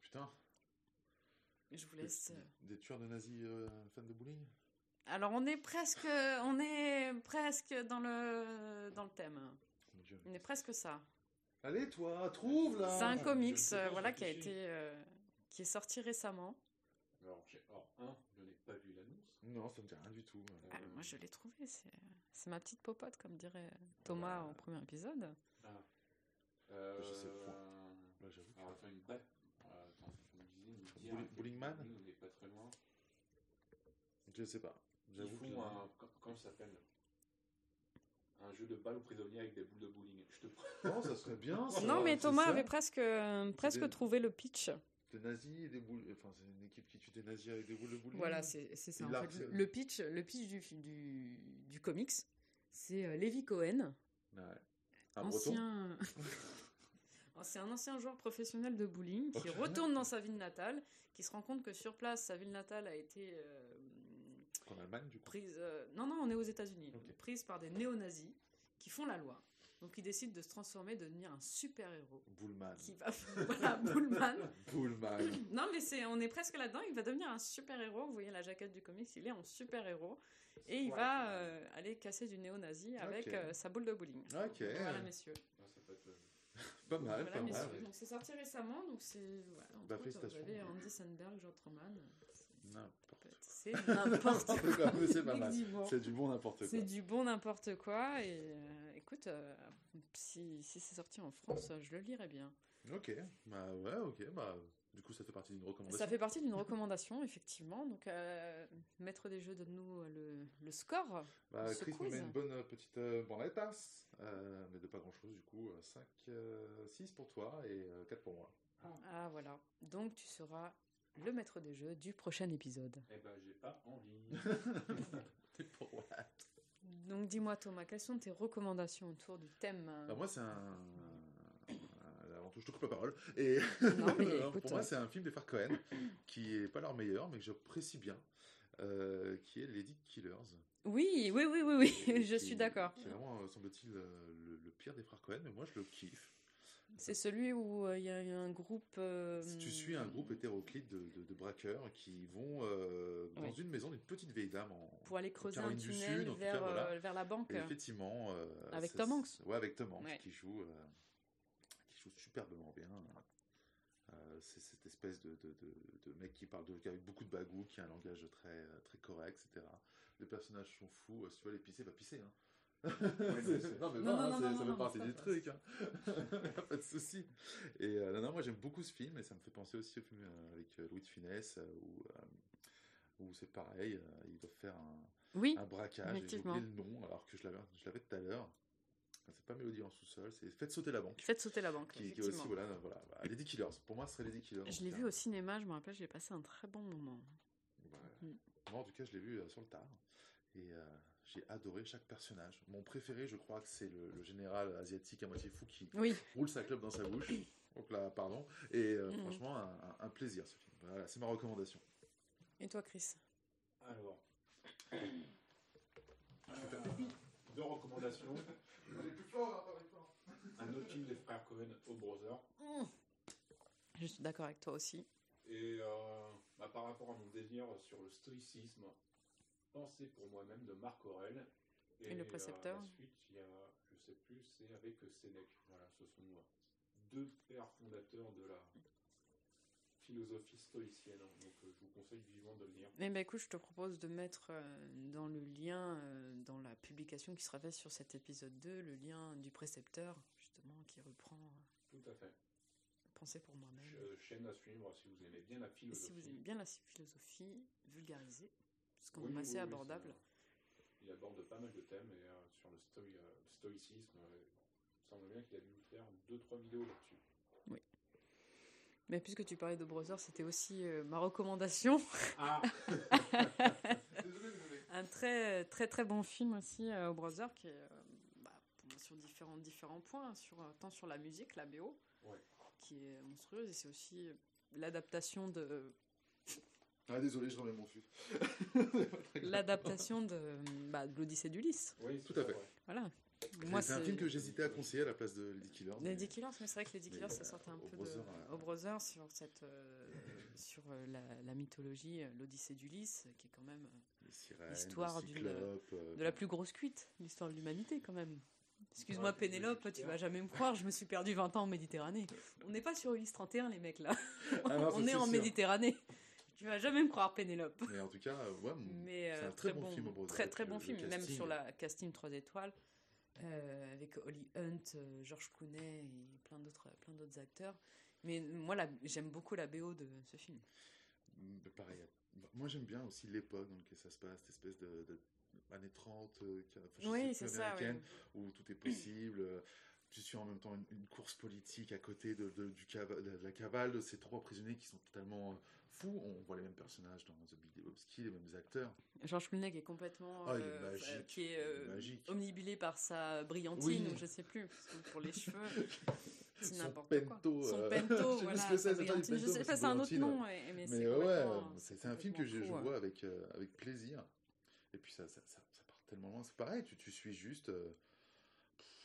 Putain.
Je vous laisse. euh,
Des tueurs de nazis euh, fans de bowling?
Alors, on est presque, on est presque dans le dans le thème. On est presque ça.
Allez, toi, trouve là
C'est un
je
comics,
ne
euh,
pas,
voilà, qui a été, euh, qui est sorti récemment.
Alors, j'ai- alors, un, je n'ai pas vu l'annonce.
Non, ça me dit rien du tout.
Euh,
Ah, moi, je l'ai trouvé. C'est, c'est ma petite popote, comme dirait Thomas au premier épisode.
Ah. Euh,
Je sais point. Là, j'avoue que-
Alors, attends, une batte. euh, Attends, je me disais, une
Bowling-
guerre avec des
Bowling Man
On n'est pas très loin.
Je sais pas.
Ils
J'avoue que.
font un. com- Comment ça s'appelle? Un jeu de balle aux prisonniers avec des boules de bowling. Je te prends.
Non, ça serait bien. ça,
non, mais Thomas
ça.
avait presque, euh, presque
des-
trouvé le pitch.
Des nazis et des boules. Enfin, c'est une équipe qui tue des nazis avec des boules de bowling.
Voilà, c'est c'est ça. En fait. Le, pitch, le pitch du, du, du comics, c'est euh, Levi Cohen,
Ouais. Un breton.
ancien. C'est un ancien joueur professionnel de bowling qui retourne dans sa ville natale, qui se rend compte que sur place, sa ville natale a été euh,
En Allemagne, du coup.
prise. euh, non, non, on est aux États-Unis.
Ok.
Prise par des néo-nazis qui font la loi. Donc il décide de se transformer, de devenir un super-héros.
Bullman.
Qui va. voilà, Bullman.
Bullman.
Non, mais c'est, on est presque là-dedans. Il va devenir un super-héros. Vous voyez la jaquette du comics, il est en super-héros. Et il va euh, aller casser du néo-nazi avec euh, sa boule de bowling.
Ok.
Voilà, messieurs.
Ah, ça peut être.
Pas mal,
Voilà,
pas mal.
messieurs. Donc c'est sorti récemment. Donc c'est. Voilà,
Bah, félicitations.
Vous avez Andy Sandberg, George Troman.
N'importe.
C'est n'importe quoi.
Mais c'est pas mal.
Effectivement.
C'est du bon n'importe quoi.
C'est du bon n'importe quoi. Et euh, écoute, euh, si, si c'est sorti en France, je le lirai bien.
Ok. Bah ouais, ok. Bah, du coup, ça fait partie d'une recommandation.
Ça fait partie d'une recommandation, effectivement. Donc, euh, maître des jeux, donne-nous euh, le, le score.
Bah, Chris
quiz.
met une bonne petite euh, mais de pas grand chose du coup. 5, 6 pour toi et 4 pour moi.
Ah, voilà. Donc, tu seras le maître des jeux du prochain épisode.
Eh ben, j'ai pas envie.
Pour what
Donc, dis-moi, Thomas, quelles sont tes recommandations autour du thème euh,
Bah, moi, c'est un. Avant tout, je te coupe la parole. Et
Non, mais
Non,
écoute,
pour moi,
euh,
c'est un film des frères Cohen qui est pas leur meilleur, mais que j'apprécie bien, euh, qui est Lady Killers.
Oui, oui, oui, oui,
Et
oui, je
qui-
suis d'accord.
C'est vraiment, semble-t-il, le, le pire des frères Cohen, mais moi, je le kiffe.
C'est celui où euh, il y a un groupe. euh,
Si tu suis un groupe hétéroclite de, de- de braqueurs qui vont euh, dans
Oui.
une maison d'une petite vieille dame en,
Pour aller creuser un tunnel
Sud,
vers,
cas, voilà.
vers la banque.
Et effectivement.
Avec
ça-
Tom Hanks.
Ouais, avec Tom Hanks,
Ouais.
qui, joue, qui joue superbement bien. Euh, c'est cette espèce de, de, de- de mec qui parle de, qui a beaucoup de bagou, qui a un langage très, très correct, etc. Les personnages sont fous. Si tu veux aller pisser, va pisser. Hein. non, mais
Non,
non,
non,
c'est-
non,
ça
non,
fait partie du truc. Hein. Pas de souci. Et euh, non, non, moi j'aime beaucoup ce film et ça me fait penser aussi au film euh, avec euh, Louis de Funès euh, où, euh, où c'est pareil, euh, ils doivent faire un,
Oui,
un braquage. J'ai oublié le nom alors que je l'avais, je l'avais tout à l'heure. C'est pas Mélodie en sous-sol, c'est Faites sauter la banque.
faites sauter la banque.
Qui, qui est aussi, voilà, voilà, Lady Killers. Pour moi, ce serait Lady Killers.
Je l'ai vu au cinéma, je me rappelle, j'ai passé un très bon moment.
Ouais.
Mm.
Moi, en tout cas, je l'ai vu euh, sur le tard. Et euh, j'ai adoré chaque personnage. Mon préféré, je crois que c'est le, le général asiatique à moitié fou qui
Oui,
roule sa clope dans sa bouche. Donc là, pardon. Et euh, franchement, un, un- un plaisir ce film. Voilà, c'est ma recommandation.
et toi, Chris?
Alors. Euh, deux recommandations. Un autre film des frères Cohen, O Brother.
Je suis d'accord avec toi aussi.
Et euh, bah, par rapport à mon délire sur le stoïcisme, pensé pour moi-même de Marc Aurel.
Et le précepteur.
euh, la suite, il y a, je sais plus, c'est avec Sénèque. Voilà, ce sont euh, deux pères fondateurs de la philosophie stoïcienne. hein, Donc euh, je vous conseille vivement de le lire.
Eh ben écoute, je te propose de mettre dans le lien, dans la publication qui sera faite sur cet épisode 2, le lien du précepteur, justement, qui reprend
Tout à fait.
Pensée pour moi-même.
Ch- chaîne à suivre si vous aimez bien la
Et
philosophie.
si vous aimez bien la philosophie vulgarisée, c'est quand
Oui,
même
oui,
assez
oui,
abordable.
c'est- Il aborde pas mal de thèmes et euh, sur le euh, stoïcisme, euh, il semble bien qu'il a dû faire deux trois vidéos là-dessus.
Mais puisque tu parlais de Brother, c'était aussi euh, ma recommandation.
Ah.
Un très très très bon film aussi, euh, Brother, qui est euh, bah, sur différents, différents points, sur, euh, tant sur la musique, la BO,
Ouais.
qui est monstrueuse, et c'est aussi euh, l'adaptation de
Ah, désolé, je remets mon fût.
l'adaptation de, bah, de l'Odyssée d'Ulysse.
Oui,
Tout à fait.
Voilà.
C'est un film que j'hésitais à conseiller à la place de Lady Killer. mais-
Lady Killers, mais c'est vrai que Lady
Mais,
Killers, ça
euh,
sortait un
au
peu
Brother,
de.
euh,
Au Brother, sur, cette, euh, sur euh, la, la mythologie, l'Odyssée d'Ulysse, qui est quand même L'histoire
euh,
de la plus grosse cuite, l'histoire de l'humanité quand même. Excuse-moi
Ouais,
Pénélope, tu vas jamais me croire, je me suis perdu 20 ans en Méditerranée. On n'est pas sur Ulysse 31 les mecs là.
Ah non,
On est en
sûr.
Méditerranée. Tu vas jamais me croire Pénélope.
Mais en tout cas, euh, ouais,
Mais
c'est
euh,
un très, bon, film.
Très très
le-
bon
le
film, même sur la casting 3 étoiles, euh, avec Holly Hunt, euh, George Clooney et plein d'autres plein d'autres acteurs. Mais moi j'aime beaucoup la BO de ce film.
Mm, Pareil. bah, Moi, j'aime bien aussi l'époque dans laquelle ça se passe, cette espèce de, de années 30, euh, qui- enfin, je sais
Oui,
plus,
c'est ça.
américaine,
ouais.
où tout est possible. Tu suis en même temps une, une course politique à côté de, de- du cava- de la cavale de ces trois prisonniers qui sont totalement euh, fous. On voit les mêmes personnages dans The Big Lebowski, les mêmes acteurs.
George Clooney qui est complètement
Ah,
euh,
magique,
euh, qui est omnibulé par sa brillantine
Oui.
ou je sais plus pour les cheveux c'est
Son
n'importe quoi. Son pento,
je sais plus
voilà,
pas.
Je sais pas,
c'est
c'est un autre nom, mais,
Mais
c'est
ouais, c'est un film que je, vois avec, avec plaisir. Et puis ça, ça, ça, ça part tellement loin. C'est pareil, tu, tu suis juste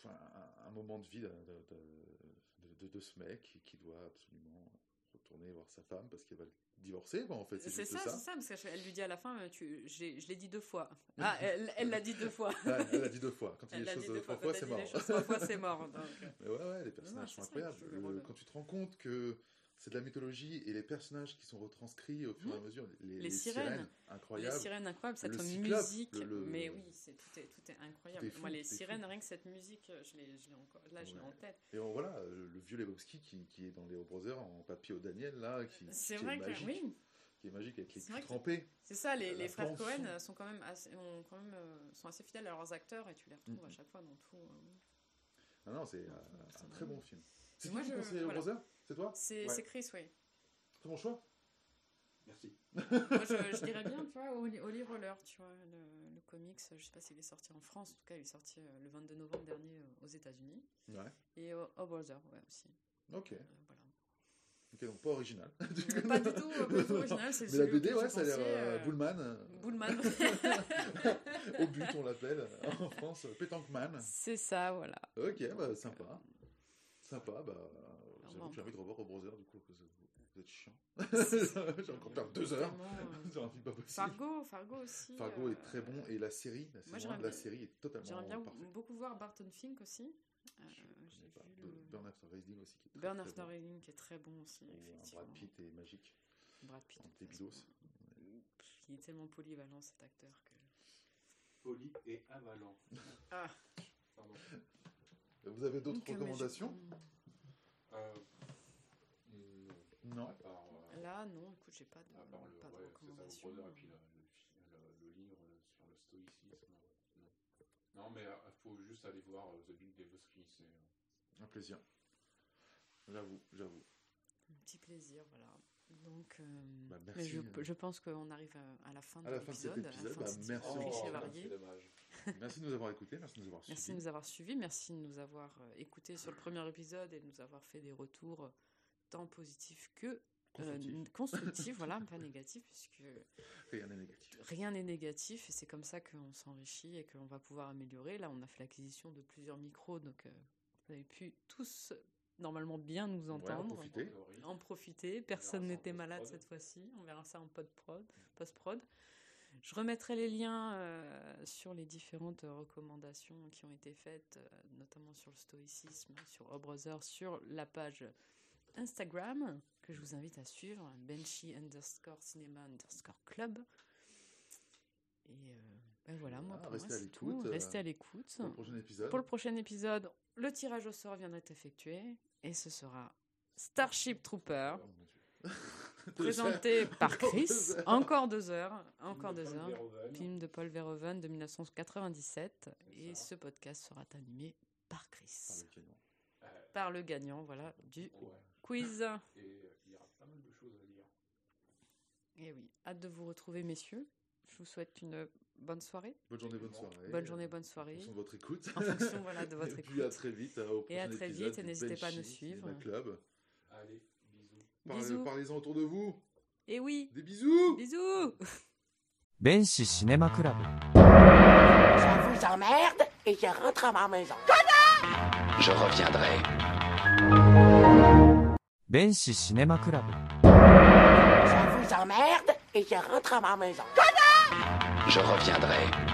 un, un moment de vie de, de, de- de- de ce mec qui, doit absolument retourner voir sa femme parce qu'elle va le divorcer. Bon, en fait, c'est
ça,
ça.
c'est ça, parce qu'elle lui dit à la fin, euh, tu, je l'ai dit deux fois. Ah, elle l'a dit deux fois.
Elle a dit deux fois. Quand il
Elle
dit
l'a
les
dit
choses
deux
trois
fois.
c'est mort.
trois fois, c'est mort. donc, euh.
Mais ouais, ouais, les personnages sont incroyables.
le rôle.
quand tu te rends compte que c'est de la mythologie et les personnages qui sont retranscrits au fur et à mesure, les,
Les sirènes. Les
incroyables.
sirènes incroyables, cette
Le cyclope,
musique.
le- le-
Mais oui, tout est, tout est incroyable.
Tout est fou,
Moi, les sirènes,
fou.
rien que cette musique, euh, je l'ai encore. Là, je l'ai en tête.
Et bon, voilà, euh, le vieux Lebowski qui, qui est dans les Brothers en papier au Daniel, là, qui,
C'est
qui
vrai
est
que
magique,
oui,
qui est magique avec les trempés.
c'est ça. Les, les frères Cohen euh, sont quand même assez, ont quand même, euh, sont assez fidèles à leurs acteurs et tu les retrouves à chaque fois dans tout. euh.
Non, non, c'est un très bon film. C'est
moi,
qui les
voilà.
Brothers C'est toi?
C'est
Ouais.
c'est Chris, oui.
Très bon choix?
Merci.
Moi, je, je dirais bien, tu vois, Holly Roller, tu vois, le, le comics, je sais pas s'il est sorti en France, en tout cas, il est sorti euh, le 22 novembre dernier euh, aux États-Unis.
Ouais.
Et Oh Brother, ouais, aussi.
Ok.
Euh, voilà.
Ok, donc pas original.
pas du tout, pas du tout original, c'est
Mais la BD, ouais, ça a l'air euh, Bullman.
Bullman.
Au but, on l'appelle en France, Pétanque Man.
c'est ça, voilà.
Ok, bah sympa. Sympa, bah. J'avoue
bon.
que j'ai envie de revoir au Brother, du coup, parce que vous êtes chiant. J'ai encore perdu deux heures
Vraiment, euh,
sur un film pas possible.
Fargo, Fargo aussi.
Fargo
euh,
est très bon et la série, la
moi,
saison
j'aimerais
1 de la
bien-
série est totalement
J'aimerais bien beaucoup voir Barton Fink aussi. Euh,
Je pas.
le-
Burn After Reading aussi qui est très,
Burn
très
After
bon.
Qui est très bon aussi,
un
effectivement.
Brad Pitt est magique.
Brad Pitt.
en débilos.
Il est tellement polyvalent cet acteur que.
Poli et avalant.
Ah,
Pardon.
Vous avez d'autres
euh, je-
recommandations?
Euh, non.
Non.
À part, euh,
Là, non, écoute, j'ai pas de,
à part le,
pas de
ouais,
recommandation.
le Brother, et puis le, le, fi- le- le livre sur le stoïcisme. Non, non mais il faut juste aller voir euh, The Big Lebowski. C'est euh,
Un plaisir. J'avoue, j'avoue.
Un petit plaisir, voilà. Donc, euh,
Bah,
mais
merci.
je, je pense qu'on arrive à, à la fin de
À
l'épisode.
bah, merci.
Oh, dommage.
Merci de nous avoir écoutés, merci de nous avoir
Merci de
suivis.
nous avoir suivis, merci de nous avoir euh, écoutés sur le premier épisode et de nous avoir fait des retours euh, tant positifs que euh,
Constructifs.
constructifs, voilà, pas négatifs, puisque
Rien n'est négatif.
rien n'est négatif et c'est comme ça qu'on s'enrichit et qu'on va pouvoir améliorer. Là, on a fait l'acquisition de plusieurs micros, donc euh, vous avez pu tous normalement bien nous
Ouais, en
entendre.
profiter.
en profiter. Personne n'était malade cette fois-ci. On verra ça en post-prod. post-prod. Je remettrai les liens euh, sur les différentes recommandations qui ont été faites, euh, notamment sur le stoïcisme, sur O Brother, sur la page Instagram, que je vous invite à suivre, Benchy underscore cinéma underscore club. Et euh, ben voilà, moi,
Voilà,
pour
restez
moi,
à l'écoute,
tout.
euh,
Restez à l'écoute.
Pour le prochain épisode.
Pour le prochain épisode, le tirage au sort viendra d'être effectué et ce sera Starship Trooper,
Oh,
présenté par Chris. Encore deux heures. Encore
Film
deux heures.
Verhoeven.
Film de Paul Verhoeven de 1997. Et ce podcast sera animé par Chris.
Par le canon.
Euh,
Par le gagnant, voilà, du
ouais.
quiz.
Et euh, il y aura pas mal de choses à dire.
Et oui, hâte de vous retrouver, messieurs. Je vous souhaite une bonne soirée.
Bonne journée, bonne soirée.
Bonne journée, bonne soirée.
En votre écoute. Et puis à très vite. Hein,
et à très vite. Et n'hésitez pas à nous suivre.
Club.
Allez, bisous.
Parlez-en autour de vous.
Et oui.
Des bisous.
Bisous.
Benchi Cinéma Club.
Ça vous emmerde et je rentre à ma maison.
Connard Je reviendrai.
Benchi Cinéma Club.
Ça vous emmerde et je rentre à ma maison.
Connard je reviendrai.